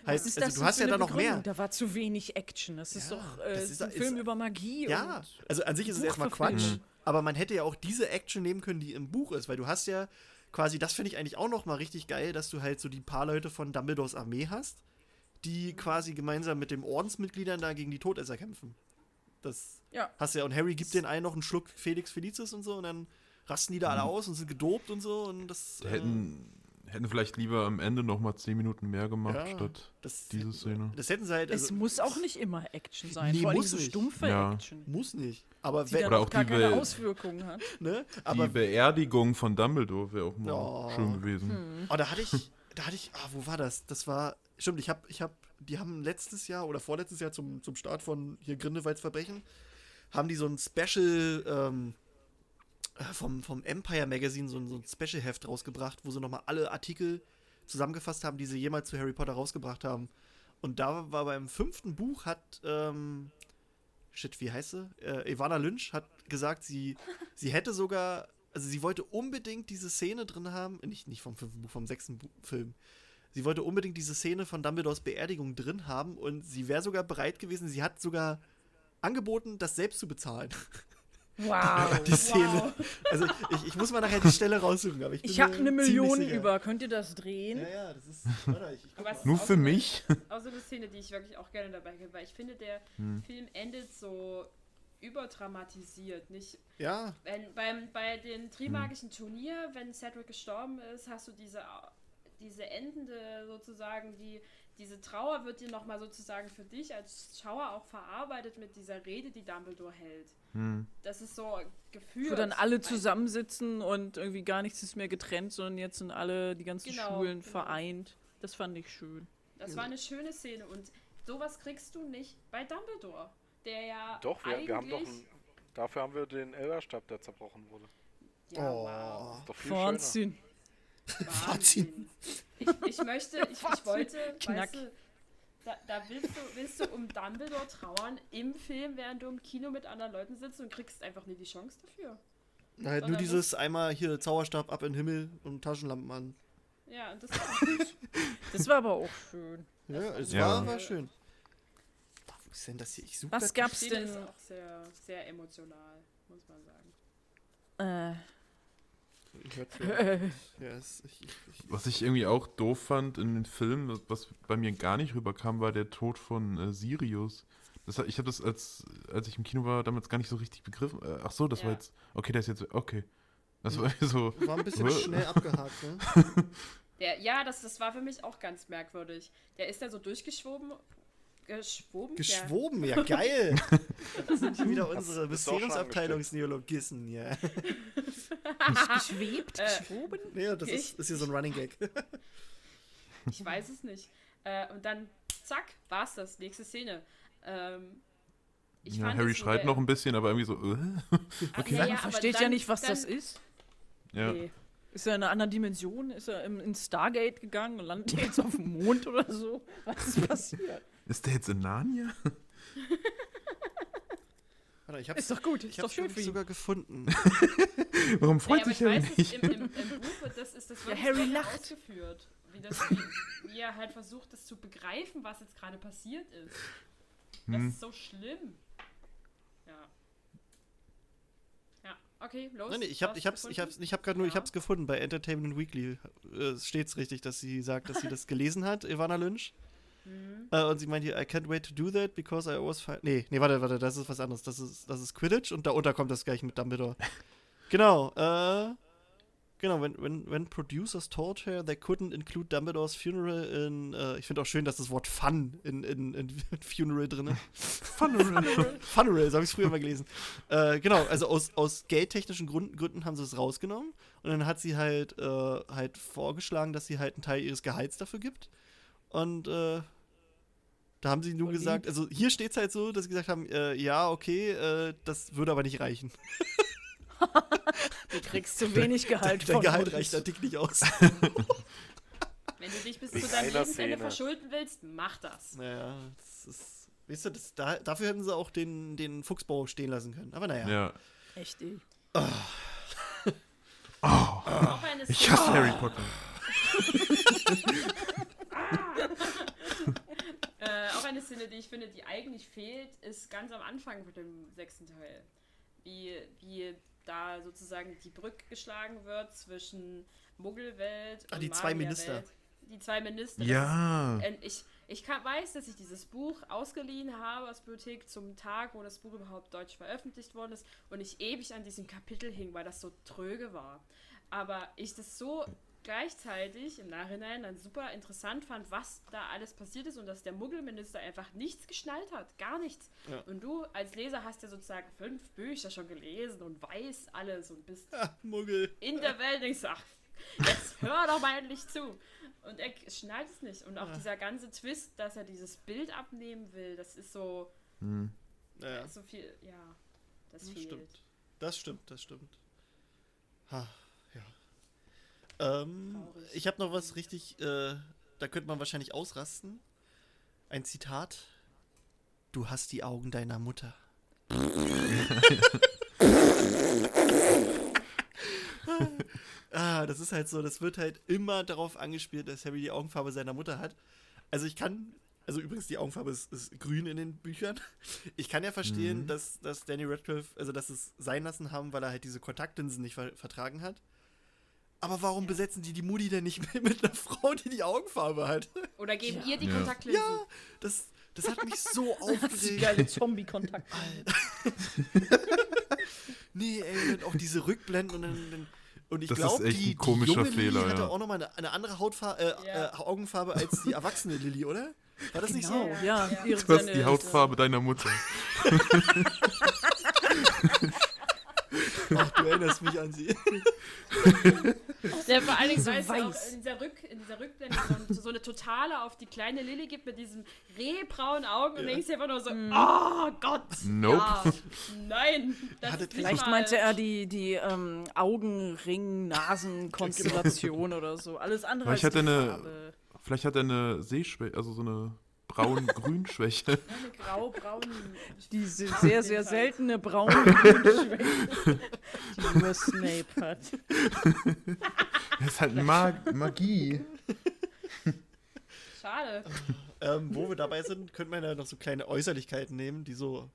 Was Heißt, ist also das du hast ja da noch Begründung? mehr. Da war zu wenig Action. Das ist Ja, doch äh, das ist ist- ein ist- Film über Magie. Ja, und also an sich ist es erstmal. Quatsch. Aber man hätte ja auch diese Action nehmen können, die im Buch ist, weil du hast ja quasi, das finde ich eigentlich auch noch mal richtig geil, dass du halt so die paar Leute von Dumbledores Armee hast, die quasi gemeinsam mit den Ordensmitgliedern da gegen die Todesser kämpfen. Das Ja. hast du ja. Und Harry gibt den einen noch einen Schluck Felix Felicis und so und dann rasten die da alle aus und sind gedopt und so und das. äh, hätten, hätten vielleicht lieber am Ende noch mal 10 Minuten mehr gemacht, Ja. statt das, diese Szene. Das hätten sie halt. es Also, muss auch nicht immer Action sein. Nee, Vor allem muss so nicht. stumpfe Ja. Action. muss nicht. Aber Die wenn, Oder auch gar die keine. Auswirkungen hat. ne? Die Aber Beerdigung von Dumbledore wäre auch mal Oh. schön gewesen. Hm. Oh, da hatte ich, da hatte ich, ah, wo war das? Das war, stimmt, ich habe, ich habe, die haben letztes Jahr oder vorletztes Jahr zum, zum Start von hier Grindelwalds Verbrechen, haben die so ein Special ähm, äh, vom, vom Empire Magazine, so ein, so ein Special-Heft rausgebracht, wo sie nochmal alle Artikel zusammengefasst haben, die sie jemals zu Harry Potter rausgebracht haben. Und da war beim fünften Buch hat, ähm, shit, wie heißt sie? Äh, Ivana Lynch hat gesagt, sie, sie hätte sogar, also sie wollte unbedingt diese Szene drin haben, nicht, nicht vom fünften Buch, vom sechsten Bu Film. Sie wollte unbedingt diese Szene von Dumbledores Beerdigung drin haben und sie wäre sogar bereit gewesen, sie hat sogar angeboten, das selbst zu bezahlen. Wow. Die Szene. Wow. Also ich, ich muss mal nachher die Stelle raussuchen, aber ich Ich habe eine Million über. Könnt ihr das drehen? Ja, ja, das ist. Warte, ich, ich Nur für mich? Auch so eine Szene, die ich wirklich auch gerne dabei hätte, weil ich finde, der Hm. Film endet so überdramatisiert. Nicht, ja, wenn beim, bei den Trimagischen Turnier, wenn Cedric gestorben ist, hast du diese, diese endende sozusagen, die, diese Trauer wird dir nochmal sozusagen für dich als Schauer auch verarbeitet mit dieser Rede, die Dumbledore hält. Hm. Das ist so gefühlt. Wo dann alle zusammensitzen und irgendwie gar nichts ist mehr getrennt, sondern jetzt sind alle, die ganzen Genau, Schulen genau. vereint. Das fand ich schön. Das war eine schöne Szene und sowas kriegst du nicht bei Dumbledore, der ja Doch, wir, wir haben doch einen, dafür haben wir den Elberstab, der zerbrochen wurde. Ja, Oh. wow. Ist doch viel schöner. Wahnsinn. Wahnsinn. Ich, ich möchte, ich, ich wollte, Knack. weißt du, da, da willst, du, willst du um Dumbledore trauern im Film, während du im Kino mit anderen Leuten sitzt und kriegst einfach nie die Chance dafür. halt nur dieses einmal hier Zauberstab ab in den Himmel und Taschenlampen an. Ja, und das war gut. Das war aber auch schön. Ja, es Ja. war, war schön. Ist denn das hier? Ich suche Was das gab's denn? ist auch sehr, sehr emotional, muss man sagen. Äh, Ich hör's ja. äh, ja es, ich, ich, ich, Was ich irgendwie auch doof fand in den Filmen, was- bei mir gar nicht rüberkam, war der Tod von äh, Sirius. Das, ich habe das, als, als ich im Kino war, damals gar nicht so richtig begriffen. Äh, ach so, das war Ja. jetzt. Okay, der ist jetzt. Okay. Das war so. war ein bisschen schnell abgehakt, ne? Der, ja, das, das war für mich auch ganz merkwürdig. Der ist da so durchgeschwoben. Geschwoben? Geschwoben, ja geil. Das sind hier wieder unsere Mysteriumsabteilungsneologismen, ja. geschwebt, Äh, geschwoben? Nee, das Ich- ist, ist hier so ein Running Gag. Ja, ich weiß es nicht. Äh, und dann, zack, war's das. Nächste Szene. Ähm, ich Ja, fand Harry schreit noch ein bisschen, aber irgendwie so. Äh? Ah, okay. ja, ja, versteht ja nicht, was dann, das ist. Ja. Nee. Ist er in einer anderen Dimension? Ist er ins Stargate gegangen und landet jetzt auf dem Mond oder so? Was ist passiert? Ist der jetzt in Narnia? Warte, ich hab's, Ist doch gut, ich ist doch schön für ich, ihn. sogar gefunden. Warum freut aber sich ich Harry weiß, nicht? im, im, im Buch wird das, ist das wirklich Harry so lacht. ausgeführt. Wie, das, wie, wie er halt versucht, das zu begreifen, was jetzt gerade passiert ist. Das Hm. ist so schlimm. Ja. Ja, okay, los. Nein, nee, ich Du hab, hast ich hab's, ich gefunden? hab's, ich hab gerade nur, ich Ja. hab's gefunden bei Entertainment Weekly. Äh, steht's richtig, dass sie sagt, dass sie das gelesen hat, Ivana Lynch. Mhm. Äh, und sie meint hier, I can't wait to do that because I always find. Nee, nee, warte, warte, das ist was anderes. Das ist, das ist Quidditch und darunter kommt das gleich mit Dumbledore. genau, äh. Genau, when, when, when producers told her they couldn't include Dumbledores funeral in, äh, ich finde auch schön, dass das Wort Fun in, in, in Funeral drin ist. Funeral. Funeral, so habe ich es früher mal gelesen. Äh, genau, also aus, aus geldtechnischen Gründen, Gründen haben sie es rausgenommen und dann hat sie halt, äh, halt vorgeschlagen, dass sie halt einen Teil ihres Gehalts dafür gibt und äh, da haben sie nun Voll gesagt, also hier steht es halt so, dass sie gesagt haben, äh, ja, okay, äh, das würde aber nicht reichen. Du kriegst zu wenig Gehalt Dein von Gehalt uns. reicht da dick nicht aus. Wenn du dich bis Wegen zu deinem Lebensende Szene. verschulden willst, mach das. Naja, das ist. Weißt du, das, da, dafür hätten sie auch den, den Fuchsbau stehen lassen können. Aber naja. Ja. Echt, ey. Auch eine Ich hasse Harry Potter. Äh, auch eine Szene, die ich finde, die eigentlich fehlt, ist ganz am Anfang mit dem sechsten Teil. Wie, wie da sozusagen die Brücke geschlagen wird zwischen Muggelwelt und Ah, die zwei Minister. Die zwei Minister. Ja. Das äh, ich ich kann, weiß, dass ich dieses Buch ausgeliehen habe aus der Bibliothek zum Tag, wo das Buch überhaupt deutsch veröffentlicht worden ist und ich ewig an diesem Kapitel hing, weil das so tröge war. Aber ich das so gleichzeitig im Nachhinein dann super interessant fand, was da alles passiert ist und dass der Muggelminister einfach nichts geschnallt hat. Gar nichts. Ja. Und du als Leser hast ja sozusagen fünf Bücher schon gelesen und weißt alles und bist Ah, Muggel. in der Welt du, ach, jetzt hör doch mal endlich zu. Und er schnallt es nicht. Und auch Ja. dieser ganze Twist, dass er dieses Bild abnehmen will, das ist so, Hm. Naja, so viel, ja, das das stimmt. Das stimmt, das stimmt. Ha, ja. Ähm, ich habe noch was richtig, äh, da könnte man wahrscheinlich ausrasten. Ein Zitat. Du hast die Augen deiner Mutter. ah, das ist halt so, das wird halt immer darauf angespielt, dass Harry die Augenfarbe seiner Mutter hat. Also ich kann, also übrigens die Augenfarbe ist, ist grün in den Büchern. Ich kann ja verstehen, Mhm. dass, dass Danny Radcliffe, also dass es sein lassen haben, weil er halt diese Kontaktlinsen nicht ver vertragen hat. Aber warum besetzen die die Mutti denn nicht mit, mit einer Frau, die die Augenfarbe hat? Oder geben ihr die Ja. Kontaktlinsen? Ja, das, das hat mich so Das ist aufgeregt. geile Zombie-Kontakt. Nee, ey, und auch diese Rückblenden und dann. dann und ich Das ist glaube, die, ein komischer die junge Fehler, hatte ja. auch nochmal eine, eine andere Hautfarbe, äh, Ja. äh, Augenfarbe als die erwachsene Lily, oder? War das nicht so? Genau, ja. Ja. Ihre- Du hast seine- die Hautfarbe deiner Mutter. Ach, du erinnerst mich an sie. Der vor allen Dingen, So weil es ja auch weiß. in dieser, Rück, in dieser Rückblende so, so eine totale auf die kleine Lilly gibt mit diesen rehbraunen Augen und Ja. denkst dir einfach nur so, Mhm. oh Gott, Nope. ja, nein. Vielleicht mal- meinte er die, die ähm, Augenring-Nasen-Konstellation oder so. Alles andere Vielleicht als hat die er eine- Farbe. Vielleicht hat er eine Sehschwäche, also so eine braun-grün-Schwäche. Eine grau-braun. Diese sehr, sehr seltene braune Schwäche, die nur Snape hat. Das ist halt Mag Magie. Schade. ähm, wo wir dabei sind, könnte man ja noch so kleine Äußerlichkeiten nehmen, die so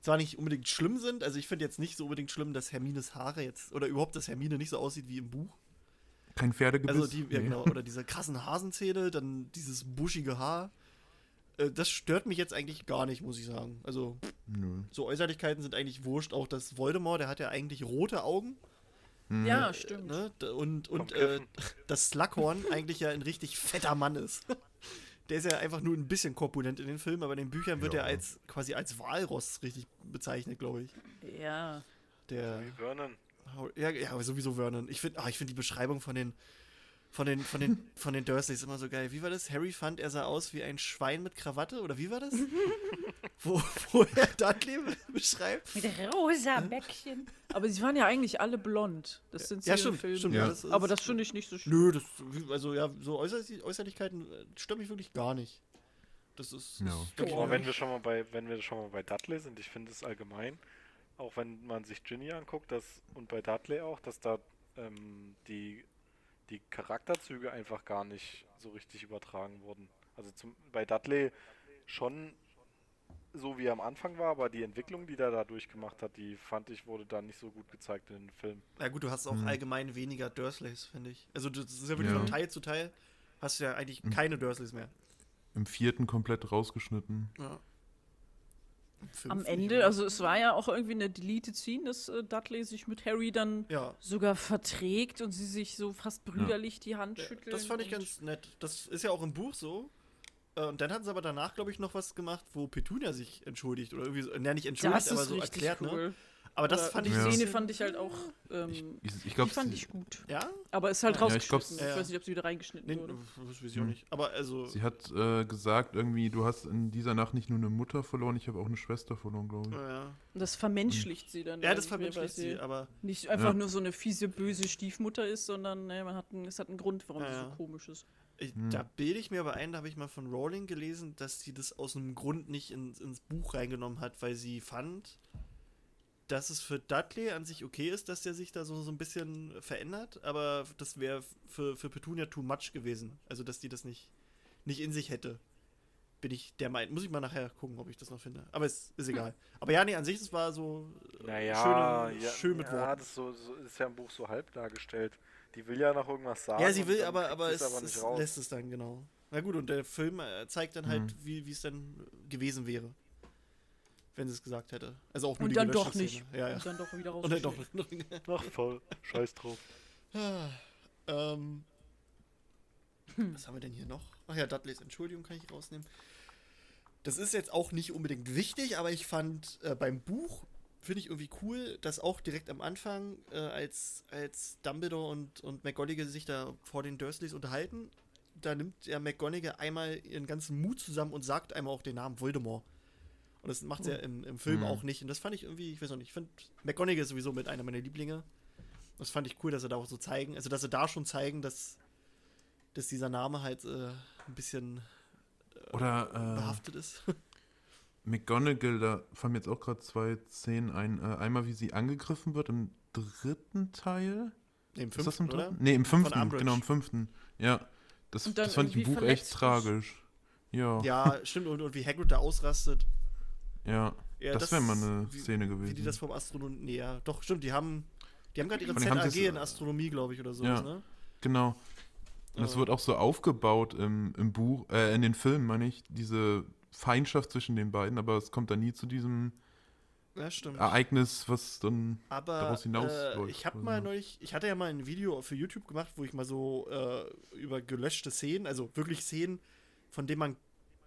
zwar nicht unbedingt schlimm sind. Also ich finde jetzt nicht so unbedingt schlimm, dass Hermines Haare jetzt, oder überhaupt, dass Hermine nicht so aussieht wie im Buch. Kein Pferdegebiss. Also die, ja Nee. genau, oder diese krassen Hasenzähne, dann dieses buschige Haar. Äh, Das stört mich jetzt eigentlich gar nicht, muss ich sagen. Also Nö. so Äußerlichkeiten sind eigentlich wurscht. Auch das Voldemort, der hat ja eigentlich rote Augen. Hm. Ja, stimmt. Ne? Und, und äh, dass Slughorn eigentlich ja ein richtig fetter Mann ist. Der ist ja einfach nur ein bisschen korpulent in den Filmen, aber in den Büchern wird Ja. er als quasi als Walross richtig bezeichnet, glaube ich. Ja. Der Wie Vernon. ja, ja, aber sowieso Vernon. Ich finde, ich finde die Beschreibung von den von den von den von den Dursleys immer so geil. Wie war das? Harry fand, er sah aus wie ein Schwein mit Krawatte oder wie war das? wo, wo er Dudley beschreibt. Mit rosa Bäckchen. Aber sie waren ja eigentlich alle blond. Das sind sie Ja, im stimmt, Film. stimmt. Ja. das ist- Aber das finde ich nicht so schlimm. Nö, das, also ja, so Äußerlich Äußerlichkeiten äh, stört mich wirklich gar nicht. Das ist. Wirklich Aber nur- wenn wir schon mal bei, wenn wir schon mal bei Dudley sind, ich finde es allgemein, auch wenn man sich Ginny anguckt, dass, und bei Dudley auch, dass da ähm, die, die Charakterzüge einfach gar nicht so richtig übertragen wurden. Also zum, bei Dudley schon so wie er am Anfang war, aber die Entwicklung, die der da durchgemacht hat, die fand ich, wurde da nicht so gut gezeigt in den Film. Ja gut, du hast auch Mhm. allgemein weniger Dursleys, finde ich. Also das ist ja wirklich Ja. von Teil zu Teil hast du ja eigentlich Mhm. keine Dursleys mehr. Im vierten komplett rausgeschnitten. Ja. Am Ende, also es war ja auch irgendwie eine Deleted Scene, dass äh, Dudley sich mit Harry dann Ja. sogar verträgt und sie sich so fast brüderlich die Hand Ja, schütteln. Das fand ich ganz nett. Das ist ja auch im Buch so. Äh, Und dann hatten sie aber danach, glaube ich, noch was gemacht, wo Petunia sich entschuldigt. Oder irgendwie so. Ne, nicht entschuldigt, Das aber ist so erklärt, ne? Aber das fand die ich. Ja. so ein Szene fand ich halt auch. Ähm, Ich, ich die glaube, fand ich gut. Ja? Aber ist halt Ja, ich rausgeschnitten. ich, Ja. weiß nicht, ob sie wieder reingeschnitten Nee, wurde. das weiß ich auch nicht. Aber also. sie hat äh, gesagt, irgendwie, du hast in dieser Nacht nicht nur eine Mutter verloren, ich habe auch eine Schwester verloren, glaube ich. Ja, Und das vermenschlicht sie dann. ja das vermenschlicht sie, aber. Nicht einfach Ja. nur so eine fiese, böse Stiefmutter ist, sondern ne, man hat einen, es hat einen Grund, warum Ja, sie ja. so komisch ist. Ich, Hm. Da bilde ich mir aber ein, da habe ich mal von Rowling gelesen, dass sie das aus einem Grund nicht ins, ins Buch reingenommen hat, weil sie fand, dass es für Dudley an sich okay ist, dass der sich da so, so ein bisschen verändert, aber das wäre für, für Petunia too much gewesen. Also, dass die das nicht, nicht in sich hätte. Bin ich der Meinung. Muss ich mal nachher gucken, ob ich das noch finde. Aber es ist egal. Aber ja, nee, an sich, das war so äh, Naja, schöne, ja, schön mit ja, Worten. das so, so ist ja im Buch so halb dargestellt. Die will ja noch irgendwas sagen. Ja, sie will, aber, aber es, aber nicht es lässt es dann, genau. Na gut, und der Film äh, zeigt dann halt, Mhm. wie wie es dann gewesen wäre. Wenn sie es gesagt hätte. Also auch nur Und die dann doch nicht. Szene. Ja, ja. Und dann doch wieder raus. Und dann doch. Ach voll, scheiß drauf. Ähm, was haben wir denn hier noch? Ach ja, Dudleys Entschuldigung kann ich rausnehmen. Das ist jetzt auch nicht unbedingt wichtig, aber ich fand äh, beim Buch, finde ich irgendwie cool, dass auch direkt am Anfang, äh, als, als Dumbledore und, und McGonagall sich da vor den Dursleys unterhalten, da nimmt ja McGonagall einmal ihren ganzen Mut zusammen und sagt einmal auch den Namen Voldemort. Und das macht sie ja im, im Film Mhm. auch nicht. Und das fand ich irgendwie, ich weiß auch nicht, ich finde McGonagall ist sowieso mit einer meiner Lieblinge. Das fand ich cool, dass sie da auch so zeigen, also dass sie da schon zeigen, dass, dass dieser Name halt äh, ein bisschen Oder äh, behaftet ist. McGonagall, da fallen mir jetzt auch gerade zwei Szenen ein. Äh, einmal, wie sie angegriffen wird im dritten Teil. Nee, Im ist das im fünften, oder? dritten? Nee, im fünften, genau, im fünften. Ja, das, das fand ich im Buch echt tragisch. Ja, ja. Ja, stimmt. Und, und wie Hagrid da ausrastet. Ja, das wäre mal eine wie, Szene gewesen. Wie die das vom Astronom. Nee, ja, doch, stimmt. Die haben, die haben gerade ihre ZAG das, in Astronomie, glaube ich, oder so. ja. Ne? Genau. Und es Äh. wird auch so aufgebaut im, im Buch, äh, in den Filmen, meine ich, diese Feindschaft zwischen den beiden, aber es kommt dann nie zu diesem Ja, stimmt. Ereignis, was dann. Aber daraus hinaus äh, ich habe mal neulich, ich hatte ja mal ein Video für YouTube gemacht, wo ich mal so äh, über gelöschte Szenen, also wirklich Szenen, von denen man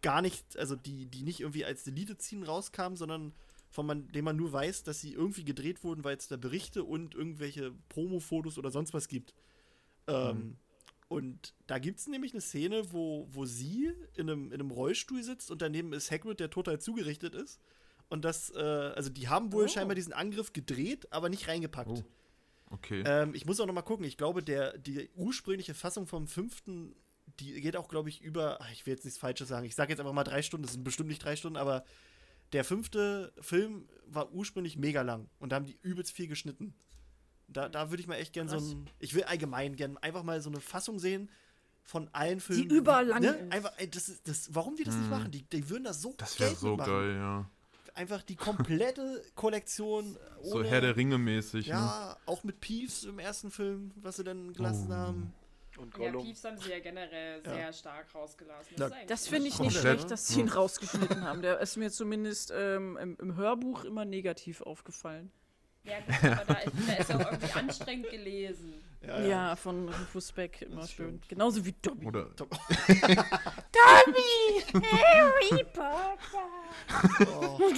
gar nicht, also die, die nicht irgendwie als Deleted Scene rauskamen, sondern von man, denen man nur weiß, dass sie irgendwie gedreht wurden, weil es da Berichte und irgendwelche Promo-Fotos oder sonst was gibt. Ähm, Mhm. Und da gibt es nämlich eine Szene, wo, wo sie in einem, in einem Rollstuhl sitzt und daneben ist Hagrid, der total zugerichtet ist. Und das, äh, also die haben wohl Oh. scheinbar diesen Angriff gedreht, aber nicht reingepackt. Oh. Okay. Ähm, ich muss auch noch mal gucken. Ich glaube, der, die ursprüngliche Fassung vom fünften, die geht auch, glaube ich, über. ach, Ich will jetzt nichts Falsches sagen. Ich sage jetzt einfach mal drei Stunden. Das sind bestimmt nicht drei Stunden, aber der fünfte Film war ursprünglich mega lang und da haben die übelst viel geschnitten. Da, da würde ich mal echt gern Krass. so ein. Ich will allgemein gern einfach mal so eine Fassung sehen von allen Filmen. überall lang ne? ist. Einfach, ey, das ist, das, warum die das nicht Mhm. machen? Die, die würden das so das wäre Geld so mitmachen. geil, ja. Einfach die komplette Kollektion. So Herr der Ringe mäßig, ne? ja, auch mit Peeves im ersten Film, was sie dann gelassen Oh. haben. Und Ja, Gollum. Piefs haben sie ja generell Ja. sehr stark rausgelassen. Eigentlich Das finde ich nicht Komplett, schlecht, ne? dass sie ihn rausgeschnitten haben. Der ist mir zumindest ähm, im, im Hörbuch immer negativ aufgefallen. Ja, gut, aber da ist, da ist auch irgendwie anstrengend gelesen. Ja, von Rufus Beck immer Das schön. stimmt. Genauso wie Dobby. Oder Harry Potter. Oh.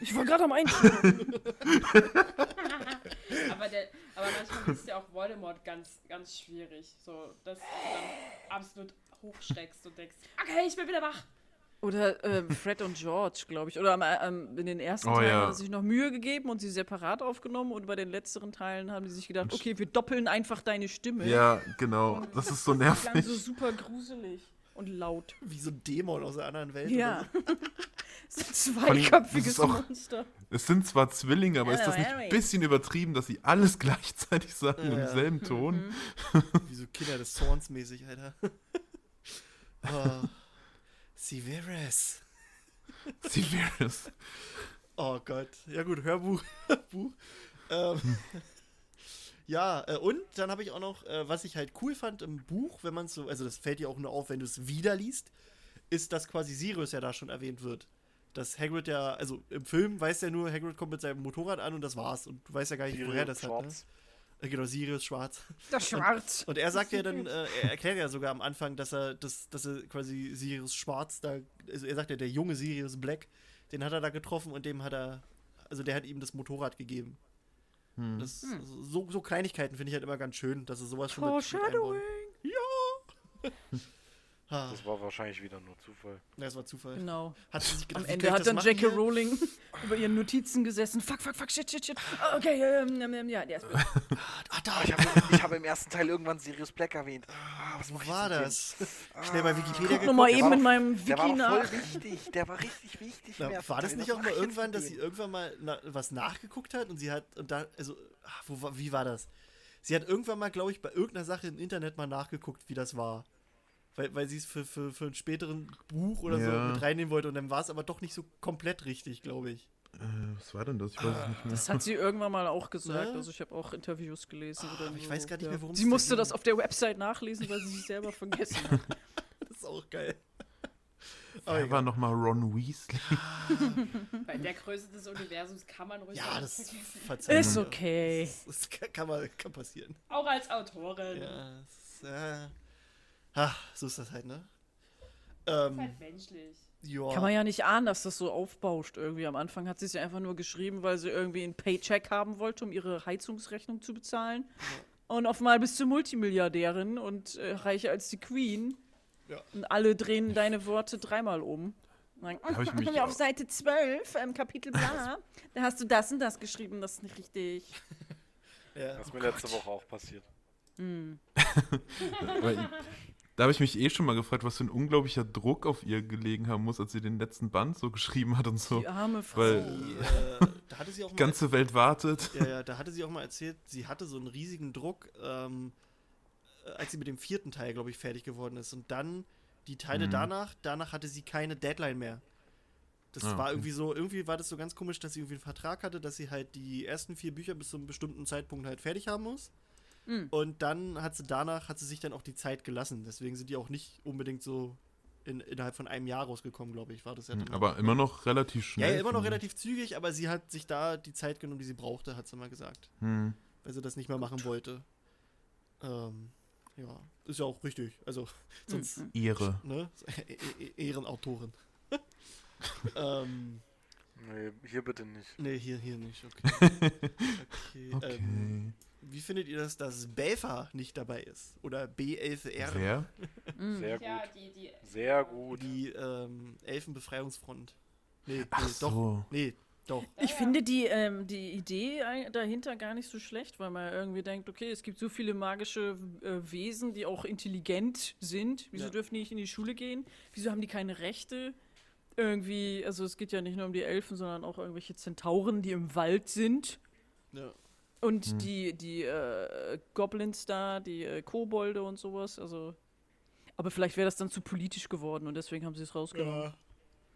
Ich war gerade am Einschlafen. aber, der, aber manchmal ist ja auch Voldemort ganz, ganz schwierig. So, dass du dann absolut hochschreckst und denkst, okay, ich bin wieder wach. Oder ähm, Fred und George, glaube ich. Oder ähm, in den ersten Oh, Teilen ja. hat sich noch Mühe gegeben und sie separat aufgenommen. Und bei den letzteren Teilen haben die sich gedacht, okay, wir doppeln einfach deine Stimme. Ja, genau. Das ist so Klang so nervig. super gruselig und laut. wie so ein Dämon aus einer anderen Welt. Ja. so ein zweiköpfiges auch- Monster. Es sind zwar Zwillinge, aber ist das nicht ein bisschen übertrieben, dass sie alles gleichzeitig sagen Ja, im ja. selben Ton? Mhm. Wie so Kinder des Zorns mäßig, Alter. oh. Severus. Severus. Oh Gott. Ja gut, Hörbuch. Buch. Ähm, ja, äh, und dann habe ich auch noch, äh, was ich halt cool fand im Buch, wenn man es so, also das fällt dir auch nur auf, wenn du es wieder liest, ist, dass quasi Sirius ja da schon erwähnt wird. dass Hagrid ja, also im Film weiß er nur, Hagrid kommt mit seinem Motorrad an und das war's. Und du weißt ja gar nicht, woher das hat. Ne? Äh, Genau, Sirius schwarz. Das Schwarz. Und er sagt ja dann, äh, er erklärt ja sogar am Anfang, dass er, dass, dass er quasi Sirius Schwarz da, also er sagt ja, der junge Sirius Black, den hat er da getroffen und dem hat er, also der hat ihm das Motorrad gegeben. Hm. Das, also so, so Kleinigkeiten finde ich halt immer ganz schön, dass er sowas schon mit, mit. Ja! Ah, Das war wahrscheinlich wieder nur Zufall. das war Zufall. Genau. Hat sie sich gedacht, Am Ende hat dann J.K. Rowling über ihren Notizen gesessen. Fuck, fuck, fuck, shit, shit, shit. Ah, Okay, ähm, ähm, ja, der ist böse. Ah, da, Ah, ich, habe, ich habe im ersten Teil irgendwann Sirius Black erwähnt. Ah, was wo mach ich war das? Schnell bei Wikipedia Guck nochmal der eben war in meinem? Der Wiki war doch nach. voll wichtig. Der war richtig wichtig. Na, war das nicht Was auch mal irgendwann, dass sie irgendwann mal na, was nachgeguckt hat und sie hat, und da, also, ach, wo, war- wie war das? Sie hat irgendwann mal, glaube ich, bei irgendeiner Sache im Internet mal nachgeguckt, wie das war. Weil, weil sie es für, für, für einen späteren Buch oder so Ja. mit reinnehmen wollte und dann war es aber doch nicht so komplett richtig, glaube ich. Äh, was war denn das? Ich weiß es nicht mehr. Das hat sie irgendwann mal auch gesagt. Ne? Also ich habe auch Interviews gelesen. Ah, ich so, weiß gar nicht ja. mehr, worum es Sie musste ging. das auf der Website nachlesen, weil sie sich selber vergessen hat. Das ist auch geil. Aber Wer war nochmal Ron Weasley? Bei der Größe des Universums kann man ruhig ja, das vergessen. Ist okay. Das, das kann, kann, mal, kann passieren. Auch als Autorin. Ja, ist, äh, ah, so ist das halt, ne? Ist Ähm, halt menschlich. ja. Kann man ja nicht ahnen, dass das so aufbauscht irgendwie. Am Anfang hat sie es ja einfach nur geschrieben, weil sie irgendwie einen Paycheck haben wollte, um ihre Heizungsrechnung zu bezahlen. Und auf einmal bist du Multimilliardärin und äh, reicher als die Queen. Ja. Und alle drehen deine Worte dreimal um. Ich mich auf Seite 12, im Kapitel bla, da hast du das und das geschrieben, das ist nicht richtig. ja. Das ist mir letzte Woche auch passiert. Ich, da habe ich mich eh schon mal gefragt, was für ein unglaublicher Druck auf ihr gelegen haben muss, als sie den letzten Band so geschrieben hat und so. Die arme Frau. Weil Die, äh, da hatte sie auch die mal ganze Welt wartet. Ja, ja, da hatte sie auch mal erzählt, sie hatte so einen riesigen Druck, ähm, äh, als sie mit dem vierten Teil, glaube ich, fertig geworden ist. Und dann die Teile Mhm. danach, danach hatte sie keine Deadline mehr. Das Ah, war okay. irgendwie so, irgendwie war das so ganz komisch, dass sie irgendwie einen Vertrag hatte, dass sie halt die ersten vier Bücher bis zu einem bestimmten Zeitpunkt halt fertig haben muss. Mhm. Und dann hat sie danach, hat sie sich dann auch die Zeit gelassen. Deswegen sind die auch nicht unbedingt so in, innerhalb von einem Jahr rausgekommen, glaube ich, war das ja. dann. Hm, Aber immer noch relativ schnell. ja, immer noch relativ zügig, aber sie hat sich da die Zeit genommen, die sie brauchte, hat sie mal gesagt Hm. weil sie das nicht mehr machen wollte. Ähm, ja, ist ja auch richtig. Also, sonst, Ehre. ne? E- E- Ehrenautorin. ähm, Nee, hier bitte nicht. nee, hier, hier nicht. Okay. okay. Okay. Ähm, wie findet ihr das, dass Belfa nicht dabei ist? Oder B11R? Wer? Sehr Ja, gut. die, die, Sehr gut. Die ähm, Elfenbefreiungsfront. Nee, nee Ach doch. so. Nee, doch. Ich finde die, ähm, die Idee dahinter gar nicht so schlecht, weil man irgendwie denkt, okay, es gibt so viele magische äh, Wesen, die auch intelligent sind. Wieso Ja. dürfen die nicht in die Schule gehen? Wieso haben die keine Rechte? Irgendwie, also es geht ja nicht nur um die Elfen, sondern auch irgendwelche Zentauren, die im Wald sind. Ja. Und Hm. die, die äh, Goblins da, die äh, Kobolde und sowas. Also. Aber vielleicht wäre das dann zu politisch geworden und deswegen haben sie es rausgenommen. Ja.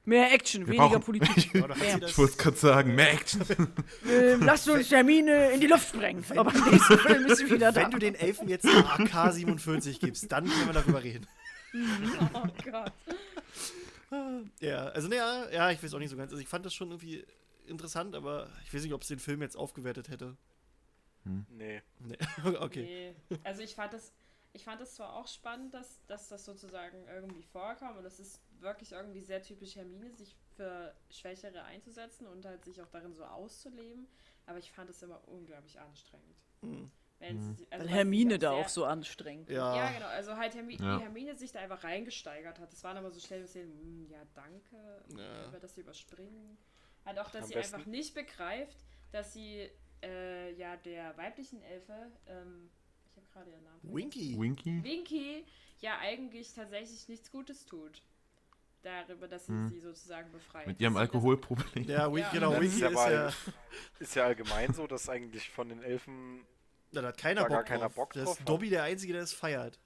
Mehr Action, Wir weniger Politik. Ich wollte gerade sagen, mehr Action. äh, lasst uns Termine in die Luft sprengen. Aber im nächsten Film ist sie wieder da. wenn du den Elfen jetzt eine AK-47 gibst, dann können wir darüber reden. oh Gott. Ja, also naja, ja, ich weiß auch nicht so ganz. Also ich fand das schon irgendwie interessant, aber ich weiß nicht, ob es den Film jetzt aufgewertet hätte. Nee. Nee. okay. Nee. Also ich fand das, ich fand das zwar auch spannend, dass, dass das sozusagen irgendwie vorkam und das ist wirklich irgendwie sehr typisch Hermine, sich für Schwächere einzusetzen und halt sich auch darin so auszuleben, aber ich fand es immer unglaublich anstrengend. Hm. Wenn sie, also Weil Hermine da sehr- auch so anstrengend. Ja. Ja, genau. Also halt Hermi Ja. wie Hermine sich da einfach reingesteigert hat. Das waren aber so schnell Szenen, hm, ja, danke, Ja. über das sie überspringen. Halt auch, dass Am sie besten- einfach nicht begreift, dass sie äh, ja der weiblichen Elfe, ähm, ich habe gerade ihren Namen. Winky. Winky? Winky ja eigentlich tatsächlich nichts Gutes tut. Darüber, dass sie Hm. sie sozusagen befreit. Mit ihrem das- Alkoholproblem. Ja, Winky, Ja. genau, Das Winky ist ja ist ja. Ist ja allgemein so, dass eigentlich von den Elfen. Da hat keiner Da Bock gar keiner drauf. Bock das drauf ist hat. Dobby der Einzige, der es feiert.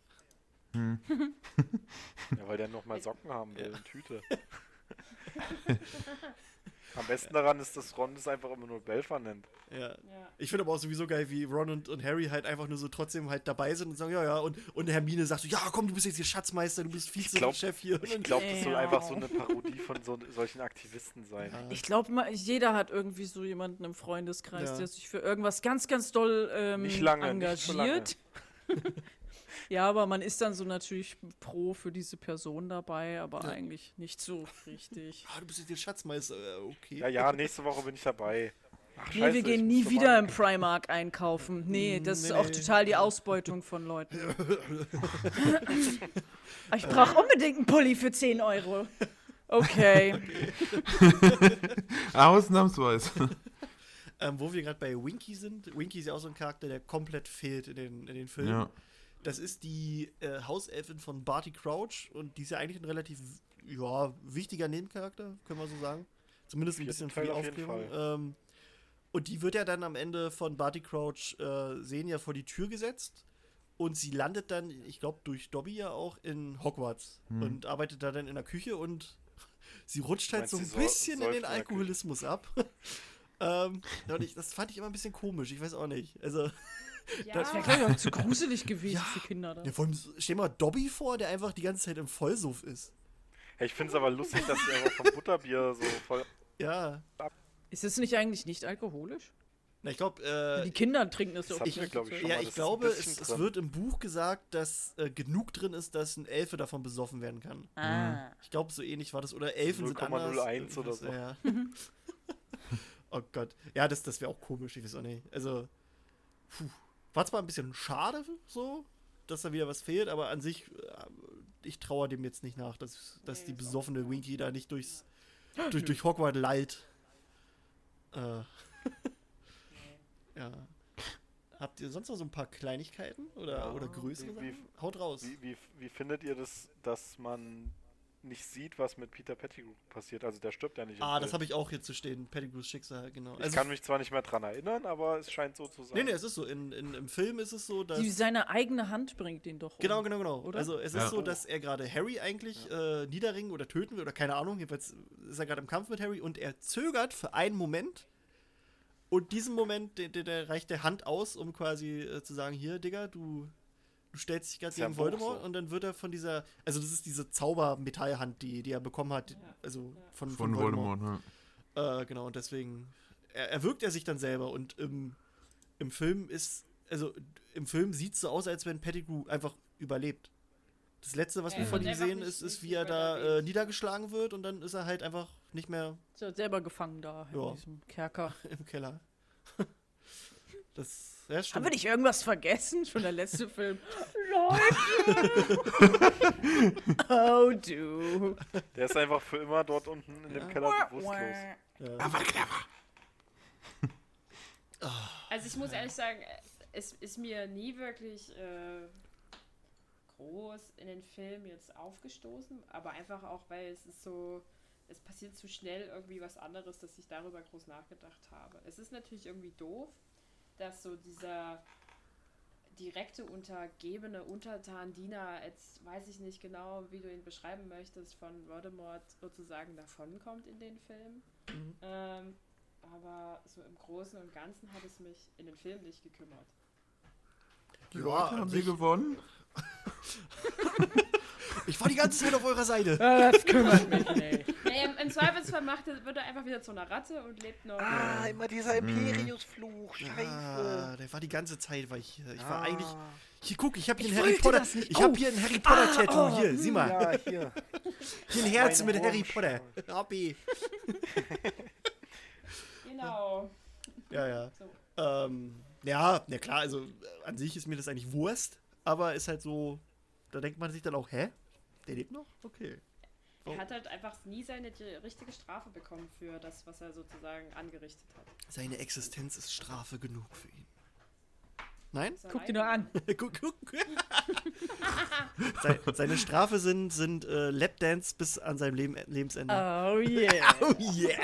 Hm. Ja, weil der noch mal Socken haben will, in Tüte. Am besten daran ist, dass Ron das einfach immer nur Belfer nennt. Ja. Ja. Ich finde aber auch sowieso geil, wie Ron und, und Harry halt einfach nur so trotzdem halt dabei sind und sagen, ja, ja, und, und Hermine sagt so, ja, komm, du bist jetzt hier Schatzmeister, du bist glaub- Vize-Chef hier. Ich glaube, das soll Ja. einfach so eine Parodie von so, solchen Aktivisten sein. Ich glaube, jeder hat irgendwie so jemanden im Freundeskreis, Ja. der sich für irgendwas ganz, ganz doll ähm, Nicht lange, nicht so lange. ja, aber man ist dann so natürlich pro für diese Person dabei, aber Ja. eigentlich nicht so richtig. Ah, du bist jetzt hier Schatzmeister, äh, okay. Ja, ja, nächste Woche bin ich dabei. Ach, Nee, scheiße, wir ich gehen nie wieder im Bank. Primark einkaufen. Nee, das Nee, ist auch nee. total die Ausbeutung von Leuten. ich brauche unbedingt einen Pulli für 10 Euro. Okay. Ausnahmsweise. Ähm, wo wir gerade bei Winky sind, Winky ist ja auch so ein Charakter, der komplett fehlt in den, in den Filmen. ja. Das ist die äh, Hauselfin von Barty Crouch und die ist ja eigentlich ein relativ ja, wichtiger Nebencharakter, können wir so sagen. Zumindest ein bisschen für die Aufklärung. Ähm, und die wird ja dann am Ende von Barty Crouch äh, sehen ja vor die Tür gesetzt und sie landet dann, ich glaube, durch Dobby ja auch in Hogwarts Hm. und arbeitet da dann in der Küche und sie rutscht halt Meinst so ein bisschen in den Alkoholismus ab. ähm, ich, das fand ich immer ein bisschen komisch, ich weiß auch nicht. Also, Ja, Das Wäre, glaube ich, auch zu gruselig gewesen Ja. für Kinder. Da. ja, vor allem, stell mal Dobby vor, der einfach die ganze Zeit im Vollsuff ist. Hey, ich finde es aber lustig, dass sie einfach vom Butterbier so voll. Ja. Ist es nicht eigentlich nicht alkoholisch? Na, ich glaube, äh, Die Kinder trinken ja auch hatten wir, glaub ich, schon ja, mal, ich das glaube, es, es wird im Buch gesagt, dass äh, genug drin ist, dass ein Elfe davon besoffen werden kann. Ah. Ich glaube, so ähnlich war das. Oder Elfen sind 0,01 anders. oder Irgendwas, so. Ja. oh Gott. Ja, das, das wäre auch komisch, ich weiß auch nicht. Also, puh. War zwar ein bisschen schade, so, dass da wieder was fehlt, aber an sich, äh, ich traue dem jetzt nicht nach, dass, dass Nee, die besoffene Winky da nicht durchs, durch, durch Hogwarts leiht. Äh. ja. Habt ihr sonst noch so ein paar Kleinigkeiten oder, Ja, oder größere wie- wie-? Haut raus. Wie, wie, wie findet ihr das, dass man nicht sieht, was mit Peter Pettigrew passiert? Also der stirbt ja nicht. im Ah, das habe ich auch hier zu stehen. Pettigrews Schicksal, genau. Ich kann mich zwar nicht mehr dran erinnern, aber es scheint so zu sein. Nee, nee, es ist so. In, in, Im Film ist es so, dass. Die, seine eigene Hand bringt ihn doch um. Genau, genau, genau. Oder? Also es Ja. ist so, dass er gerade Harry eigentlich äh, niederringen oder töten will oder keine Ahnung. Jedenfalls ist er gerade im Kampf mit Harry und er zögert für einen Moment. Und diesen Moment, der, der, der reicht der Hand aus, um quasi äh, zu sagen, hier, Digga, du, du stellst dich gerade ja gegen Buch Voldemort. so. Und dann wird er von dieser, also das ist diese Zaubermetallhand, die, die er bekommen hat, Ja. also Ja. von, von, Von Voldemort. Voldemort, ja. Äh, genau, und deswegen er, erwürgt er sich dann selber und im, im Film ist, also im Film sieht es so aus, als wenn Pettigrew einfach überlebt. Das letzte, was Ja, wir er von ihm sehen, nicht- ist, ist wie er da äh, niedergeschlagen wird und dann ist er halt einfach nicht mehr Ist ja selber gefangen da Ja. in diesem Kerker. im Keller. das, ja. Haben wir nicht irgendwas vergessen? Schon der letzte Film. Leute! oh, du. Der ist einfach für immer dort unten in dem Keller bewusstlos. Ja. Also ich muss ehrlich sagen, es ist mir nie wirklich äh, groß in den Film jetzt aufgestoßen, aber einfach auch, weil es ist so, es passiert zu schnell irgendwie was anderes, dass ich darüber groß nachgedacht habe. Es ist natürlich irgendwie doof, dass so dieser direkte untergebene Untertan, Diener, jetzt weiß ich nicht genau, wie du ihn beschreiben möchtest, von Voldemort sozusagen davonkommt in den Film. Mhm. Ähm, aber so im Großen und Ganzen hat es mich in den Film nicht gekümmert. Die Ja, Leute haben sie gewonnen. Ich war die ganze Zeit auf eurer Seite. Das kümmert mich nicht. Naja, im, im Zweifelsfall macht er, wird er einfach wieder zu einer Ratte und lebt noch. Ah, immer dieser Imperius-Fluch. Ah, der war die ganze Zeit, war ich hier. Ich war Ah. eigentlich. Hier, guck, ich habe hier Ich ein Harry wollte Potter. das nicht. Ich habe Oh. hier ein Harry Potter Tattoo. hier, sieh mal. Ja, hier. Hier ein Herz Meine mit Harry. Potter. Hobby. Genau. Ja, ja. So. Ähm, ja, na klar, also äh, an sich ist mir das eigentlich Wurst, aber ist halt so, da denkt man sich dann auch, hä? Der lebt noch? Okay. Oh. Er hat halt einfach nie seine richtige Strafe bekommen für das, was er sozusagen angerichtet hat. Seine Existenz ist Strafe genug für ihn. Nein? Guck dir nur an. guck, guck. Sei- Seine Strafe sind, sind äh, Lapdance bis an seinem Leben, Lebensende. Oh yeah. Oh yeah!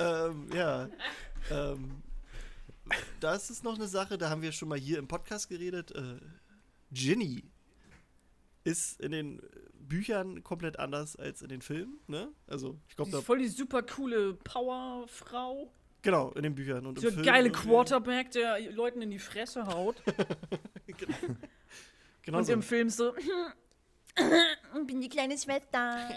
ähm, ja. Ähm, das ist noch eine Sache, da haben wir schon mal hier im Podcast geredet. Äh, Ginny. Ist in den Büchern komplett anders als in den Filmen, ne? Also, ich glaube, da voll die super coole Powerfrau. genau, in den Büchern und So im ein Film geile irgendwie- Quarterback, der Leuten in die Fresse haut. Genau und so. im Film so, bin die kleine Schwester.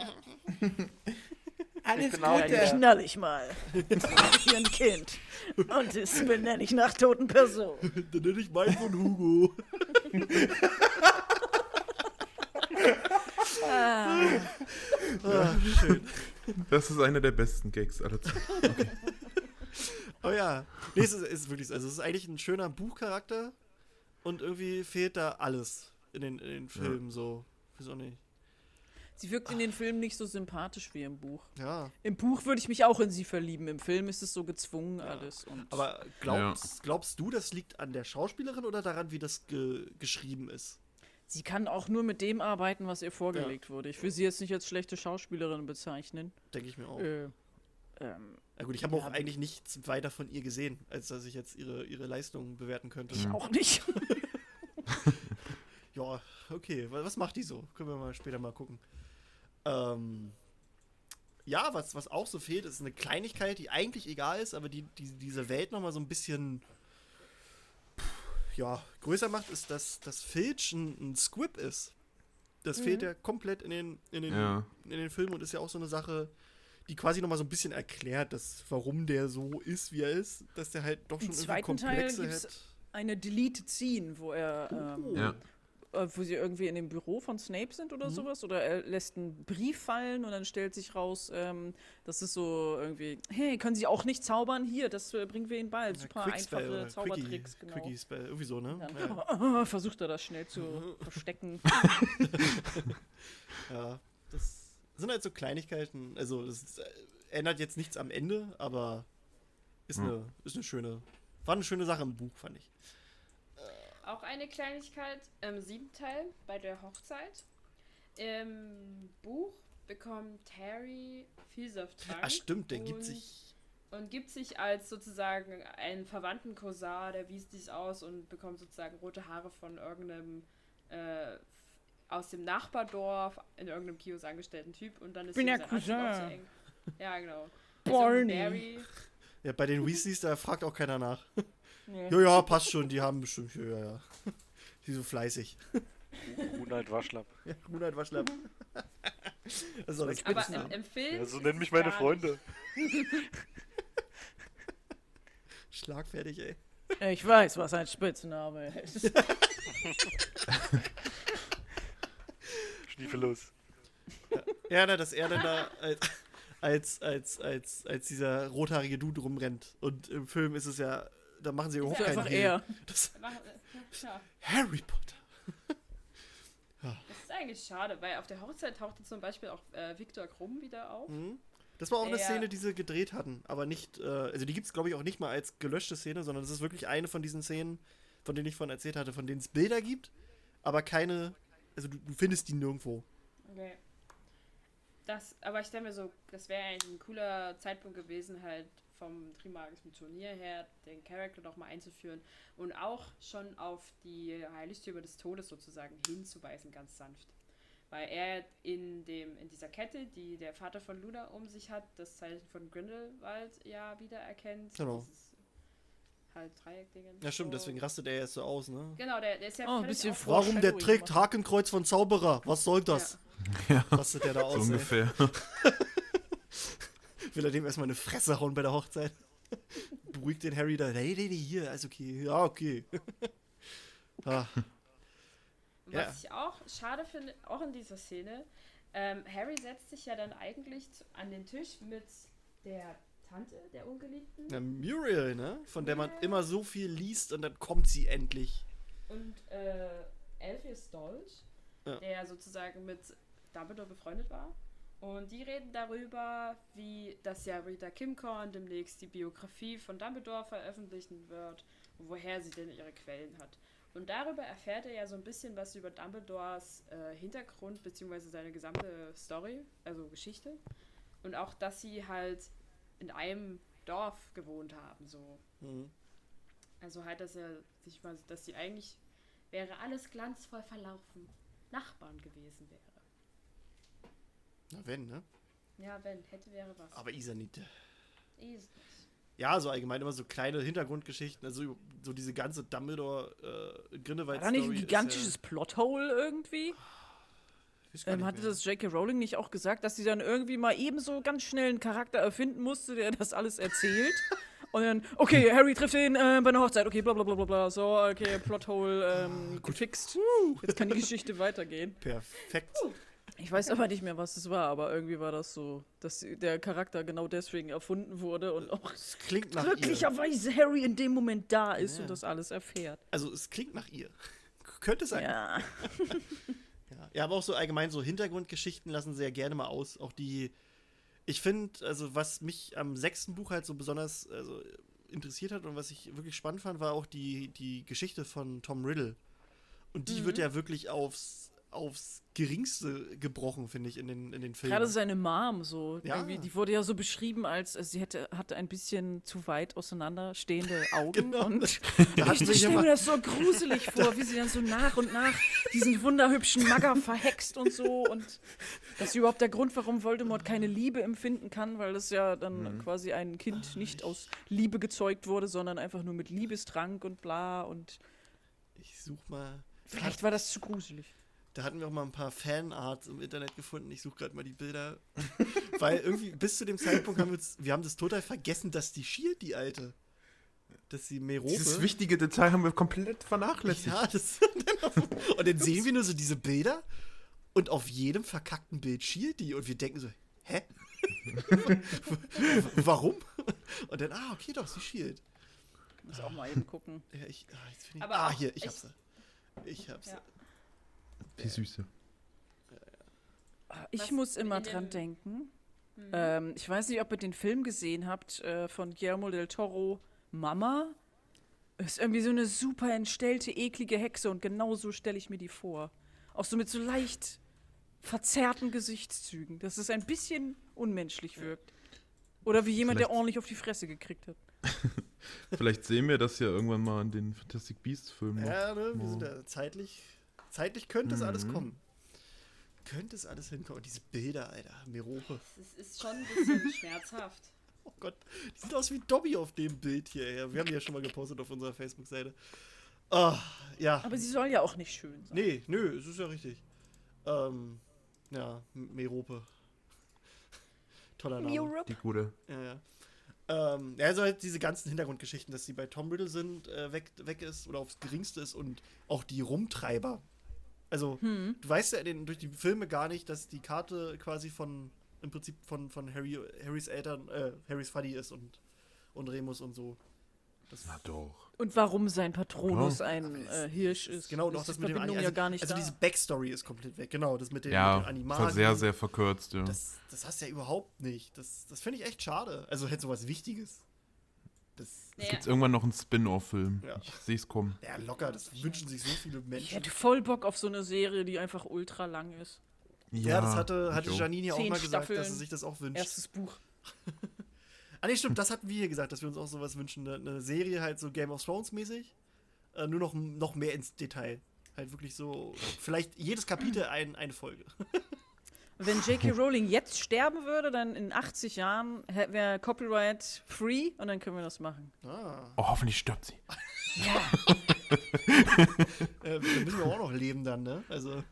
ich bin auch dann der, knall ich mal. Hier ein Kind. Und das benenne ich nach toten Personen. Dann nenne ich meinen Sohn Hugo. Ah. Schön. Das ist einer der besten Gags aller Zeiten. Oh ja. Nee, es ist, ist wirklich so. Also, es ist eigentlich ein schöner Buchcharakter und irgendwie fehlt da alles in den, in den Filmen so. Wieso nicht? Sie wirkt in den Filmen nicht so sympathisch wie im Buch. Ja. Im Buch würde ich mich auch in sie verlieben. Im Film ist es so gezwungen alles. Und Aber glaubst, glaubst du, das liegt an der Schauspielerin oder daran, wie das ge geschrieben ist? Sie kann auch nur mit dem arbeiten, was ihr vorgelegt wurde. Ich will sie jetzt nicht als schlechte Schauspielerin bezeichnen. Denke ich mir auch. Äh, ähm, Na gut, ich habe auch ja. eigentlich nichts weiter von ihr gesehen, als dass ich jetzt ihre, ihre Leistung bewerten könnte. ich auch nicht. Ja, okay. wa- Was macht die so? Können wir mal später mal gucken. Ähm, ja, was, was auch so fehlt, ist eine Kleinigkeit, die eigentlich egal ist, aber die, die diese Welt nochmal so ein bisschen ja, größer macht, ist, dass, dass Filch ein, ein Squib ist. Das fehlt ja komplett in den, in, den, Ja. in den Filmen und ist ja auch so eine Sache, die quasi nochmal so ein bisschen erklärt, dass, warum der so ist, wie er ist, dass der halt doch Im schon irgendwie zweiten Teil Komplexe gibt's hat. Eine Deleted Scene, wo er ähm, Ja. Äh, wo sie irgendwie in dem Büro von Snape sind oder sowas. Oder er lässt einen Brief fallen und dann stellt sich raus, ähm, das ist so irgendwie, hey, können Sie auch nicht zaubern? Hier, das äh, bringen wir Ihnen bald. Super Quickspell einfache oder Zaubertricks, Quickie, genau. Quickie Spell, irgendwie so, ne? Dann Ja. versucht er das schnell zu verstecken. Ja, das sind halt so Kleinigkeiten. Also, das äh, ändert jetzt nichts am Ende, aber ist, Hm. eine, ist eine schöne, war eine schöne Sache im Buch, fand ich. Auch eine Kleinigkeit im siebten Teil bei der Hochzeit. Im Buch bekommt Harry Vielsafttrank. Ah, stimmt, der gibt und- sich. Und gibt sich als sozusagen einen verwandten Cousin der Weasleys aus und bekommt sozusagen rote Haare von irgendeinem äh, aus dem Nachbardorf in irgendeinem Kiosk angestellten Typ und dann ist Bin der Cousin. so eng. Ja, genau. Barney. Also Barry, Ja, bei den Weasleys, da fragt auch keiner nach. Nee. Ja, ja, passt schon, die haben bestimmt, ja, ja. Die so fleißig. Ronald Waschlapp. Ja, Ronald Waschlapp. Das ist auch der aber Spitzname. im, im Film. Ja, so nennen mich meine Freunde. Schlagfertig, ey. Ich weiß, was ein Spitzname ist. Schniefelos. Ja, na, dass er dann da als, als, als, als, als dieser rothaarige Dude rumrennt. Und im Film ist es ja, da machen sie überhaupt Ist keinen einfach Hehl. Das, äh, Ja, Harry Potter. das ist eigentlich schade, weil auf der Hochzeit tauchte zum Beispiel auch äh, Viktor Krumm wieder auf. Mhm. Das war auch eine Ja. Szene, die sie gedreht hatten, aber nicht, äh, also die gibt es glaube ich auch nicht mal als gelöschte Szene, sondern es ist wirklich eine von diesen Szenen, von denen ich vorhin erzählt hatte, von denen es Bilder gibt, aber keine, also du, du findest die nirgendwo. Okay. Das, aber ich stelle mir so, das wäre eigentlich ein cooler Zeitpunkt gewesen, halt vom Trimagischen Turnier her, den Charakter nochmal einzuführen und auch schon auf die Heiligtümer des Todes sozusagen hinzuweisen, ganz sanft. Weil er in, dem, in dieser Kette, die der Vater von Luna um sich hat, das Zeichen von Grindelwald ja wiedererkennt. Genau. Dieses halt Dreieckdingen. Ja stimmt, So. deswegen rastet er jetzt so aus, ne? Genau, der, der ist ja Oh, ein bisschen froh. Warum der trägt. Hakenkreuz von Zauberer? Was soll das? Ja, Rastet der da so aus? ey? ungefähr. Will er dem erstmal eine Fresse hauen bei der Hochzeit? Beruhigt den Harry da. Nee, nee, hier, ist okay. Ja, okay. ah, Was Ja. ich auch schade finde, auch in dieser Szene, ähm, Harry setzt sich ja dann eigentlich an den Tisch mit der Tante der Ungeliebten na, Muriel, ne? Von der man immer so viel liest und dann kommt sie endlich. und äh, Elphius Dolch, Ja. der sozusagen mit Dumbledore befreundet war. Und die reden darüber, wie das ja Rita Kimcorn demnächst die Biografie von Dumbledore veröffentlichen wird und woher sie denn ihre Quellen hat. Und darüber erfährt er ja so ein bisschen was über Dumbledores äh, Hintergrund bzw. seine gesamte Story, also Geschichte. Und auch, dass sie halt in einem Dorf gewohnt haben, so. Mhm. Also halt, dass er sich mal, dass sie eigentlich wäre alles glanzvoll verlaufen. Nachbarn gewesen wäre. Na, wenn, ne? Ja, wenn, hätte, wäre was. Aber Isa nicht. Ist nicht. Ja, so allgemein immer so kleine Hintergrundgeschichten. Also so diese ganze Dumbledore äh, Grindelwald War da nicht ein gigantisches Ist Plothole irgendwie? ja, Ähm, hatte mehr. das J.K. Rowling nicht auch gesagt, dass sie dann irgendwie mal ebenso ganz schnell einen Charakter erfinden musste, der das alles erzählt? Und dann, okay, Harry trifft ihn äh, bei einer Hochzeit, okay, bla bla bla bla bla. So, okay, Plothole ähm, gefixt. Jetzt kann die Geschichte weitergehen. Perfekt. Ich weiß aber nicht mehr, was es war, aber irgendwie war das so, dass der Charakter genau deswegen erfunden wurde und auch Es klingt nach ihr. glücklicherweise Harry in dem Moment da ist Ja. und das alles erfährt. Also es klingt nach ihr. Könnte sein. Ja. Ja. ja, aber auch so allgemein so Hintergrundgeschichten lassen sehr gerne mal aus. Auch die, ich finde, also was mich am sechsten Buch halt so besonders also, interessiert hat und was ich wirklich spannend fand, war auch die, die Geschichte von Tom Riddle. Und die wird ja wirklich aufs, aufs Geringste gebrochen, finde ich, in den, in den Filmen. Gerade seine Mom so. Ja. Die wurde ja so beschrieben, als äh, sie hätte, hatte ein bisschen zu weit auseinanderstehende Augen. Genau. Und da ich stelle mir das so gruselig vor, wie sie dann so nach und nach diesen wunderhübschen Magger verhext und so. Und das ist überhaupt der Grund, warum Voldemort keine Liebe empfinden kann, weil das ja dann quasi ein Kind nicht aus Liebe gezeugt wurde, sondern einfach nur mit Liebestrank und bla. Und ich such mal. vielleicht war das zu gruselig. Da hatten wir auch mal ein paar Fanarts im Internet gefunden. Ich suche gerade mal die Bilder. Weil irgendwie bis zu dem Zeitpunkt haben wir uns, wir haben das total vergessen, dass die Shield, die alte, dass sie Merope. Dieses wichtige Detail haben wir komplett vernachlässigt. ja, das, und dann sehen wir nur so diese Bilder und auf jedem verkackten Bild Shield die und wir denken so, hä? Warum? Und dann, ah, okay, doch, sie Shield. Muss auch mal eben gucken. Ja, ich, ah, ich, Aber ah, hier, ich echt- hab's. Ich hab's. Ja. Die Süße. Ich Was muss immer dran denken. Ähm, ich weiß nicht, ob ihr den Film gesehen habt äh, von Guillermo del Toro, Mama. Ist irgendwie so eine super entstellte, eklige Hexe und genau so stelle ich mir die vor. Auch so mit so leicht verzerrten Gesichtszügen, dass es ein bisschen unmenschlich wirkt. Oder wie jemand, der Vielleicht- ordentlich auf die Fresse gekriegt hat. Vielleicht sehen wir das ja irgendwann mal in den Fantastic Beasts Filmen. Ja, ne, wir sind da zeitlich. Zeitlich könnte es alles Mhm. kommen. Könnte es alles hinkommen. Und diese Bilder, Alter. Merope. Es ist schon ein bisschen schmerzhaft. Oh Gott. Die sieht aus wie Dobby auf dem Bild hier. Ja, wir haben die ja schon mal gepostet auf unserer Facebook-Seite. Ah, ja. Aber sie soll ja auch nicht schön sein. Nee, nö, es ist ja richtig. Ähm, ja, Merope. Toller Name. Die gute. Ja, ja. Ähm, ja, also halt diese ganzen Hintergrundgeschichten, dass sie bei Tom Riddle sind, äh, weg, weg ist oder aufs Geringste ist und auch die Rumtreiber. Also, Hm. du weißt ja den, durch die Filme gar nicht, dass die Karte quasi von, im Prinzip von, von Harry, Harrys Eltern, äh, Harrys Fuddy ist und, und Remus und so. Das, Na doch. Und warum sein Patronus Ja. ein äh, Hirsch ist. genau, und auch ist das die mit dem Verbindung Ani- ja also, gar nicht Also da. diese Backstory ist komplett weg, genau, das mit den, Ja, mit Animagien. sehr, sehr verkürzt, ja. Das, das hast du ja überhaupt nicht. Das, das finde ich echt schade. Also hätte sowas Wichtiges. Das, Naja, gibt irgendwann noch einen Spin-off-Film. Ja. Ich sehe es kommen. ja, locker, das wünschen sich so viele ich Menschen. hätte voll Bock auf so eine Serie, die einfach ultra lang ist. Ja, das hatte, hatte ich. Janine ja auch mal gesagt, dass Staffeln. sie sich das auch wünscht. Erstes Buch. Ah, nee, stimmt, das hatten wir hier gesagt, dass wir uns auch sowas wünschen. Eine, eine Serie halt so Game of Thrones mäßig. Äh, nur noch, noch mehr ins Detail. Halt wirklich so, vielleicht jedes Kapitel ein, eine Folge. Wenn J.K. Rowling jetzt sterben würde, dann in 80 Jahren wäre Copyright free und dann können wir das machen. Ah, Oh, hoffentlich stirbt sie. äh, da müssen wir auch noch leben dann, ne? Also,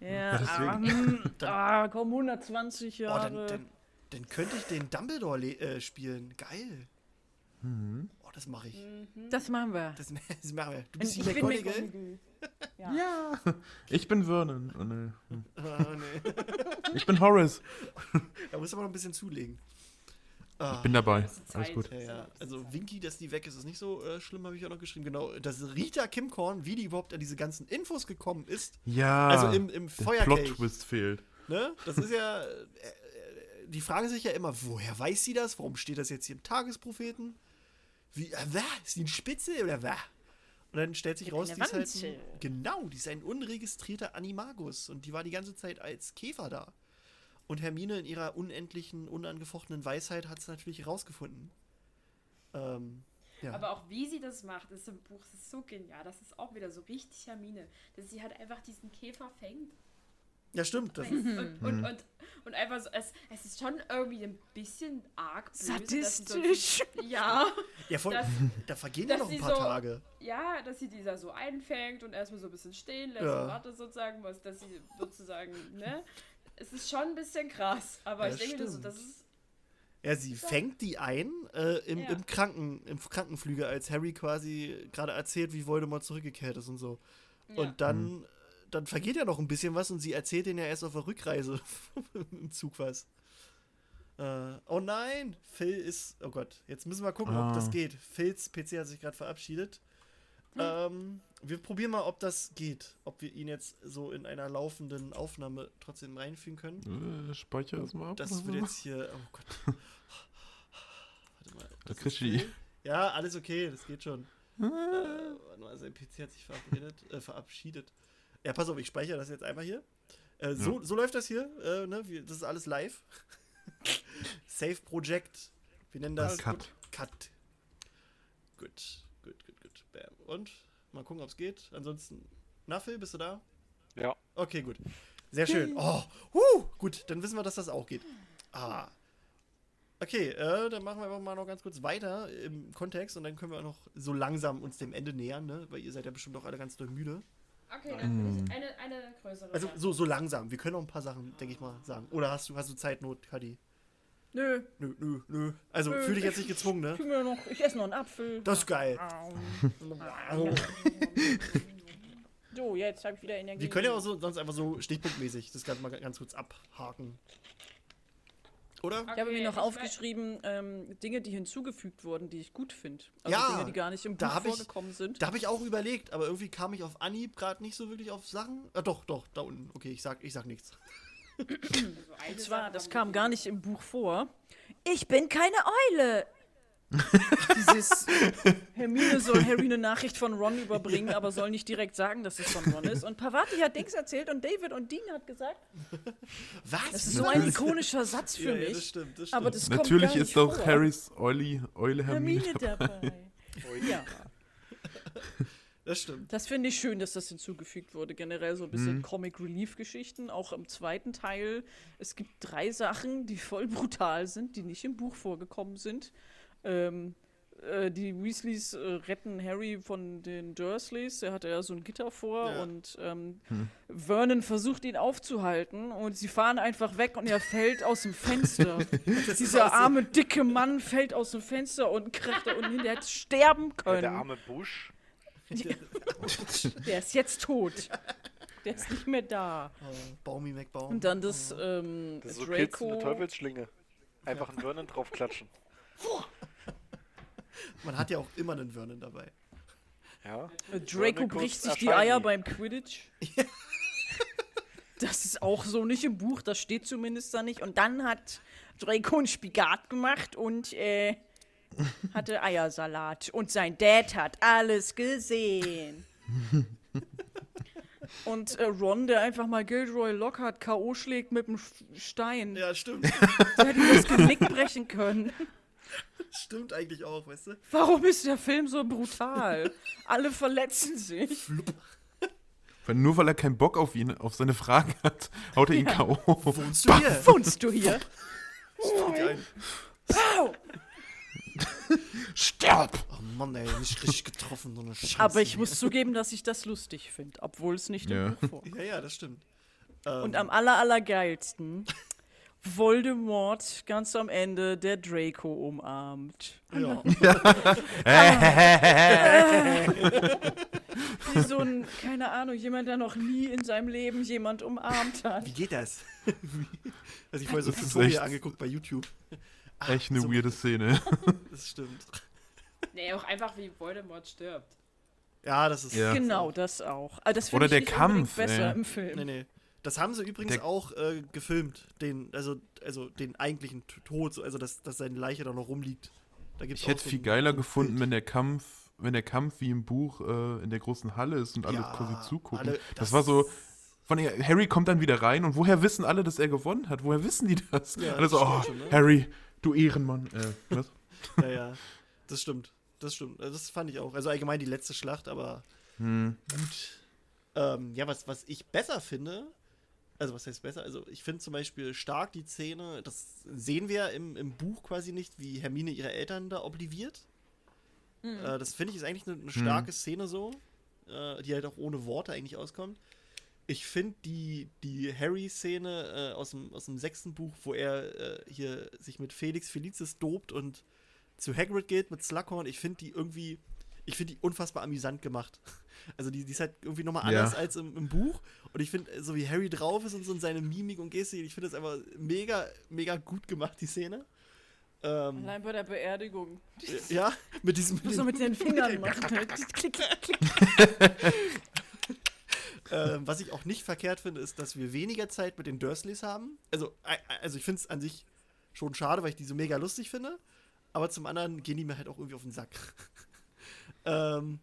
Ja, deswegen. aber, hm, ah, komm, 120 oh, Jahre. dann, dann, dann könnte ich den Dumbledore le- äh, spielen. Geil. Mhm. Oh, das mache ich. das machen wir. Das, das machen wir. Du bist ich bin McGonagall? McGonagall. Ja. Ich bin Vernon. Oh, nee. Hm. Ah, nee. Ich bin Horace. Da musst du aber noch ein bisschen zulegen. Ah. Ich bin dabei. Alles gut. Ja, ja. Also Winky, dass die weg ist, ist nicht so äh, schlimm, habe ich auch noch geschrieben. Genau, dass Rita Kimcorn, wie die überhaupt an diese ganzen Infos gekommen ist. Ja. Also im, im der. Plot-Twist fehlt. Ne? Das ist ja. Äh, äh, die fragen sich ja immer, woher weiß sie das? Warum steht das jetzt hier im Tagespropheten? Wie, äh? Ist die ein Spitze oder wer? Und dann stellt sich raus, die ist halt ein, genau, die ist ein unregistrierter Animagus und die war die ganze Zeit als Käfer da. Und Hermine in ihrer unendlichen, unangefochtenen Weisheit hat es natürlich rausgefunden. Ähm, Ja. Aber auch wie sie das macht, ist im Buch das ist so genial. Das ist auch wieder so richtig Hermine, dass sie halt einfach diesen Käfer fängt. Ja, stimmt. Das, Und, und, und, und einfach so, es, es ist schon irgendwie ein bisschen arg böse. dass Sadistisch. So, ja, ja, voll, Das- da vergehen ja dass noch ein paar so- Tage. ja, dass sie dieser so einfängt und erstmal so ein bisschen stehen lässt Ja. und wartet sozusagen, was, dass sie sozusagen, ne? Es ist schon ein bisschen krass, aber Ja, ich denke stimmt. das ist Ja, sie fängt die ein äh, im, Ja. im, Kranken, im Krankenflügel, als Harry quasi gerade erzählt, wie Voldemort zurückgekehrt ist und so. ja. Und dann, dann vergeht ja noch ein bisschen was und sie erzählt den ja erst auf der Rückreise im Zug was. Äh, oh nein, Phil ist. Oh Gott, jetzt müssen wir gucken, ob Ah. das geht. Phils PC hat sich gerade verabschiedet. Ähm, wir probieren mal, ob das geht. Ob wir ihn jetzt so in einer laufenden Aufnahme trotzdem reinfügen können. Äh, speicher das mal ab. Das wird jetzt hier. Oh Gott. Warte mal. das ist Krischi. Phil. Ja, alles okay, das geht schon. äh, warte mal, sein PC hat sich verabredet, äh, verabschiedet. Ja, pass auf, ich speichere das jetzt einmal hier. Äh, so, so läuft das hier. Äh, ne? wir, das ist alles live. Save Project. Wir nennen das Cut. Cut. Gut, gut, gut, gut. Bam. Und mal gucken, ob es geht. Ansonsten, na Phil, bist du da? Ja. Okay, gut. Sehr schön. Oh, huh, gut, dann wissen wir, dass das auch geht. Ah. Okay, äh, dann machen wir einfach mal noch ganz kurz weiter im Kontext und dann können wir auch noch so langsam uns dem Ende nähern, ne? Weil ihr seid ja bestimmt auch alle ganz doll müde. Okay, dann will ich eine, eine größere. Also Sache. so, so langsam. Wir können noch ein paar Sachen, denke ich mal, sagen. Oder hast du, hast du Zeitnot, Kadi? Nö, Nö, nö, nö. Also Nö. fühl dich jetzt nicht gezwungen, ne? ich, mir noch, ich esse noch einen Apfel. Das ist geil. So, jetzt habe ich wieder Energie. Wir können ja auch so, sonst einfach so stichpunktmäßig das Ganze mal ganz kurz abhaken. Oder? Ich habe Okay, mir noch aufgeschrieben, ähm, Dinge, die hinzugefügt wurden, die ich gut finde. Also Ja, Dinge, die gar nicht im da Buch hab ich- vorgekommen sind. Da habe ich auch überlegt, aber irgendwie kam ich auf Anhieb gerade nicht so wirklich auf Sachen. Ah, doch, doch, da unten. Okay, ich sag, ich sag nichts. Also Und zwar, Sache das kam gar nicht im Buch vor. Ich bin keine Eule. Dieses Hermine soll Harry eine Nachricht von Ron überbringen, aber soll nicht direkt sagen, dass es von Ron ist. Und Pavati hat Dings erzählt und David und Dean hat gesagt, Was? das ist so ein ikonischer Satz für ja, ja, das mich. stimmt, das stimmt. aber das kommt Natürlich gar ist vor. Harrys Euli, Eule Hermine. Hermine dabei. ja, das stimmt. das finde ich schön, dass das hinzugefügt wurde. Generell so ein bisschen Comic Relief Geschichten. Auch im zweiten Teil. Es gibt drei Sachen, die voll brutal sind, die nicht im Buch vorgekommen sind. Ähm, äh, die Weasleys äh, retten Harry von den Dursleys. Er hatte ja so ein Gitter vor Ja. und ähm, Vernon versucht ihn aufzuhalten und sie fahren einfach weg und er fällt aus dem Fenster. Dieser arme, dicke Mann fällt aus dem Fenster und kracht da unten hin. Der hätte sterben können. der arme Busch. Der ist jetzt tot. Der ist nicht mehr da. Oh, Baumi McBaum. Und dann das, ähm, Das ist so Kids Draco. der Teufelsschlinge. Einfach einen Vernon draufklatschen. Man hat ja auch immer einen Vernon dabei. Ja. äh, Draco bricht sich die. Eier beim Quidditch. Das ist auch so nicht im Buch, das steht zumindest da nicht. Und dann hat Draco einen Spigat gemacht und äh, hatte Eiersalat. Und sein Dad hat alles gesehen. Und äh, Ron, der einfach mal Gilderoy Lockhart K.O. schlägt mit dem Stein. Ja, stimmt. Der hätte das Genick brechen können. Stimmt eigentlich auch, weißt du? Warum ist der Film so brutal? Alle verletzen sich. Weil nur weil er keinen Bock auf ihn, auf seine Fragen hat, haut er ihn K.O. Wohnst du hier? Wohnst du hier? Fällt dir ein. Pow! Sterb! Oh Mann, ey, nicht richtig getroffen, so eine Scheiße. Aber ich muss zugeben, dass ich das lustig finde, obwohl es nicht Ja. im Buch vorkommt. Ja, ja, das stimmt. Ähm, Und am aller, allergeilsten Voldemort ganz am Ende der Draco umarmt. ja. Wie so ein, keine Ahnung, jemand, der noch nie in seinem Leben jemand umarmt hat. Wie geht das? also ich vorher so ist Tutorial angeguckt bei YouTube. Ah, Echt eine so, weirde Szene. Das stimmt. Nee, auch einfach wie Voldemort stirbt. Ja, das ist. Ja. Genau, das auch. Aber das Oder der Kampf, besser ey. im Film. Nee, nee. Das haben sie übrigens Der- auch äh, gefilmt, den, also, also den eigentlichen Tod, also dass, dass seine Leiche da noch rumliegt. Da Ich hätte so viel geiler so gefunden, Bild. wenn der Kampf, wenn der Kampf wie im Buch äh, in der großen Halle ist und alle Ja, quasi zugucken. alle- das, war so. Von Harry kommt dann wieder rein und woher wissen alle, dass er gewonnen hat? Woher wissen die das? Ja, alle so, das oh, schon, ne? Harry, du Ehrenmann. Äh, was? Ja, ja. Das stimmt. das stimmt. Also Das fand ich auch. Also allgemein die letzte Schlacht, aber Hm. gut. Ähm, ja, was, was ich besser finde, also was heißt besser? Also ich finde zum Beispiel stark die Szene, das sehen wir im, im Buch quasi nicht, wie Hermine ihre Eltern da obliviert. Äh, das finde ich ist eigentlich eine, eine starke Szene so, äh, die halt auch ohne Worte eigentlich auskommt. Ich finde die, die Harry-Szene äh, aus, dem, aus dem sechsten Buch, wo er äh, hier sich mit Felix Felicis dopt und zu Hagrid geht mit Slughorn, ich finde die irgendwie, ich finde die unfassbar amüsant gemacht. Also die, die ist halt irgendwie nochmal Ja. anders als im, im Buch. Und ich finde, so wie Harry drauf ist und so und seine Mimik und Gestik, ich finde das einfach mega, mega gut gemacht, die Szene. Ähm, Allein bei der Beerdigung. ja, mit diesem. Muss man mit den Fingern machen. halt. klick, klick, klick. Ähm, was ich auch nicht verkehrt finde, ist, dass wir weniger Zeit mit den Dursleys haben. Also, äh, also ich finde es an sich schon schade, weil ich die so mega lustig finde. Aber zum anderen gehen die mir halt auch irgendwie auf den Sack. ähm,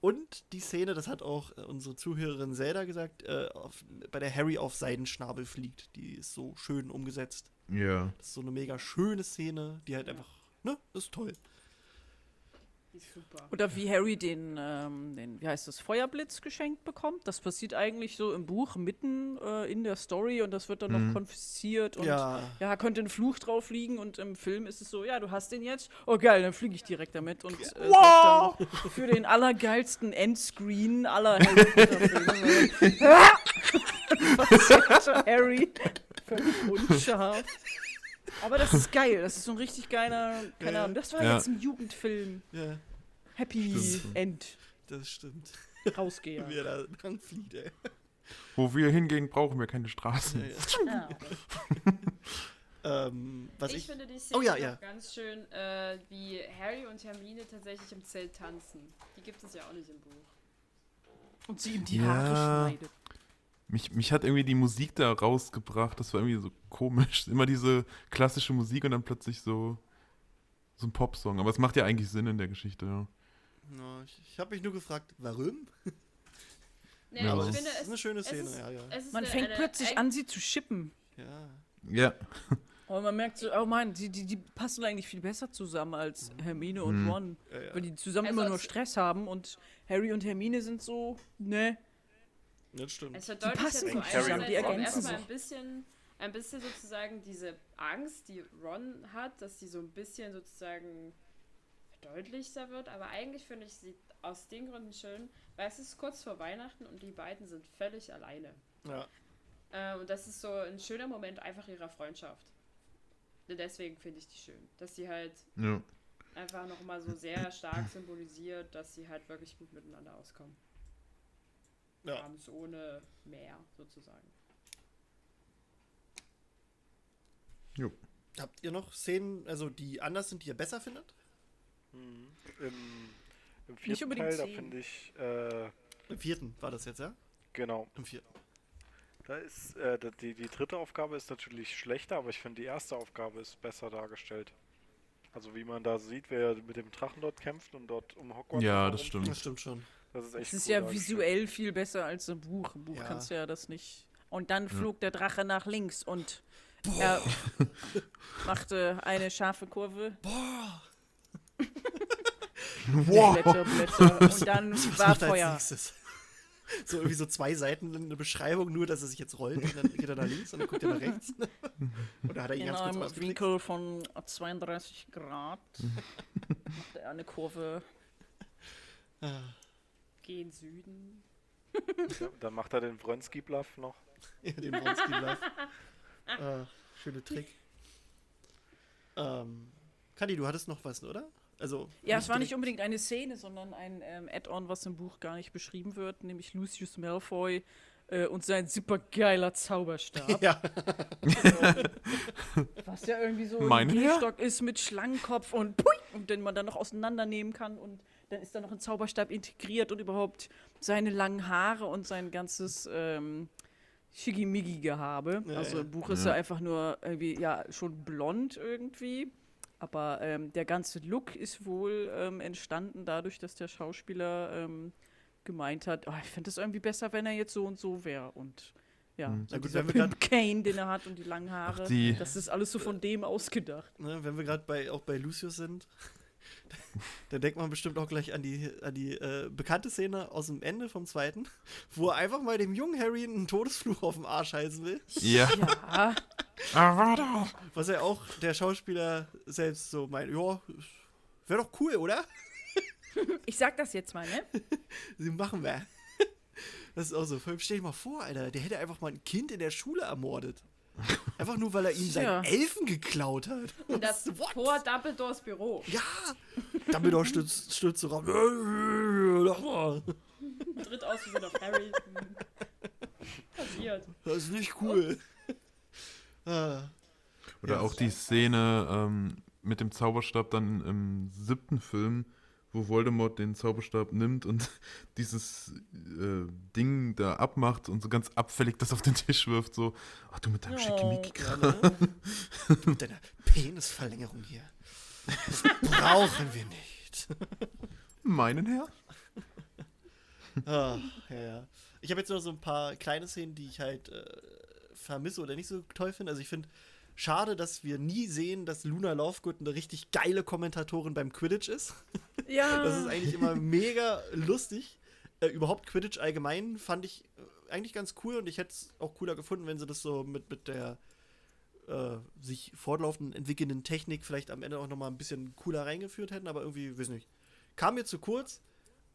und die Szene, das hat auch äh, unsere Zuhörerin Zelda gesagt, äh, auf, bei der Harry auf Seidenschnabel fliegt. Die ist so schön umgesetzt. Ja. Das ist so eine mega schöne Szene, die halt einfach, ne, ist toll. Die ist super. Oder wie Harry den, ähm, den, wie heißt das, Feuerblitz geschenkt bekommt. Das passiert eigentlich so im Buch mitten äh, in der Story und das wird dann noch konfisziert und Ja. ja, könnte ein Fluch drauf liegen und im Film ist es so, ja, du hast den jetzt. Oh geil, dann fliege ich direkt damit und äh, wow! für den allergeilsten Endscreen aller Harry Potter Filme. Harry völlig unscharf. Aber das ist geil, das ist so ein richtig geiler, keine. Ahnung, das war Ja. jetzt ein Jugendfilm. Ja, Happy Stimmt. End. das stimmt. Rausgeher. Wie er da lang flieht, ey. Wo wir hingehen, brauchen wir keine Straßen. Ja, ja. Ja. Ähm, was ich, ich, finde die Szene Oh ja, ja. ganz schön, äh, wie Harry und Hermine tatsächlich im Zelt tanzen. Die gibt es ja auch nicht im Buch. Und sie ihm die Ja. Haare schneidet. Mich, mich hat irgendwie die Musik da rausgebracht. Das war irgendwie so komisch. Immer diese klassische Musik und dann plötzlich so, so ein Popsong. Aber es macht ja eigentlich Sinn in der Geschichte, ja. Ich, ich habe mich nur gefragt, warum? Nee, Ja, ich aber finde, das ist es, eine schöne es Szene, ist- ja, ja. es Man eine, fängt eine, plötzlich eig- an, sie zu schippen. Ja, Ja. Und man merkt so, oh Mann, die, die, die passen eigentlich viel besser zusammen als Hermine und Mhm. Ron. ja, ja. Weil die zusammen Also immer nur es- Stress haben und Harry und Hermine sind so, ne. Das stimmt. Es verdeutlicht passen jetzt so nicht zusammen, einerseits die erstmal sich. ein bisschen, ein bisschen sozusagen diese Angst, die Ron hat, dass sie so ein bisschen sozusagen verdeutlichter wird. Aber eigentlich finde ich sie aus den Gründen schön, weil es ist kurz vor Weihnachten und die beiden sind völlig alleine. Ja. Äh, und das ist so ein schöner Moment einfach ihrer Freundschaft. Und Deswegen finde ich die schön, dass sie halt ja. einfach nochmal so sehr stark symbolisiert, dass sie halt wirklich gut miteinander auskommen. Ja. Ganz ohne mehr sozusagen. Habt ihr noch Szenen, also die anders sind, die ihr besser findet? Mhm. Im, Im vierten unbedingt Teil, da finde ich, äh, Im vierten war das jetzt, ja? genau, Im vierten. da ist, äh, die, die dritte Aufgabe ist natürlich schlechter, aber ich finde die erste Aufgabe ist besser dargestellt. Also wie man da sieht, wer mit dem Drachen dort kämpft und dort um Hogwarts Ja, das stimmt. Das stimmt schon. Das ist echt Es ist cool ja visuell viel besser als im Buch. Im Buch Ja. kannst du ja das nicht. Und dann flog der Drache nach links und er machte eine scharfe Kurve. Boah! Blätter, Blätter. Und dann Was war macht er Feuer. So irgendwie so zwei Seiten eine Beschreibung, nur dass er sich jetzt rollt und dann geht er nach links und dann guckt er nach rechts. Oder hat er ihn In ganz kurz einem ausgeklickt? Winkel von 32 Grad machte er eine Kurve. Ah, Gehen Süden. Ja, dann macht er den Vronsky-Bluff noch. Ja, den Bronski Bluff. ah, schöne Trick. Ähm, Kandi, du hattest noch was, oder? Also, Ja, es war nicht unbedingt eine Szene, sondern ein ähm, Add-on, was im Buch gar nicht beschrieben wird, nämlich Lucius Malfoy äh, und sein supergeiler Zauberstab. Ja, Was ja irgendwie so Meine ein? Gehstock ist mit Schlangenkopf und pui, und den man dann noch auseinandernehmen kann und dann ist da noch ein Zauberstab integriert und überhaupt seine langen Haare und sein ganzes ähm, Schickimicki-Gehabe. Ja, also ja. im Buch ist Ja. er einfach nur irgendwie, ja, schon blond irgendwie. Aber ähm, der ganze Look ist wohl ähm, entstanden dadurch, dass der Schauspieler ähm, gemeint hat, oh, ich finde es irgendwie besser, wenn er jetzt so und so wäre. Und ja, Mhm. so Na gut, dieser wenn wir Pimp Kane, den er hat und die langen Haare, die- das ist alles so von dem ausgedacht. ne, wenn wir gerade bei, auch bei Lucius sind. Da denkt man bestimmt auch gleich an die, an die äh, bekannte Szene aus dem Ende vom zweiten, wo er einfach mal dem jungen Harry einen Todesfluch auf den Arsch heißen will. Ja. Ja. Was er auch der Schauspieler selbst so meint, ja, wäre doch cool, oder? Ich sag das jetzt mal, ne? Sie machen wir. Das ist auch so. Stell dir mal vor, Alter, der hätte einfach mal ein Kind in der Schule ermordet. Einfach nur, weil er ihm seinen Ja. Elfen geklaut hat. Und das What? vor Dumbledores Büro. Ja! Dumbledore stürzt, stürzt so raus. Lass mal. Tritt aus wie so auf Harry. Passiert. Das ist nicht cool. Ah. Oder Ja, auch die Szene ähm, mit dem Zauberstab dann im siebten Film, wo Voldemort den Zauberstab nimmt und dieses äh, Ding da abmacht und so ganz abfällig das auf den Tisch wirft, so, ach du mit deinem Oh. schickimicki Ja, ne? Du mit deiner Penisverlängerung hier. Das brauchen wir nicht. Meinen Herr? Ah, ja, ja. Ich habe jetzt noch so ein paar kleine Szenen, die ich halt äh, vermisse oder nicht so toll finde. Also ich finde schade, dass wir nie sehen, dass Luna Lovegood eine richtig geile Kommentatorin beim Quidditch ist. Ja. Das ist eigentlich immer mega lustig. Äh, überhaupt Quidditch allgemein fand ich äh, eigentlich ganz cool und ich hätte es auch cooler gefunden, wenn sie das so mit, mit der äh, sich fortlaufend entwickelnden Technik vielleicht am Ende auch nochmal ein bisschen cooler reingeführt hätten, aber irgendwie, weiß nicht. Kam mir zu kurz.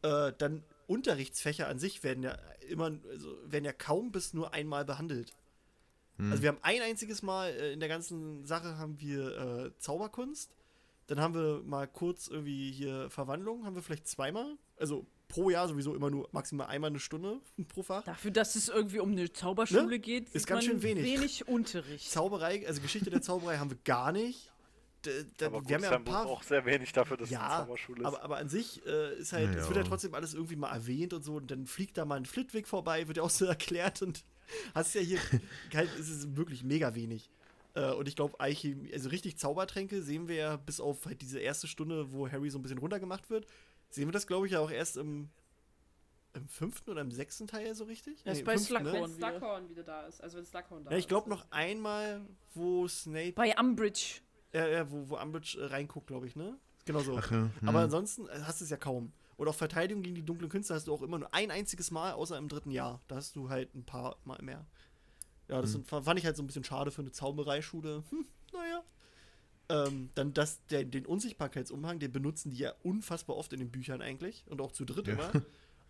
Äh, dann Unterrichtsfächer an sich werden ja immer, also werden ja kaum bis nur einmal behandelt. Also wir haben ein einziges Mal äh, in der ganzen Sache haben wir äh, Zauberkunst. Dann haben wir mal kurz irgendwie hier Verwandlung, haben wir vielleicht zweimal. Also pro Jahr sowieso immer nur maximal einmal eine Stunde pro Fach. Dafür, dass es irgendwie um eine Zauberschule Ne? geht, Ist ganz man schön wenig. wenig Unterricht. Zauberei, also Geschichte der Zauberei haben wir gar nicht. D d- Aber gut, wir haben ja ein paar. auch sehr wenig dafür, dass es ja, eine Zauberschule ist. aber, aber an sich äh, ist halt, es Ja. wird ja trotzdem alles irgendwie mal erwähnt und so und dann fliegt da mal ein Flitwick vorbei, wird ja auch so erklärt und hast ja hier, halt, es ist wirklich mega wenig. Äh, und ich glaube, also richtig Zaubertränke sehen wir ja bis auf halt diese erste Stunde, wo Harry so ein bisschen runtergemacht wird, sehen wir das, glaube ich, ja auch erst im, im fünften oder im sechsten Teil so richtig? Erst im bei fünften, Slughorn. Wenn wieder. Slughorn wieder da ist. Also wenn Slughorn da Ja, ist. ich glaube noch einmal, wo Snape Bei Umbridge. Ja, ja, wo, wo Umbridge äh, reinguckt, glaube ich, ne? Genau so. Ach ja. Aber hm. ansonsten äh, hast du es ja kaum. Und auf Verteidigung gegen die dunklen Künste hast du auch immer nur ein einziges Mal, außer im dritten Jahr. Da hast du halt ein paar Mal mehr. Ja, das sind, fand ich halt so ein bisschen schade für eine Zaubereischule. Hm, naja. Ähm, dann das, der, den Unsichtbarkeitsumhang, den benutzen die ja unfassbar oft in den Büchern eigentlich. Und auch zu dritt Ja. immer.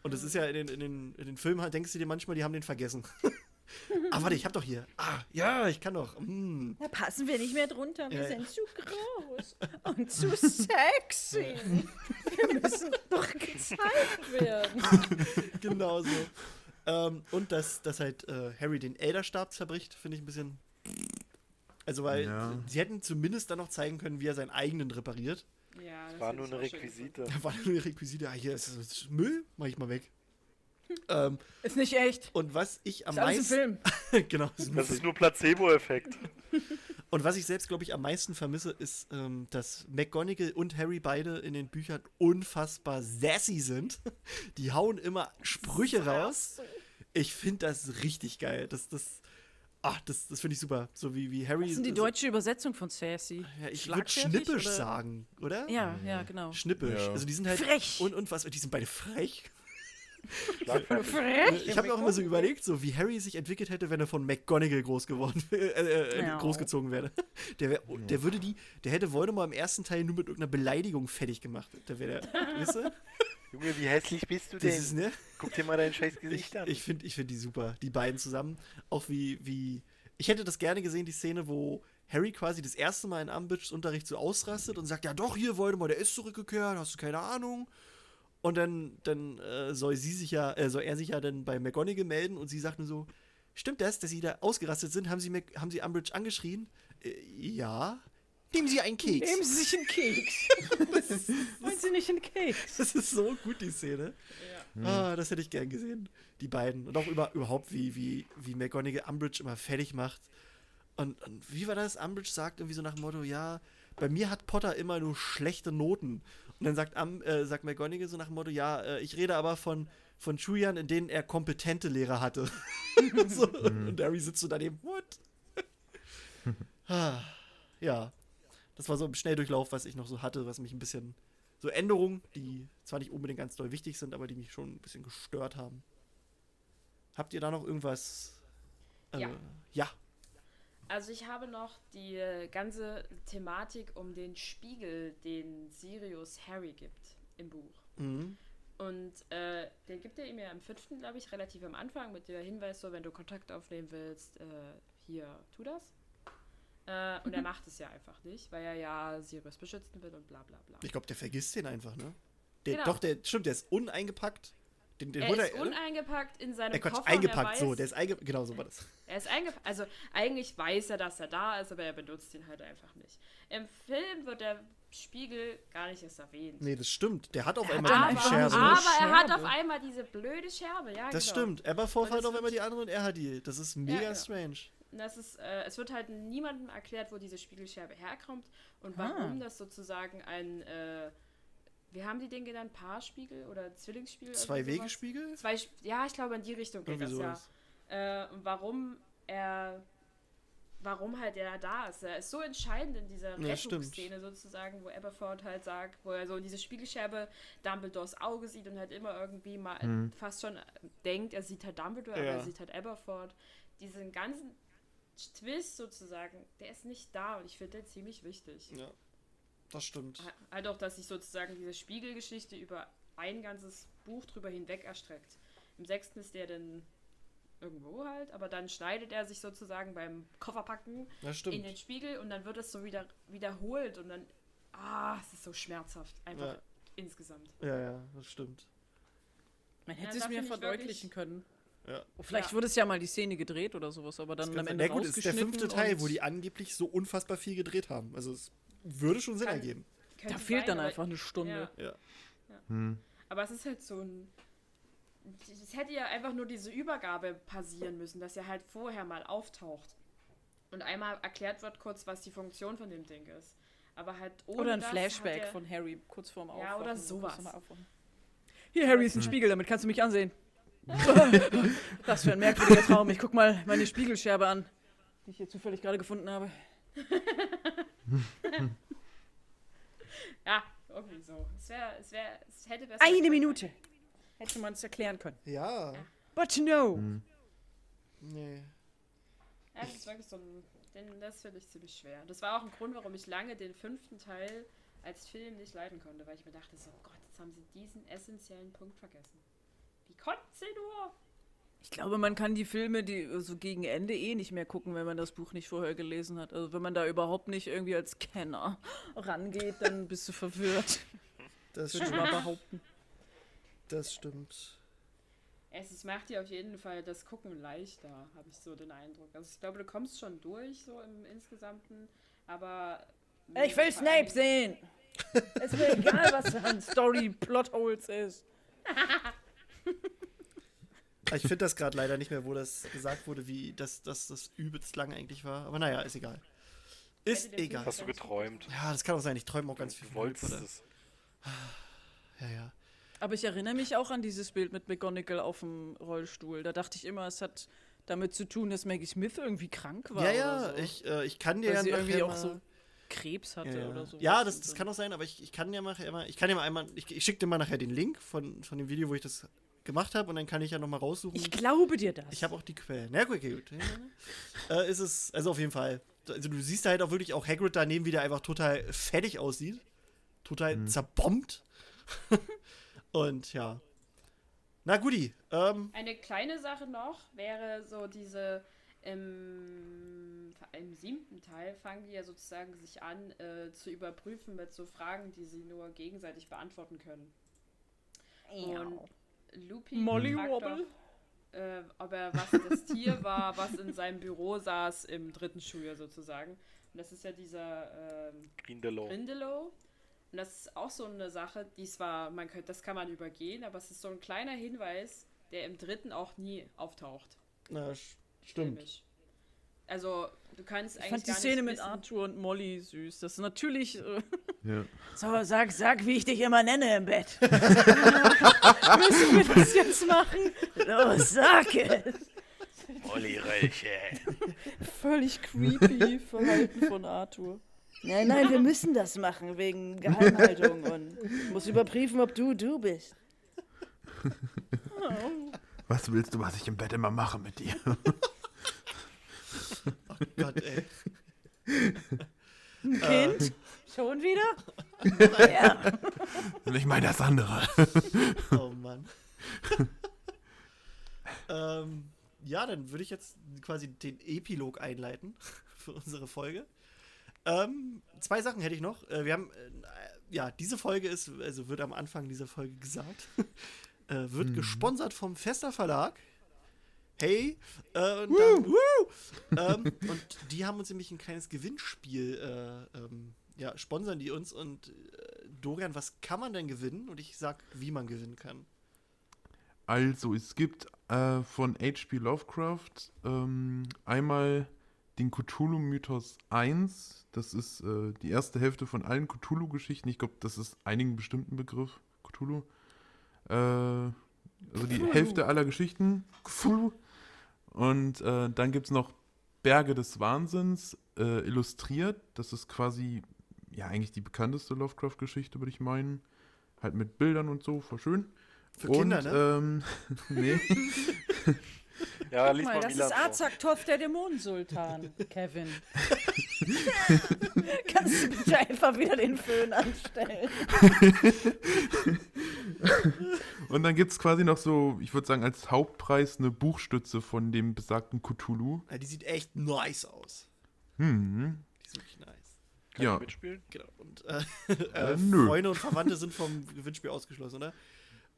Und das ist ja in den, in den, in den Filmen, halt, denkst du dir manchmal, die haben den vergessen. ah, warte, ich hab doch hier. Ah, ja, ich kann doch. Hm. Da passen wir nicht mehr drunter. Wir Ja, sind zu groß und zu sexy. Wir müssen doch gezeigt werden. genau so. ähm, und dass, dass halt äh, Harry den Elderstab zerbricht, finde ich ein bisschen. Also, weil Ja. sie hätten zumindest dann noch zeigen können, wie er seinen eigenen repariert. Ja, das War nur eine Requisite. Da war nur die Requisite. Ah, hier ist, ist Müll, mach ich mal weg. Ähm, Ist nicht echt. und was ich am Ist meisten. Film. genau. ist Das Film. ist nur Placebo-Effekt. Und was ich selbst, glaube ich, am meisten vermisse, ist, ähm, dass McGonagall und Harry beide in den Büchern unfassbar sassy sind. Die hauen immer Sprüche raus. Ich finde das richtig geil. Das, das, ach, das, das finde ich super. So wie, wie Harry. Das ist die deutsche Übersetzung von Sassy. Ja, ich würde schnippisch oder? sagen, oder? Ja, ja, genau. Schnippisch. Ja. Also die sind halt. Frech. Und, und was? Die sind beide frech. Ich habe mir auch immer so überlegt, so wie Harry sich entwickelt hätte, wenn er von McGonagall groß geworden äh, äh, Ja. großgezogen wäre. Der, wär, der würde die, der hätte Voldemort im ersten Teil nur mit irgendeiner Beleidigung fertig gemacht. Der wäre der, weißt du? Junge, wie hässlich bist du Das denn? ist, ne? Guck dir mal dein scheiß Gesicht Ich, an. ich finde ich find die super, die beiden zusammen. Auch wie, wie, ich hätte das gerne gesehen, die Szene, wo Harry quasi das erste Mal in Umbridges Unterricht so ausrastet und sagt, ja doch, hier Voldemort, der ist zurückgekehrt, hast du keine Ahnung. Und dann, dann äh, soll sie sich ja, äh, soll er sich ja dann bei McGonagall melden und sie sagt nur so, stimmt das, dass sie da ausgerastet sind? Haben sie, Mac haben sie Umbridge angeschrien? Äh, ja. Nehmen Sie einen Keks. Nehmen Sie sich einen Keks. Wollen Sie nicht einen Keks? Das ist so gut, die Szene. Ah, das hätte ich gern gesehen. Die beiden. Und auch über, überhaupt, wie, wie, wie McGonagall Umbridge immer fertig macht. Und, und wie war das? Umbridge sagt irgendwie so nach dem Motto, ja, bei mir hat Potter immer nur schlechte Noten. Und dann sagt, um, äh, sagt McGonagall so nach dem Motto, ja, äh, ich rede aber von, von Schuljahren, in denen er kompetente Lehrer hatte. so, und Harry sitzt so daneben, what? ah, ja. Das war so im Schnelldurchlauf, was ich noch so hatte, was mich ein bisschen. So Änderungen, die zwar nicht unbedingt ganz doll wichtig sind, aber die mich schon ein bisschen gestört haben. Habt ihr da noch irgendwas? Äh, Ja. Ja. Also ich habe noch die ganze Thematik um den Spiegel, den Sirius Harry gibt im Buch. Mhm. Und äh, den gibt er ihm ja im fünften, glaube ich, relativ am Anfang mit der Hinweis, so wenn du Kontakt aufnehmen willst, äh, hier, tu das. Äh, und er macht es ja einfach nicht, weil er ja Sirius beschützen will und bla bla bla. Ich glaube, der vergisst den einfach, ne? Der, Genau. Doch, der stimmt, der ist uneingepackt. Den, den Er holt ist äh? uneingepackt in seinem Äh, Quatsch, Koffer. er eingepackt, weiß, so, der ist eingepackt, genau so war das. Er ist eingepackt. Also eigentlich weiß er, dass er da ist, aber er benutzt ihn halt einfach nicht. Im Film wird der Spiegel gar nicht erst erwähnt. Nee, das stimmt. Der hat auf Er einmal dann die Scherbe. aber er hat auf einmal diese blöde Scherbe, ja. das genau. stimmt. Aberforth hat auf einmal die andere und er hat die. Das ist mega genau. strange. Das ist, äh, es wird halt niemandem erklärt, wo diese Spiegelscherbe herkommt und Ah. warum das sozusagen ein, äh, wie haben die den genannt? Paarspiegel oder Zwillingsspiegel? Zwei? Wegespiegel? Zwei, ja, ich glaube in die Richtung geht Irgendwie das, sowas. ja. Äh, warum er, warum halt er da ist. Er ist so entscheidend in dieser Ja. Rettungsszene sozusagen, wo Aberforth halt sagt, wo er so in diese Spiegelscherbe Dumbledores Auge sieht und halt immer irgendwie mal Mhm. fast schon denkt, er sieht halt Dumbledore, aber Ja. er sieht halt Aberforth. Diesen ganzen Twist sozusagen, der ist nicht da und ich finde den ziemlich wichtig. Ja, das stimmt. Halt auch, dass sich sozusagen diese Spiegelgeschichte über ein ganzes Buch drüber hinweg erstreckt. Im sechsten ist der dann irgendwo halt, aber dann schneidet er sich sozusagen beim Kofferpacken in den Spiegel und dann wird es so wieder wiederholt und dann, ah, es ist so schmerzhaft, einfach Ja. insgesamt. Ja, ja, das stimmt. Man Ja, hätte da es mir verdeutlichen können. Ja. Vielleicht Ja. wurde es ja mal die Szene gedreht oder sowas, aber dann Das am Ende. Na gut, es ist der fünfte Teil, wo die angeblich so unfassbar viel gedreht haben. Also es würde schon Sinn Kann- ergeben. Da fehlt sein, dann einfach eine Stunde. Ja. Ja. Hm. Aber es ist halt so ein. Es hätte ja einfach nur diese Übergabe passieren müssen, dass er halt vorher mal auftaucht. Und einmal erklärt wird kurz, was die Funktion von dem Ding ist. Aber halt ohne Oder ein das Flashback er, von Harry kurz vorm Aufwachen. Ja, oder kurz sowas. Hier, Harry ist ein Spiegel, damit kannst du mich ansehen. das für ein merkwürdiger Traum. Ich guck mal meine Spiegelscherbe an, die ich hier zufällig gerade gefunden habe. Ja, irgendwie so. Es wäre, es wäre, es hätte besser. Eine Minute. Hätte man es erklären können. Ja. But no. Hm. Nee. Ja, das ist wirklich so ein. Den, das finde ich ziemlich schwer. Das war auch ein Grund, warum ich lange den fünften Teil als Film nicht leiden konnte, weil ich mir dachte, so Gott, jetzt haben sie diesen essentiellen Punkt vergessen. Wie konnten sie nur? Ich glaube, man kann die Filme, die so gegen Ende eh nicht mehr gucken, wenn man das Buch nicht vorher gelesen hat. Also wenn man da überhaupt nicht irgendwie als Kenner rangeht, dann bist du verwirrt. Das Würde ich stimmt. mal behaupten. Das stimmt. Es es macht dir auf jeden Fall das Gucken leichter, habe ich so den Eindruck. Also ich glaube, du kommst schon durch, so im Insgesamten, aber... Ich will Snape sehen! Es ist mir egal, was an Story Plotholes ist. Ich finde das gerade leider nicht mehr, wo das gesagt wurde, wie das, das, das übelst lang eigentlich war. Aber naja, ist egal. Ist egal. Hast du geträumt? Ja, das kann auch sein. Ich träume auch ganz viel Du wolltest Potter. es. Ja, ja. Aber ich erinnere mich auch an dieses Bild mit McGonagall auf dem Rollstuhl. Da dachte ich immer, es hat damit zu tun, dass Maggie Smith irgendwie krank war. Ja, ja, oder so. ich, äh, ich kann dir Weil ja sie irgendwie auch so Krebs hatte ja, ja. oder so. Ja, das, das kann auch sein, aber ich, ich kann ja nachher mal, ich kann ja mal einmal, ich, ich schicke dir mal nachher den Link von, von dem Video, wo ich das gemacht habe und dann kann ich ja nochmal raussuchen. Ich glaube dir das. Ich habe auch die Quellen. Na gut, okay, gut. äh, ist es, also auf jeden Fall. Also du siehst da halt auch wirklich auch Hagrid daneben, wie der einfach total fertig aussieht. Total zerbombt. und ja. Na guti. Ähm, Eine kleine Sache noch wäre so diese im, im siebten Teil fangen die ja sozusagen sich an äh, zu überprüfen mit so Fragen, die sie nur gegenseitig beantworten können. Und Lupin Molly Wobble. äh, ob er was das Tier war, was in seinem Büro saß im dritten Schuljahr sozusagen. Und das ist ja dieser ähm, Grindelow. Grindelow. Und das ist auch so eine Sache, die zwar, man könnte, das kann man übergehen, aber es ist so ein kleiner Hinweis, der im dritten auch nie auftaucht. na, stimmt. filmisch. Also, du kannst Ich eigentlich fand die Szene mit Arthur und Molly süß. Das ist natürlich. Äh, Ja. so, sag, sag, wie ich dich immer nenne im Bett. Müssen wir das jetzt machen? Los, sag es. Olli Röllchen. Völlig creepy Verhalten von Arthur. Nein, nein, wir müssen das machen wegen Geheimhaltung und ich muss überprüfen, ob du du bist. Was willst du, was ich im Bett immer mache mit dir? Gott, ey. Ein Kind? Schon wieder? ja. Und ich meine das andere. Oh Mann. ähm, ja, dann würde ich jetzt quasi den Epilog einleiten für unsere Folge. Ähm, zwei Sachen hätte ich noch. Äh, wir haben, äh, ja, diese Folge ist, also wird am Anfang dieser Folge gesagt, äh, wird gesponsert vom Fester Verlag. Hey, äh, und, dann, Woo! ähm, und die haben uns nämlich ein kleines Gewinnspiel, äh, ähm, ja, sponsern die uns und äh, Dorian, was kann man denn gewinnen? Und ich sag, wie man gewinnen kann. Also, es gibt äh, von H.P. Lovecraft ähm, einmal den Cthulhu-Mythos 1. Das ist äh, die erste Hälfte von allen Cthulhu-Geschichten. Ich glaube, das ist einigen bestimmten Begriff, Cthulhu. Äh, also die Hälfte aller Geschichten, Cthulhu. Und äh, dann gibt es noch Berge des Wahnsinns, äh, illustriert. Das ist quasi, ja, eigentlich die bekannteste Lovecraft-Geschichte, würde ich meinen. Halt mit Bildern und so, voll schön. Für Kinder, und, ne? Ähm, nee. Ja, Guck lies mal, mal das Milan ist. Azagtov, der Dämonensultan, Kevin. Kannst du bitte einfach wieder den Föhn anstellen? Und dann gibt es quasi noch so, ich würde sagen, als Hauptpreis eine Buchstütze von dem besagten Cthulhu. Ja, die sieht echt nice aus. Hm. Die ist wirklich nice. Kann Ja. ich mitspielen? Genau. Und äh, Äh, äh, nö. Freunde und Verwandte sind vom Gewinnspiel ausgeschlossen, oder?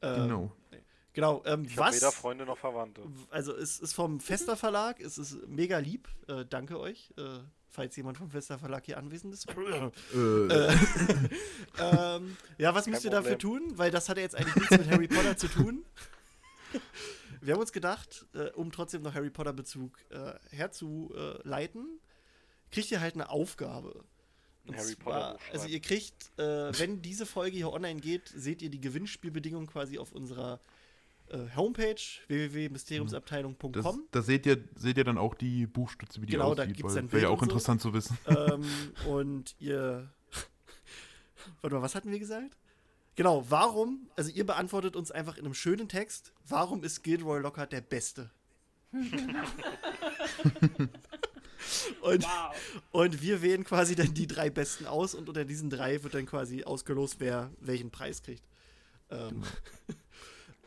Äh, Genau. Genau. Ähm, Ich habe was? weder Freunde noch Verwandte. Also es ist vom Fester Verlag, es ist mega lieb. Äh, danke euch, äh, falls jemand vom Fester Verlag hier anwesend ist. Äh, ähm, ja, was müsst ihr dafür tun? Weil das hat ja jetzt eigentlich nichts mit Harry Potter zu tun. Wir haben uns gedacht, äh, um trotzdem noch Harry Potter Bezug äh, herzuleiten, kriegt ihr halt eine Aufgabe. Und Harry zwar- Potter Also ihr kriegt, äh, wenn diese Folge hier online geht, seht ihr die Gewinnspielbedingungen quasi auf unserer äh, Homepage www.mysteriumsabteilung.com. das, da seht ihr, seht ihr dann auch die Buchstütze, wie die Genau, da aussieht. gibt's weil dann Wäre ja auch und so. interessant zu wissen. ähm, und ihr. Warte mal, was hatten wir gesagt? Genau, warum, also ihr beantwortet uns einfach in einem schönen Text, warum ist Gilroy Lockhart der Beste? und, und wir wählen quasi dann die drei Besten aus und unter diesen drei wird dann quasi ausgelost, wer welchen Preis kriegt. Ähm,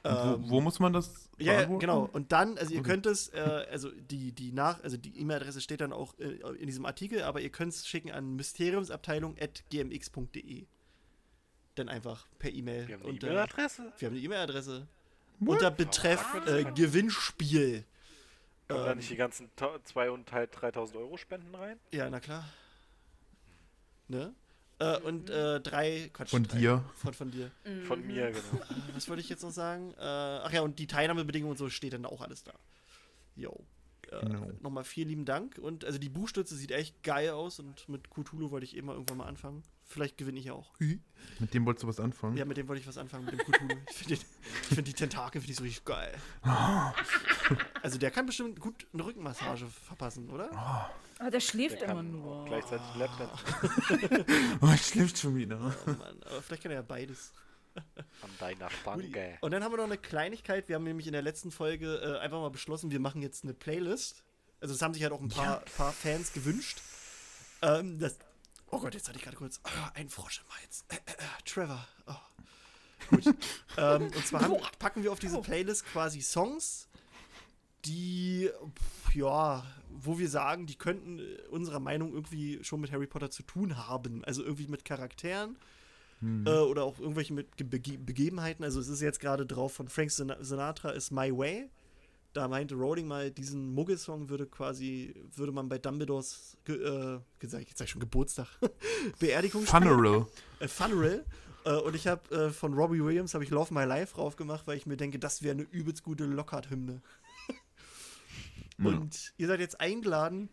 Und wo, wo muss man das ja, genau. Und dann, also ihr Okay. könnt es, äh, also die, die nach, also die E-Mail-Adresse steht dann auch äh, in diesem Artikel, aber ihr könnt es schicken an mysteriumsabteilung.gmx.de. Dann einfach per E-Mail. Wir haben eine unter- E-Mail-Adresse. Wir haben eine E-Mail-Adresse. Unter Betreff äh, Gewinnspiel. Kommen da Ähm, nicht die ganzen 2 und halt 3000 Euro Spenden rein? Ja, na klar. Ne? Äh, und äh, drei, Quatsch. Von drei, dir. Von, von dir. Von mir, genau. Äh, was wollte ich jetzt noch sagen? Äh, ach ja, und die Teilnahmebedingungen und so steht dann auch alles da. Jo. Äh, Genau. Nochmal vielen lieben Dank. Und also die Buchstütze sieht echt geil aus und mit Cthulhu wollte ich eben mal irgendwann mal anfangen. Vielleicht gewinne ich ja auch. Mit dem wolltest du was anfangen? Ja, mit dem wollte ich was anfangen, mit dem Cthulhu. ich finde find die Tentakel finde ich so richtig geil. also der kann bestimmt gut eine Rückenmassage verpassen, oder? Aber Ah, der schläft Der immer nur. gleichzeitig Laptop Oh, ich schläft schon wieder. Oh Mann, aber vielleicht kann er ja beides. an deiner Guti. Stange. Und dann haben wir noch eine Kleinigkeit. Wir haben nämlich in der letzten Folge äh, einfach mal beschlossen, wir machen jetzt eine Playlist. Also, das haben sich halt auch ein paar, paar Fans gewünscht. Ähm, das, oh Gott, jetzt hatte ich gerade kurz ah, ein Frosch im Hals. Äh, äh, äh, Trevor. Oh. Gut. ähm, und zwar haben, packen wir auf diese Playlist quasi Songs, die, pf, ja, wo wir sagen, die könnten äh, unserer Meinung irgendwie schon mit Harry Potter zu tun haben. Also irgendwie mit Charakteren äh, oder auch irgendwelche mit Ge Bege Begebenheiten. Also es ist jetzt gerade drauf von Frank Sin Sinatra ist My Way. Da meinte Rowling mal, diesen Muggelsong würde quasi, würde man bei Dumbledores, ge äh, gesagt, jetzt sag ich schon Geburtstag, Beerdigung. Funeral. Äh, Funeral. Äh, und ich habe äh, von Robbie Williams habe ich Love My Life drauf gemacht, weil ich mir denke, das wäre eine übelst gute Lockhart-Hymne. Und ihr seid jetzt eingeladen,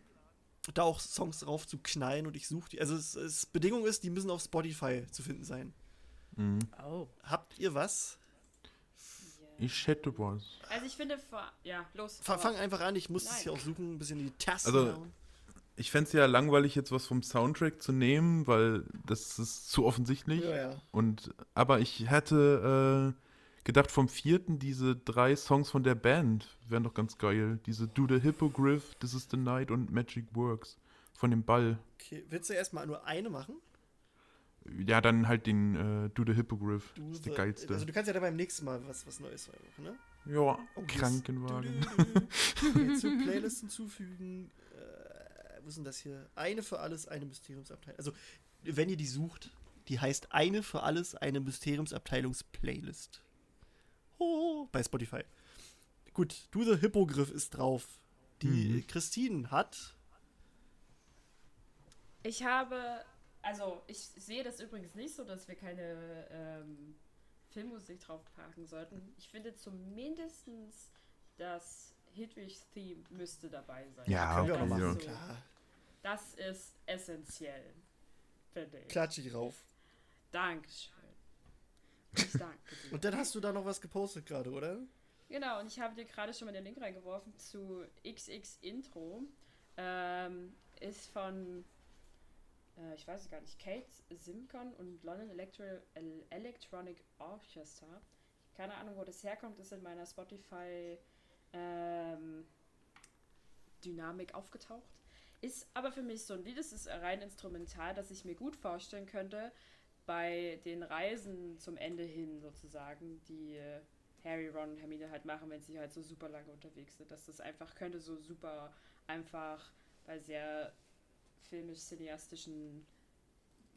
da auch Songs drauf zu knallen und ich suche die. Also es, es Bedingung ist, die müssen auf Spotify zu finden sein. Oh. Habt ihr was? Ich hätte was. Also ich finde, vor- ja, los. Fang einfach an, ich muss es Nein. hier auch suchen, ein bisschen die Tasten Also- hauen. ich fände es ja langweilig, jetzt was vom Soundtrack zu nehmen, weil das ist zu offensichtlich. Ja, ja. Und, aber ich hätte äh, gedacht, vom vierten diese drei Songs von der Band wären doch ganz geil. Diese Do the Hippogriff, This is the Night und Magic Works von dem Ball. Okay, willst du erstmal nur eine machen? Ja, dann halt den äh, Do the Hippogriff. Das ist der geilste. Also du kannst ja dann beim nächsten Mal was, was Neues machen, ne? ja, Oh, Krankenwagen. Okay, zu Playlist hinzufügen. Äh, wo ist denn das hier? Eine für alles, eine Mysteriumsabteilung. Also, wenn ihr die sucht, die heißt Eine für alles, eine Mysteriumsabteilungs-Playlist. Oh, bei Spotify. Gut, Do the Hippogriff ist drauf. Die Mhm. Christine hat. Ich habe, also ich sehe das übrigens nicht so, dass wir keine ähm, Filmmusik draufpacken sollten. Ich finde zumindest das Hedwigs-Theme müsste dabei sein. Ja, Können wir auch machen. ist so- Klar, Das ist essentiell, finde ich. klatsch ich rauf. Dankeschön. Und dann hast du da noch was gepostet gerade, oder? Genau, und ich habe dir gerade schon mal den Link reingeworfen zu XX Intro. Ähm, ist von, äh, ich weiß es gar nicht, Kate Simcon und London Electro El Electronic Orchestra. Keine Ahnung, wo das herkommt, ist in meiner Spotify ähm, Dynamik aufgetaucht. Ist aber für mich so ein Lied, es ist rein instrumental, das ich mir gut vorstellen könnte, bei den Reisen zum Ende hin sozusagen, die Harry, Ron und Hermine halt machen, wenn sie halt so super lange unterwegs sind. Dass das einfach könnte so super einfach bei sehr filmisch-cineastischen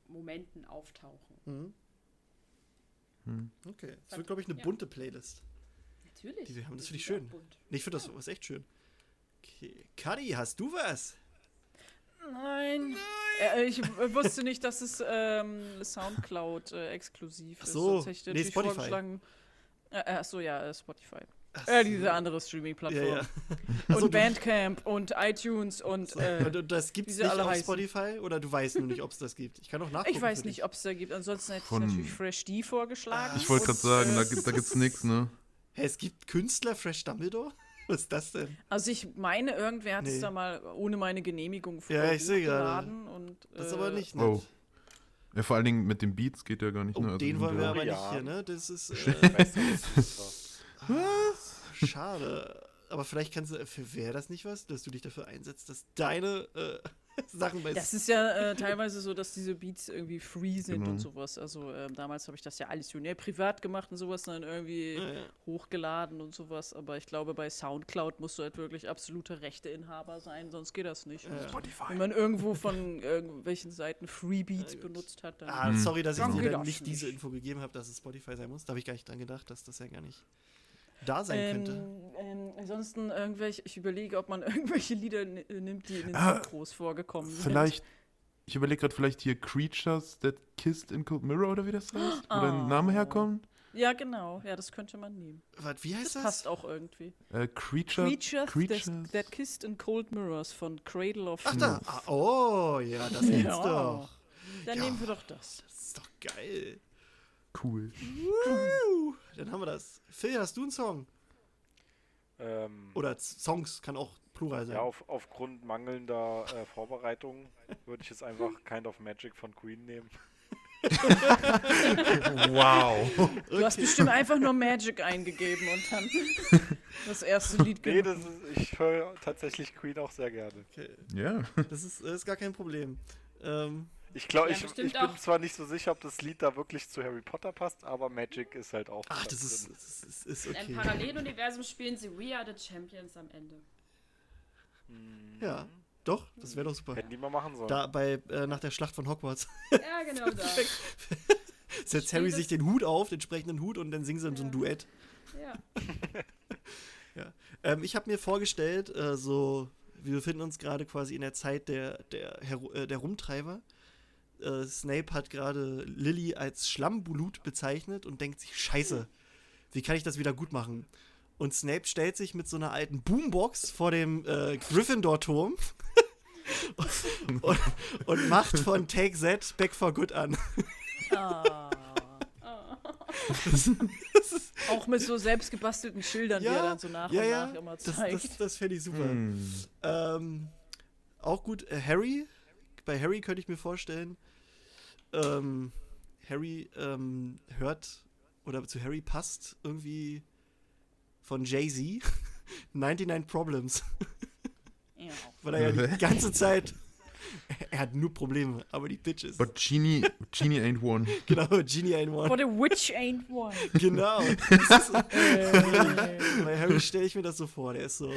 Momenten auftauchen. Mhm. Hm. Okay. Das wird, glaube ich, eine Ja. bunte Playlist. Natürlich. Die wir haben, das finde ich schön. Nee, Ich finde das was echt schön. Okay. Kadi, hast du was? Nein. Äh, ich äh, wusste nicht, dass es ähm, Soundcloud äh, exklusiv Ach ist. so, Sonst hätte ich nee, Spotify. vorgeschlagen. Äh, äh, ach so, ja, äh, Spotify. Ach Äh, so. diese andere Streaming-Plattform. Ja, ja. Und Achso, du- Bandcamp und iTunes und So, äh, und das gibt es nicht alle auf heißen. Spotify oder du weißt nur nicht, ob es das gibt? Ich kann doch nachgucken. ich weiß nicht, ob es da gibt. Ansonsten hätte Von- ich natürlich Fresh D vorgeschlagen. Ich wollte gerade sagen, äh, da, gibt- da gibt's nichts, ne? Hä, es gibt Künstler Fresh Dumbledore? Was ist das denn? Also ich meine, irgendwer hat Nee. es da mal ohne meine Genehmigung Ja, ich sehe gerade. und, Das ist äh, aber nicht nett. Oh. Ja, vor allen Dingen mit den Beats geht ja gar nicht, Oh, ne? Also den wollen wir aber Ja. nicht hier, ne? Das ist äh, schade. Aber vielleicht kannst du, für wäre das nicht was, dass du dich dafür einsetzt, dass deine äh, Sachen bei Das ist ja äh, teilweise so, dass diese Beats irgendwie free sind Genau. und sowas. Also ähm, damals habe ich das ja alles Junior privat gemacht und sowas dann irgendwie Ja, ja. hochgeladen und sowas. Aber ich glaube, bei Soundcloud musst du halt wirklich absoluter Rechteinhaber sein, sonst geht das nicht. Ja. Wenn man irgendwo von irgendwelchen Seiten Freebeats Ja, gut. benutzt hat, dann. Ah, Hm. sorry, dass ich dir das nicht diese nicht. Info gegeben habe, dass es Spotify sein muss. Da habe ich gar nicht dran gedacht, dass das ja gar nicht da sein könnte. Ähm, ähm, ansonsten irgendwelche, ich überlege, ob man irgendwelche Lieder äh, nimmt, die in den Ah, Synchros vorgekommen sind. Vielleicht, ich überlege gerade, vielleicht hier Creatures That Kissed in Cold Mirror oder wie das heißt? Wo der Oh. Name herkommt? Ja, genau. Ja, das könnte man nehmen. Was, wie Das heißt das? passt auch irgendwie. Äh, Creature, Creatures, Creatures. That, that Kissed in Cold Mirrors von Cradle of Ach da. Ah, oh, ja, das geht's Ja. doch. Dann Ja. nehmen wir doch das. Das ist doch geil. Cool. Woo. Dann haben wir das. Phil, hast du einen Song? Ähm, Oder Songs, kann auch Plural sein. ja, auf, aufgrund mangelnder äh, Vorbereitung würde ich jetzt einfach Kind of Magic von Queen nehmen. Wow. Du hast bestimmt einfach nur Magic eingegeben und dann das erste Lied Nee, das ist, ich höre tatsächlich Queen auch sehr gerne. Okay. Ja. Das ist, das ist gar kein Problem. Ähm, Ich glaube, Ja, ich, ich bin auch. zwar nicht so sicher, ob das Lied da wirklich zu Harry Potter passt, aber Magic ist halt auch. ach, da das ist, das ist, ist In okay. einem Paralleluniversum spielen sie We Are the Champions am Ende. Hm. Ja, doch, das wäre doch super. Hätten die mal machen sollen. Da bei, äh, nach der Schlacht von Hogwarts Ja, genau da. setzt Harry sich den Hut auf, den entsprechenden Hut, und dann singen sie so ein Ja. Duett. Ja. Ähm, ich habe mir vorgestellt, äh, so, wir befinden uns gerade quasi in der Zeit der, der, Hero äh, der Rumtreiber. Äh, Snape hat gerade Lily als Schlammblut bezeichnet und denkt sich, scheiße, wie kann ich das wieder gut machen? Und Snape stellt sich mit so einer alten Boombox vor dem äh, Gryffindor-Turm und, und macht von Take That Back for Good an. Ah. Auch mit so selbstgebastelten Schildern, die er dann so nach ja, und ja, nach immer das, zeigt. das, das fände ich super. Hm. Ähm, auch gut. Äh, Harry, bei Harry könnte ich mir vorstellen, ähm, Harry ähm, hört oder zu Harry passt irgendwie von Jay-Z 99 Problems. Ja. Weil er ja die ganze Zeit. Er hat nur Probleme, aber die Bitches. But Genie, Genie ain't one. genau, Genie ein One. But a witch ain't one. Genau. Das ist so, Äh, bei Harry stelle ich mir das so vor, der ist so.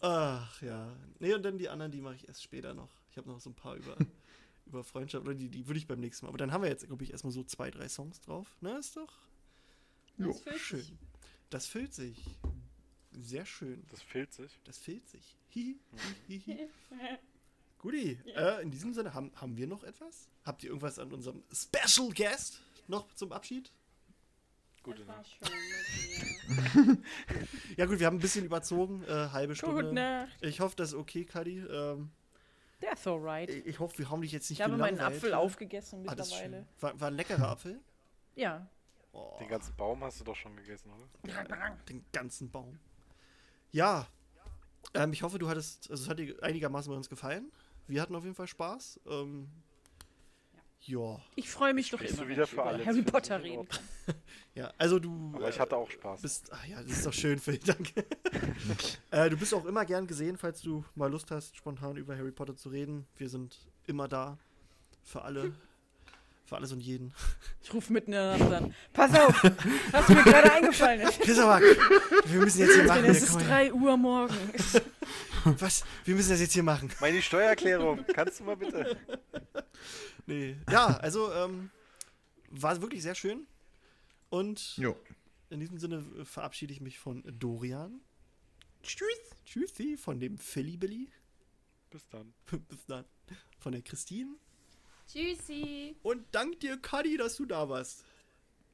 Ach ja. Nee, und dann die anderen, die mache ich erst später noch. Ich habe noch so ein paar über, über Freundschaft, oder die, die würde ich beim nächsten Mal. Aber dann haben wir jetzt, glaube ich, erstmal so zwei, drei Songs drauf. Ne, ist doch Das füllt schön. sich. Das füllt sich. Sehr schön. Das fehlt sich. Das fehlt sich. Hihi, hihi. Guti, äh, in diesem Sinne, haben, haben wir noch etwas? Habt ihr irgendwas an unserem Special Guest noch zum Abschied? Gute Das war Nacht. schön. Ja gut, wir haben ein bisschen überzogen, äh, halbe Stunde. Gute Nacht. Ich hoffe, das ist okay, Kadi. Ähm, That's alright. ich hoffe, wir haben dich jetzt nicht Ich habe meinen. Apfel aufgegessen Ah, mittlerweile. War, war ein leckerer Apfel? Ja. Oh, Den ganzen Baum hast du doch schon gegessen, oder? den ganzen Baum. Ja, ähm, ich hoffe, du hattest, also es hat dir einigermaßen bei uns gefallen. Wir hatten auf jeden Fall Spaß. Ähm, ja. Ich freue mich doch immer, wieder ich für alle, Harry Potter reden kann. Ja, also du Aber ich äh, hatte auch Spaß. bist, ach ja, das ist doch schön, Phil, danke. äh, du bist auch immer gern gesehen, falls du mal Lust hast, spontan über Harry Potter zu reden. Wir sind immer da. Für alle. Für alles und jeden. Ich rufe mitten in der Nacht an. Pass auf, was mir gerade eingefallen ist. Christopher, wir müssen jetzt hier machen. Es ist komm her. 3 Uhr morgens. Was? Wir müssen das jetzt hier machen. Meine Steuererklärung, kannst du mal bitte? Nee. Ja, also, ähm, war wirklich sehr schön. Und Jo. in diesem Sinne äh, verabschiede ich mich von Dorian. Tschüss. Tschüssi von dem Philly Billy. Bis dann. Bis dann. Von der Christine. Tschüssi. Und dank dir, Kadi, dass du da warst.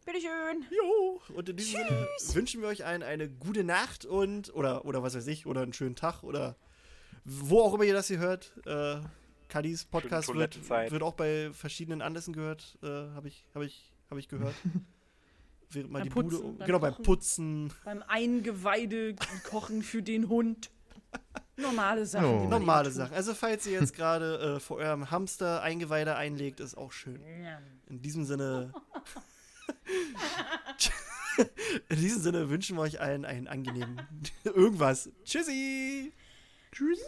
Bitteschön. Jo. Und in diesem Sinne wünschen wir euch allen eine gute Nacht und, oder, oder was weiß ich, oder einen schönen Tag oder wo auch immer ihr das hier hört. Äh, Kadis Podcast wird, wird auch bei verschiedenen Anlässen gehört, äh, habe ich, hab ich, hab ich gehört. Während mal Beim die Bude, Putzen, beim genau, beim Kochen. Putzen. Beim Eingeweide kochen für den Hund. Normale Sachen. Oh. Normale. Sachen. Also falls ihr jetzt gerade äh, vor eurem Hamster Eingeweide einlegt, ist auch schön. In diesem Sinne. In diesem Sinne wünschen wir euch allen einen angenehmen irgendwas. Tschüssi! Tschüss.